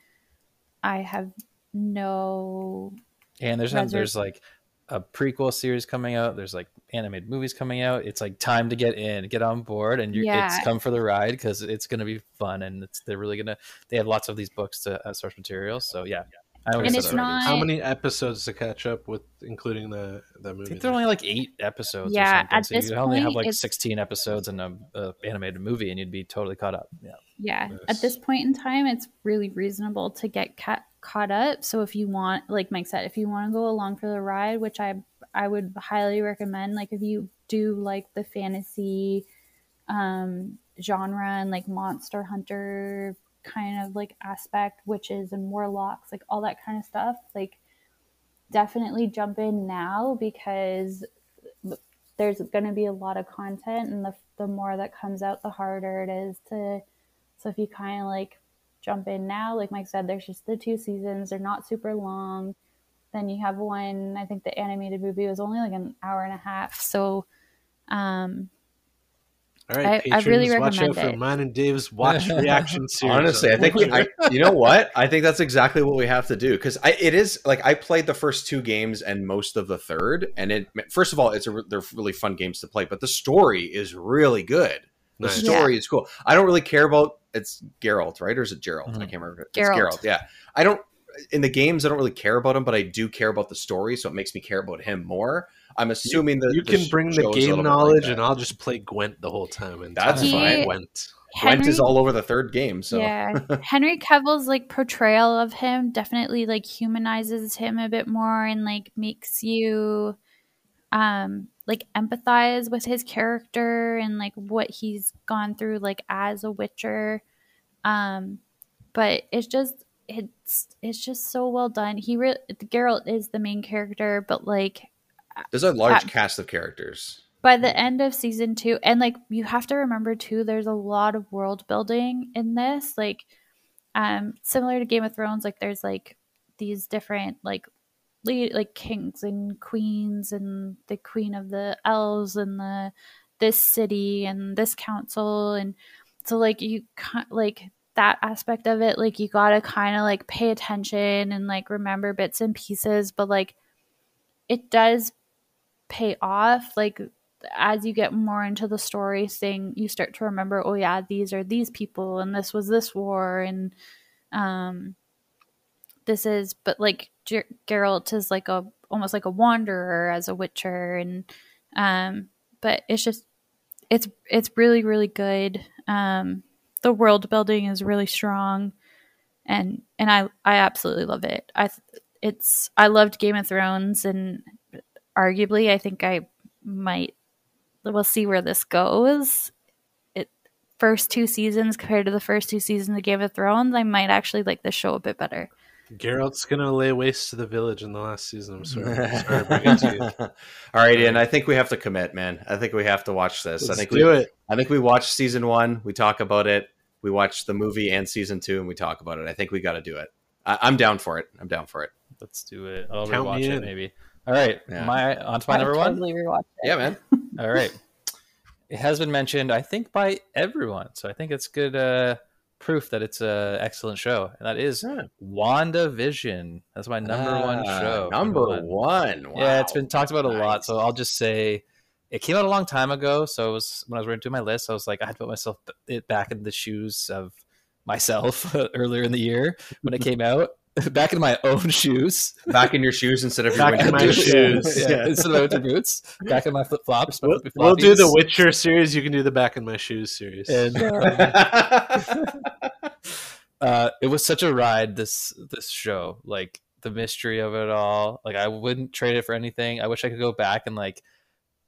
I have no And there's reserv- there's like a prequel series coming out. There's like animated movies coming out. It's like time to get in, get on board, and you Yeah. it's come for the ride because it's going to be fun and it's they're really gonna. They have lots of these books to as source material. So yeah, I And it's not- How many episodes to catch up with, including the the I movie? think they're only like eight episodes. Yeah, or at so this you only have like it's- 16 episodes in a, a animated movie, and you'd be totally caught up. Yeah. yeah at this point in time it's really reasonable to get ca- caught up so if you want like mike said if you want to go along for the ride which i i would highly recommend like if you do like the fantasy um genre and like monster hunter kind of like aspect witches and warlocks like all that kind of stuff like definitely jump in now because there's going to be a lot of content and the, the more that comes out the harder it is to so if you kind of like jump in now like mike said there's just the two seasons they're not super long then you have one i think the animated movie was only like an hour and a half so um All right, I- I really watch out recommend for it. mine and Dave's watch reaction series. Honestly, I think we, I, you know what? I think that's exactly what we have to do because I it is like I played the first two games and most of the third, and it first of all, it's a they're really fun games to play, but the story is really good. The Nice. story is cool. I don't really care about it's Geralt, right, or is it Gerald? I can't remember. It's Geralt. Geralt. Yeah, I don't in the games. I don't really care about him, but I do care about the story, so it makes me care about him more. I'm assuming that you the can bring the game little bit like knowledge, and I'll just play Gwent the whole time. And That's talk about fine. Gwent. Gwent is all over the third game, so Yeah, Henry Cavill's like portrayal of him definitely like humanizes him a bit more and like makes you um like empathize with his character and like what he's gone through like as a witcher. Um but it's just it's it's just so well done. He really Geralt is the main character, but like there's a large at- cast of characters. by the end of season two and like you have to remember too there's a lot of world building in this like um similar to game of thrones like there's like these different like lead like kings and queens and the queen of the elves and the this city and this council and so like you like that aspect of it like you gotta kind of like pay attention and like remember bits and pieces but like it does pay off like as you get more into the story thing you start to remember oh yeah these are these people and this was this war and um this is but like Ger- Geralt is like a almost like a wanderer as a witcher and um but it's just it's it's really really good um the world building is really strong and and I I absolutely love it. I it's I loved Game of Thrones and arguably I think I might we'll see where this goes. It first two seasons compared to the first two seasons of Game of Thrones I might actually like this show a bit better Geralt's gonna lay waste to the village in the last season. I'm sorry. I'm sorry to bring it to you. All right, Ian. I think we have to commit, man. I think we have to watch this. I Let's think do we, it. I think we watched season one. We talk about it. We watch the movie and season two, and we talk about it. I think we got to do it. I, I'm down for it. I'm down for it. Let's do it. I'll Count rewatch it maybe. All right, Yeah. my on to my I number one. totally rewatched it. Yeah, man. All right. It has been mentioned, I think, by everyone. So I think it's good uh, proof that it's a excellent show. And that is WandaVision. That's my number one Ah, show. number one. Yeah, it's been talked about a lot. So I'll just say it came out a long time ago. So it was when I was doing my list, I was like, I had to put myself it back in the shoes of myself earlier in the year when it came out. Back in my own shoes. Back in your shoes instead of your Back winter in my boots. shoes. yeah, Yeah. instead of winter boots. Back in my flip flops. We'll, we'll do the Witcher series. You can do the Back in My Shoes series. And, um, uh, it was such a ride this this show like the mystery of it all like i wouldn't trade it for anything i wish i could go back and like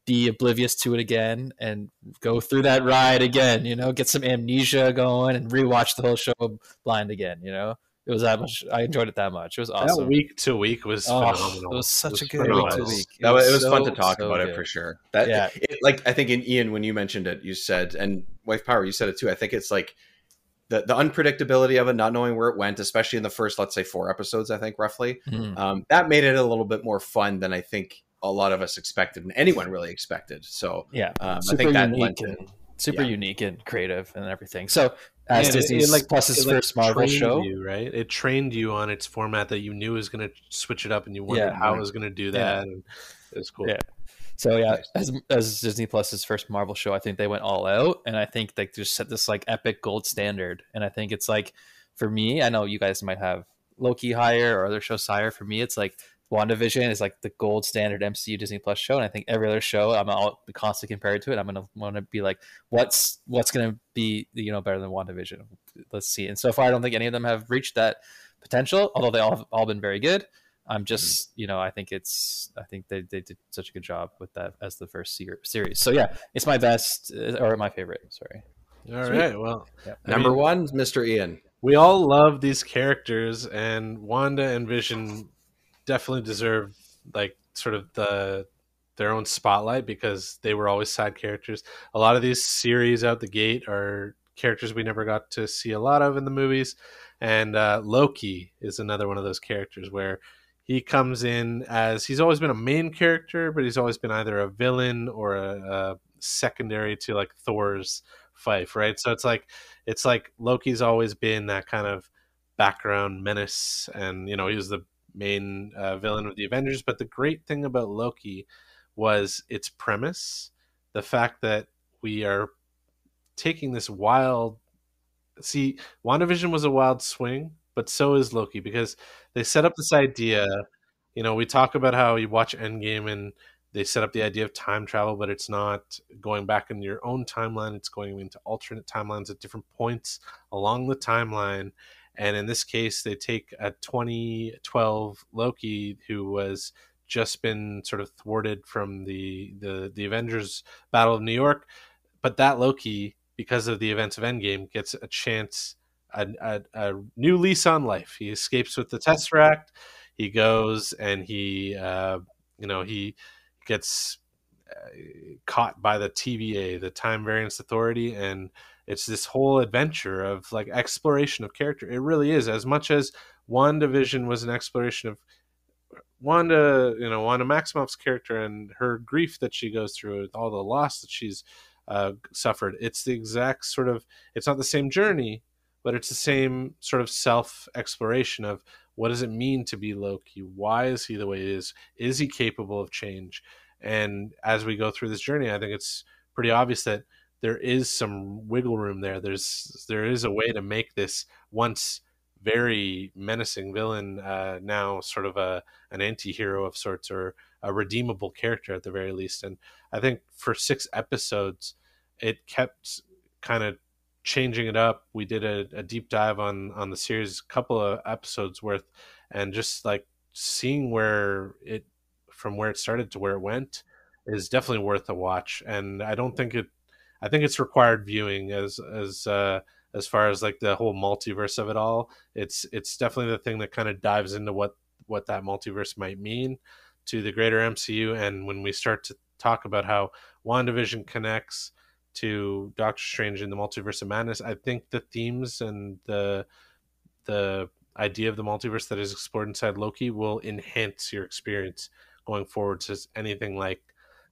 be oblivious to it again and go through that ride again you know get some amnesia going and rewatch the whole show blind again you know it was that much i enjoyed it that much it was awesome That week to week was Oh, phenomenal. it was such a good phenomenal. week to week That was, it was fun to talk so about it for sure. That Yeah. it, like I think in Ian when you mentioned it, you said and Wife Power, you said it too. I think it's like the the unpredictability of it, not knowing where it went, especially in the first, let's say, four episodes. I think roughly Mhm. um, that made it a little bit more fun than I think a lot of us expected and anyone really expected. So yeah um, I super think that unique lent and super Yeah. unique and creative and everything so as Yeah, it- disney's it, like plus's it, like, first marvel show you, right? It trained you on its format that you knew was going to switch it up, and you wondered Yeah. how it was going to do Yeah. that. And it was cool. Yeah. So yeah, as as Disney Plus's first Marvel show, I think they went all out, and I think they just set this like epic gold standard. And I think it's like, for me, I know you guys might have Loki higher or other shows higher. For me, it's like WandaVision is like the gold standard MCU Disney Plus show, and I think every other show I'm all constantly compared to it. I'm gonna want to be like, what's what's gonna be you know better than WandaVision? Let's see. And so far, I don't think any of them have reached that potential, although they all have all been very good. I'm just, you know, I think it's, I think they, they did such a good job with that as the first ser- series. So yeah, it's my best uh, or my favorite. Sorry. All Sweet. right. Well, I Number mean, one, Mr. Ian. we all love these characters, and Wanda and Vision definitely deserve like sort of the their own spotlight because they were always side characters. A lot of these series out the gate are characters we never got to see a lot of in the movies, and uh, Loki is another one of those characters where he comes in as he's always been a main character, but he's always been either a villain or a, a secondary to like Thor's fife, right? So it's like it's like Loki's always been that kind of background menace, and you know he was the main uh, villain of the Avengers. But the great thing about Loki was its premise, the fact that we are taking this wild. See, WandaVision was a wild swing, but so is Loki because they set up this idea. You know, we talk about how you watch Endgame and they set up the idea of time travel, but it's not going back in your own timeline. It's going into alternate timelines at different points along the timeline. And in this case, they take a 2012 Loki who was just been sort of thwarted from the, the, the Avengers Battle of New York. But that Loki, because of the events of Endgame, gets a chance, a, a, a new lease on life. He escapes with the Tesseract. He goes and he, uh, you know, he gets caught by the TVA, the Time Variance Authority, and it's this whole adventure of like exploration of character. It really is as much as WandaVision was an exploration of Wanda, you know, Wanda Maximoff's character and her grief that she goes through, all the loss that she's uh, suffered. It's the exact sort of. It's not the same journey, but it's the same sort of self exploration of what does it mean to be Loki? Why is he the way he is? Is he capable of change? And as we go through this journey, I think it's pretty obvious that there is some wiggle room there. There's there is a way to make this once very menacing villain uh, now sort of a an anti-hero of sorts or a redeemable character at the very least. And I think for six episodes, it kept kind of changing it up. We did a, a deep dive on on the series, a couple of episodes worth, and just like seeing where it from where it started to where it went is definitely worth a watch. And I don't think it. I think it's required viewing as as uh, as far as like the whole multiverse of it all. It's it's definitely the thing that kind of dives into what what that multiverse might mean to the greater MCU. And when we start to talk about how WandaVision connects to Doctor Strange in the Multiverse of Madness, I think the themes and the the idea of the multiverse that is explored inside Loki will enhance your experience going forward to anything like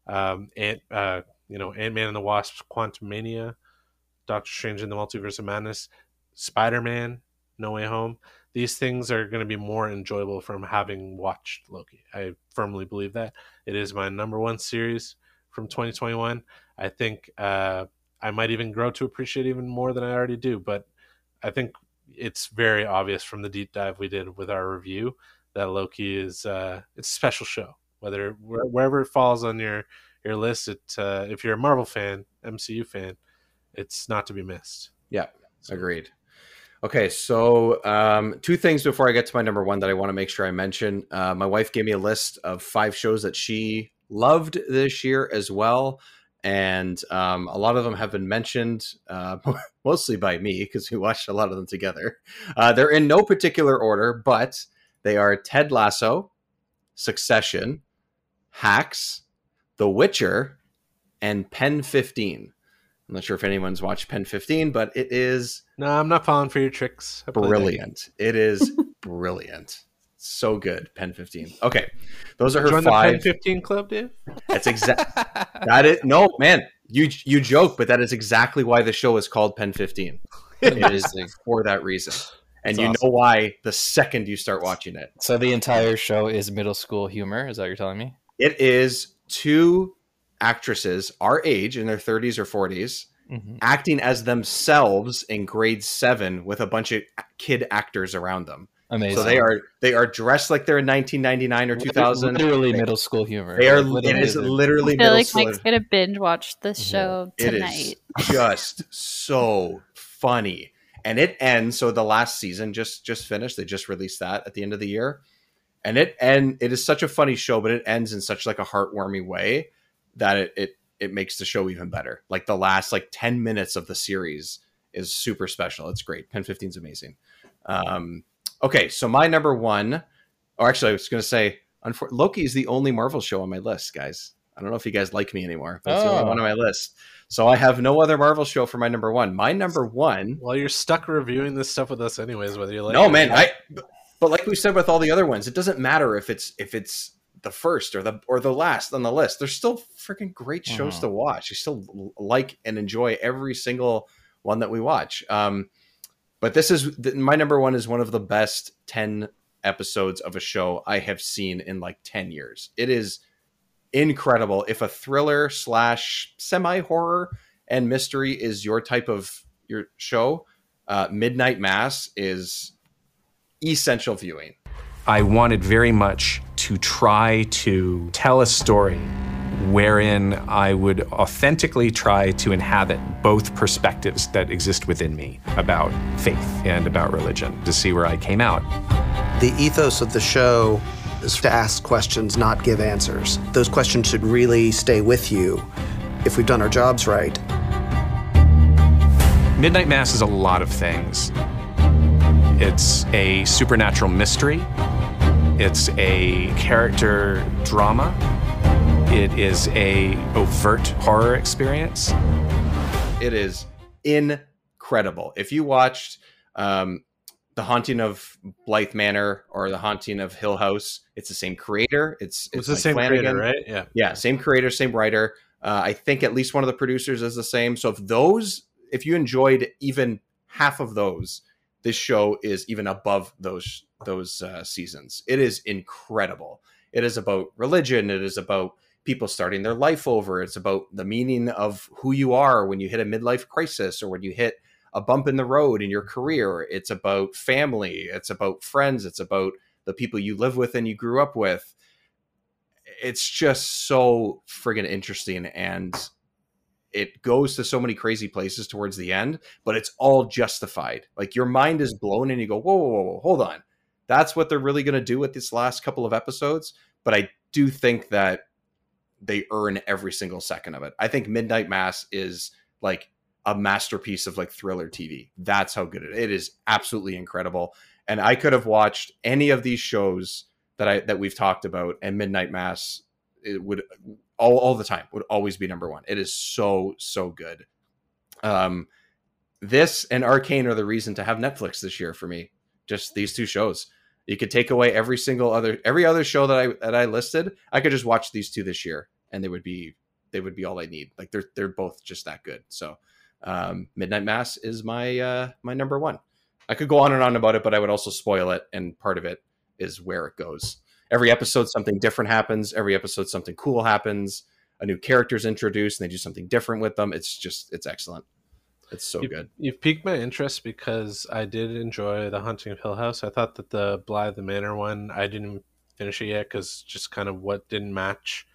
um, Ant, uh, you know, Ant Man and the Wasp, Quantumania, Doctor Strange in the Multiverse of Madness, Spider Man, No Way Home. These things are going to be more enjoyable from having watched Loki. I firmly believe that it is my number one series from 2021. I think uh, I might even grow to appreciate even more than I already do. But I think it's very obvious from the deep dive we did with our review that Loki is uh, it's a special show. Whether wherever it falls on your your list, it uh, if you're a Marvel fan, MCU fan, it's not to be missed. Yeah, agreed. Okay, so um, two things before I get to my number one that I want to make sure I mention. Uh, my wife gave me a list of five shows that she loved this year as well. And um, a lot of them have been mentioned, uh, mostly by me because we watched a lot of them together. Uh, they're in no particular order, but they are Ted Lasso, Succession, Hacks, The Witcher, and Pen 15. I'm not sure if anyone's watched Pen 15, but it is. No, I'm not falling for your tricks. Brilliant. It is brilliant. So good. Pen 15. Okay. Those are her Join five. the Pen 15 club, dude. That's exact. that is no man. You you joke, but that is exactly why the show is called Pen 15. It is for that reason. And That's you awesome. know why the second you start watching it. So the entire show is middle school humor. Is that what you're telling me? It is two actresses our age in their 30s or 40s Mhm. acting as themselves in grade 7 with a bunch of kid actors around them. Amazing. So they are they are dressed like they're in 1999 or 2000. Literally They- middle school humor. They are Like, it is literally. literally I feel middle like school. Mike's gonna binge watch this show It tonight. is just so funny. And it ends. So the last season just just finished. They just released that at the end of the year, and it and it is such a funny show, but it ends in such like a heartwarming way that it it it makes the show even better. Like the last like ten minutes of the series is super special. It's great. Pen 15 is amazing. Um, okay, so my number one, or actually, I was going to say, unfor- Loki is the only Marvel show on my list, guys. I don't know if you guys like me anymore, but it's the only Oh. one on my list. So I have no other Marvel show for my number one. My number one. Well, you're stuck reviewing this stuff with us anyways, whether you like. no, it man. I. But like we said with all the other ones, it doesn't matter if it's if it's the first or the or the last on the list. There's still freaking great shows Mhm. to watch. You still like and enjoy every single one that we watch. Um, but this is my number one is one of the best 10 episodes of a show I have seen in like 10 years. It is incredible. If a thriller slash semi horror and mystery is your type of your show, uh, Midnight Mass is essential viewing. I wanted very much to try to tell a story wherein I would authentically try to inhabit both perspectives that exist within me about faith and about religion to see where I came out. The ethos of the show is to ask questions, not give answers. Those questions should really stay with you if we've done our jobs right. Midnight Mass is a lot of things. It's a supernatural mystery. It's a character drama. It is a overt horror experience. It is incredible. If you watched um, The Haunting of Bly Manor or The Haunting of Hill House, it's the same creator. It's It's the same creator, right? Yeah. yeah, same creator, same writer. Uh, I think at least one of the producers is the same. So if those, if you enjoyed even half of those, this show is even above those those uh, seasons. It is incredible. It is about religion. It is about people starting their life over. It's about the meaning of who you are when you hit a midlife crisis or when you hit a bump in the road in your career. It's about family. It's about friends. It's about the people you live with and you grew up with. It's just so friggin' interesting and it goes to so many crazy places towards the end, but it's all justified. Like your mind is mm. blown and you go, whoa, whoa, whoa, whoa hold on. That's what they're really going to do with this last couple of episodes. But I do think that they earn every single second of it. I think Midnight Mass is like a masterpiece of like thriller TV. That's how good it is. It is absolutely incredible. And I could have watched any of these shows that I that we've talked about, and Midnight Mass it would all, all the time would always be number one. It is so so good. Um, this and Arcane are the reason to have Netflix this year for me. Just these two shows. You could take away every single other every other show that I that I listed. I could just watch these two this year, and they would be they would be all I need. Like they're they're both just that good. So um, Midnight Mass is my uh, my number one. I could go on and on about it, but I would also spoil it, and part of it is where it goes. Every episode, something different happens. Every episode, something cool happens. A new character's introduced, and they do something different with them. It's just it's excellent. It's so you, good. You've piqued my interest because I did enjoy The Haunting of Hill House. I thought that the Bly the Manor one, I didn't finish it yet because just kind of what didn't match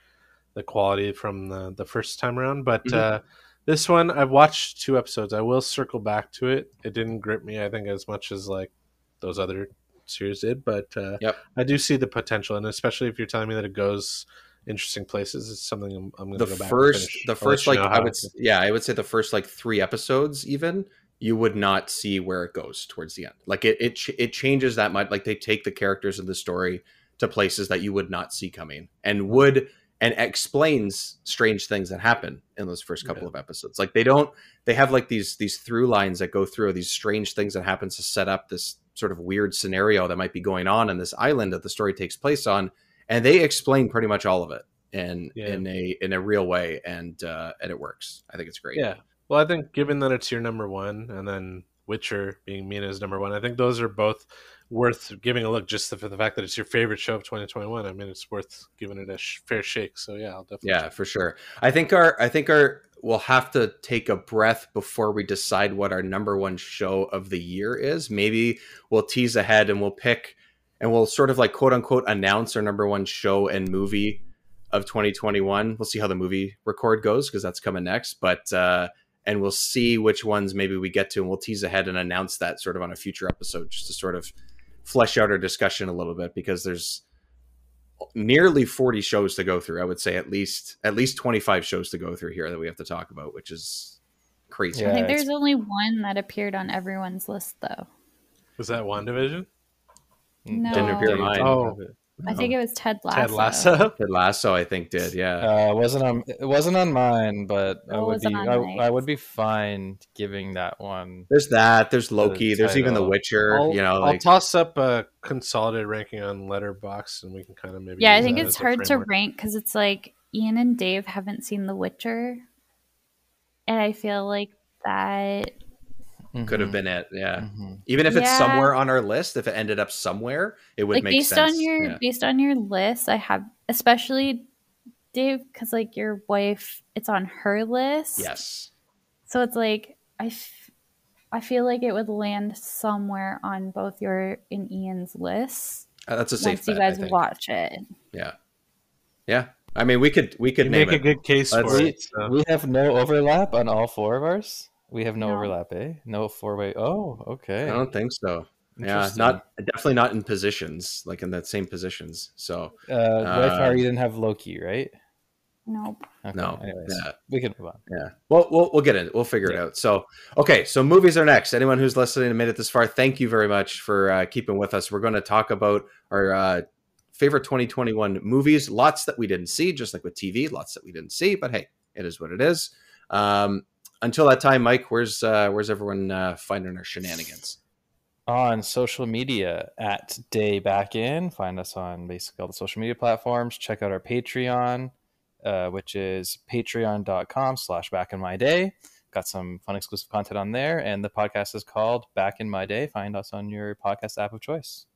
the quality from the, the first time around. But Mhm. uh, this one, I've watched two episodes. I will circle back to it. It didn't grip me, I think, as much as like those other series did. But uh, Yep. I do see the potential, and especially if you're telling me that it goes interesting places, it's something I'm, I'm going to the go back. first the first like i would yeah i would say the first like three episodes even you would not see where it goes towards the end like it it, ch- it changes that much like they take the characters of the story to places that you would not see coming and would and explains strange things that happen in those first couple of episodes like they don't they have like these these through lines that go through these strange things that happens to set up this sort of weird scenario that might be going on in this island that the story takes place on and they explain pretty much all of it in Yeah. in a in a real way and uh and it works i think it's great Yeah. Well, I think given that it's your number one, and then Witcher being Mina's number one, I think those are both worth giving a look. Just for the fact that it's your favorite show of 2021, I mean, it's worth giving it a sh- fair shake. So yeah, I'll definitely. yeah for sure i think our i think our we'll have to take a breath before we decide what our number one show of the year is maybe we'll tease ahead and we'll pick and we'll sort of like quote unquote announce our number one show and movie of 2021 we'll see how the movie record goes because that's coming next but uh and we'll see which ones maybe we get to and we'll tease ahead and announce that sort of on a future episode just to sort of flesh out our discussion a little bit because there's nearly 40 shows to go through i would say at least at least 25 shows to go through here that we have to talk about which is crazy I think there's only one that appeared on everyone's list, though. Was that WandaVision? No. didn't appear on mine Oh, I think it was Ted Lasso. Ted Lasso. Ted Lasso, I think, did yeah. Uh, it wasn't on. It wasn't on mine, but I would be. I. I would be fine giving that one. There's that. There's Loki. There's even The. Witcher. I'll, you know, I'll like toss up a consolidated ranking on Letterboxd, and we can kind of maybe. Yeah, I think it's hard to rank because it's like Ian and Dave haven't seen The Witcher, and I feel like that. Could have Mhm. been it. Yeah. Mhm. Even if it's somewhere on our list, if it ended up somewhere, it would like make based sense. on your Yeah. based on your list, I have especially Dave because like your wife, it's on her list. Yes. So it's like I, f- I feel like it would land somewhere on both your and Ian's list. Uh, that's a safe once you bet, I guys think. watch it. Yeah. Yeah. I mean, we could we could You name make a good case Let's- for it. so- we have no overlap on all four of ours. We have no, No. overlap, eh? No four way. Oh, okay. I don't think so. Yeah, not definitely not in positions like in that same positions. So Uh, Wife Uh, Power, you didn't have Loki, right? Nope. Okay, no, Anyways, yeah. we can move on. Yeah. Well, we'll we'll get it. We'll figure it out. So, okay. So movies are next. Anyone who's listening and made it this far, thank you very much for uh, keeping with us. We're going to talk about our uh, favorite 2021 movies. Lots that we didn't see, just like with TV. Lots that we didn't see, but hey, it is what it is. Um, until that time, Mike, where's uh, where's everyone uh, finding our shenanigans? on social media at day back in. Find us on basically all the social media platforms. Check out our patreon uh, which is patreon.com slash back in my day. Got some fun exclusive content on there. And the podcast is called back in my day. Find us on your podcast app of choice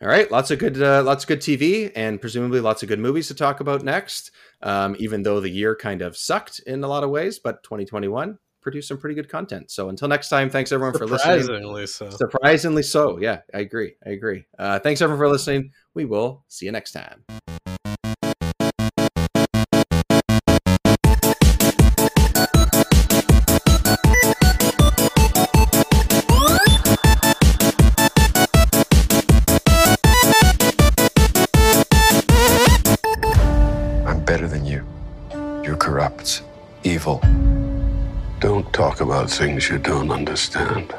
All right, lots of good, uh, lots of good TV, and presumably lots of good movies to talk about next. Um, even though the year kind of sucked in a lot of ways, but 2021 produced some pretty good content. So until next time, thanks everyone for listening. Surprisingly so. Surprisingly so, yeah, I agree. I agree. Uh, thanks everyone for listening. We will see you next time. Don't talk about things you don't understand.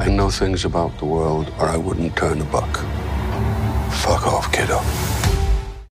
I know things about the world, or I wouldn't turn a buck. Fuck off, kiddo.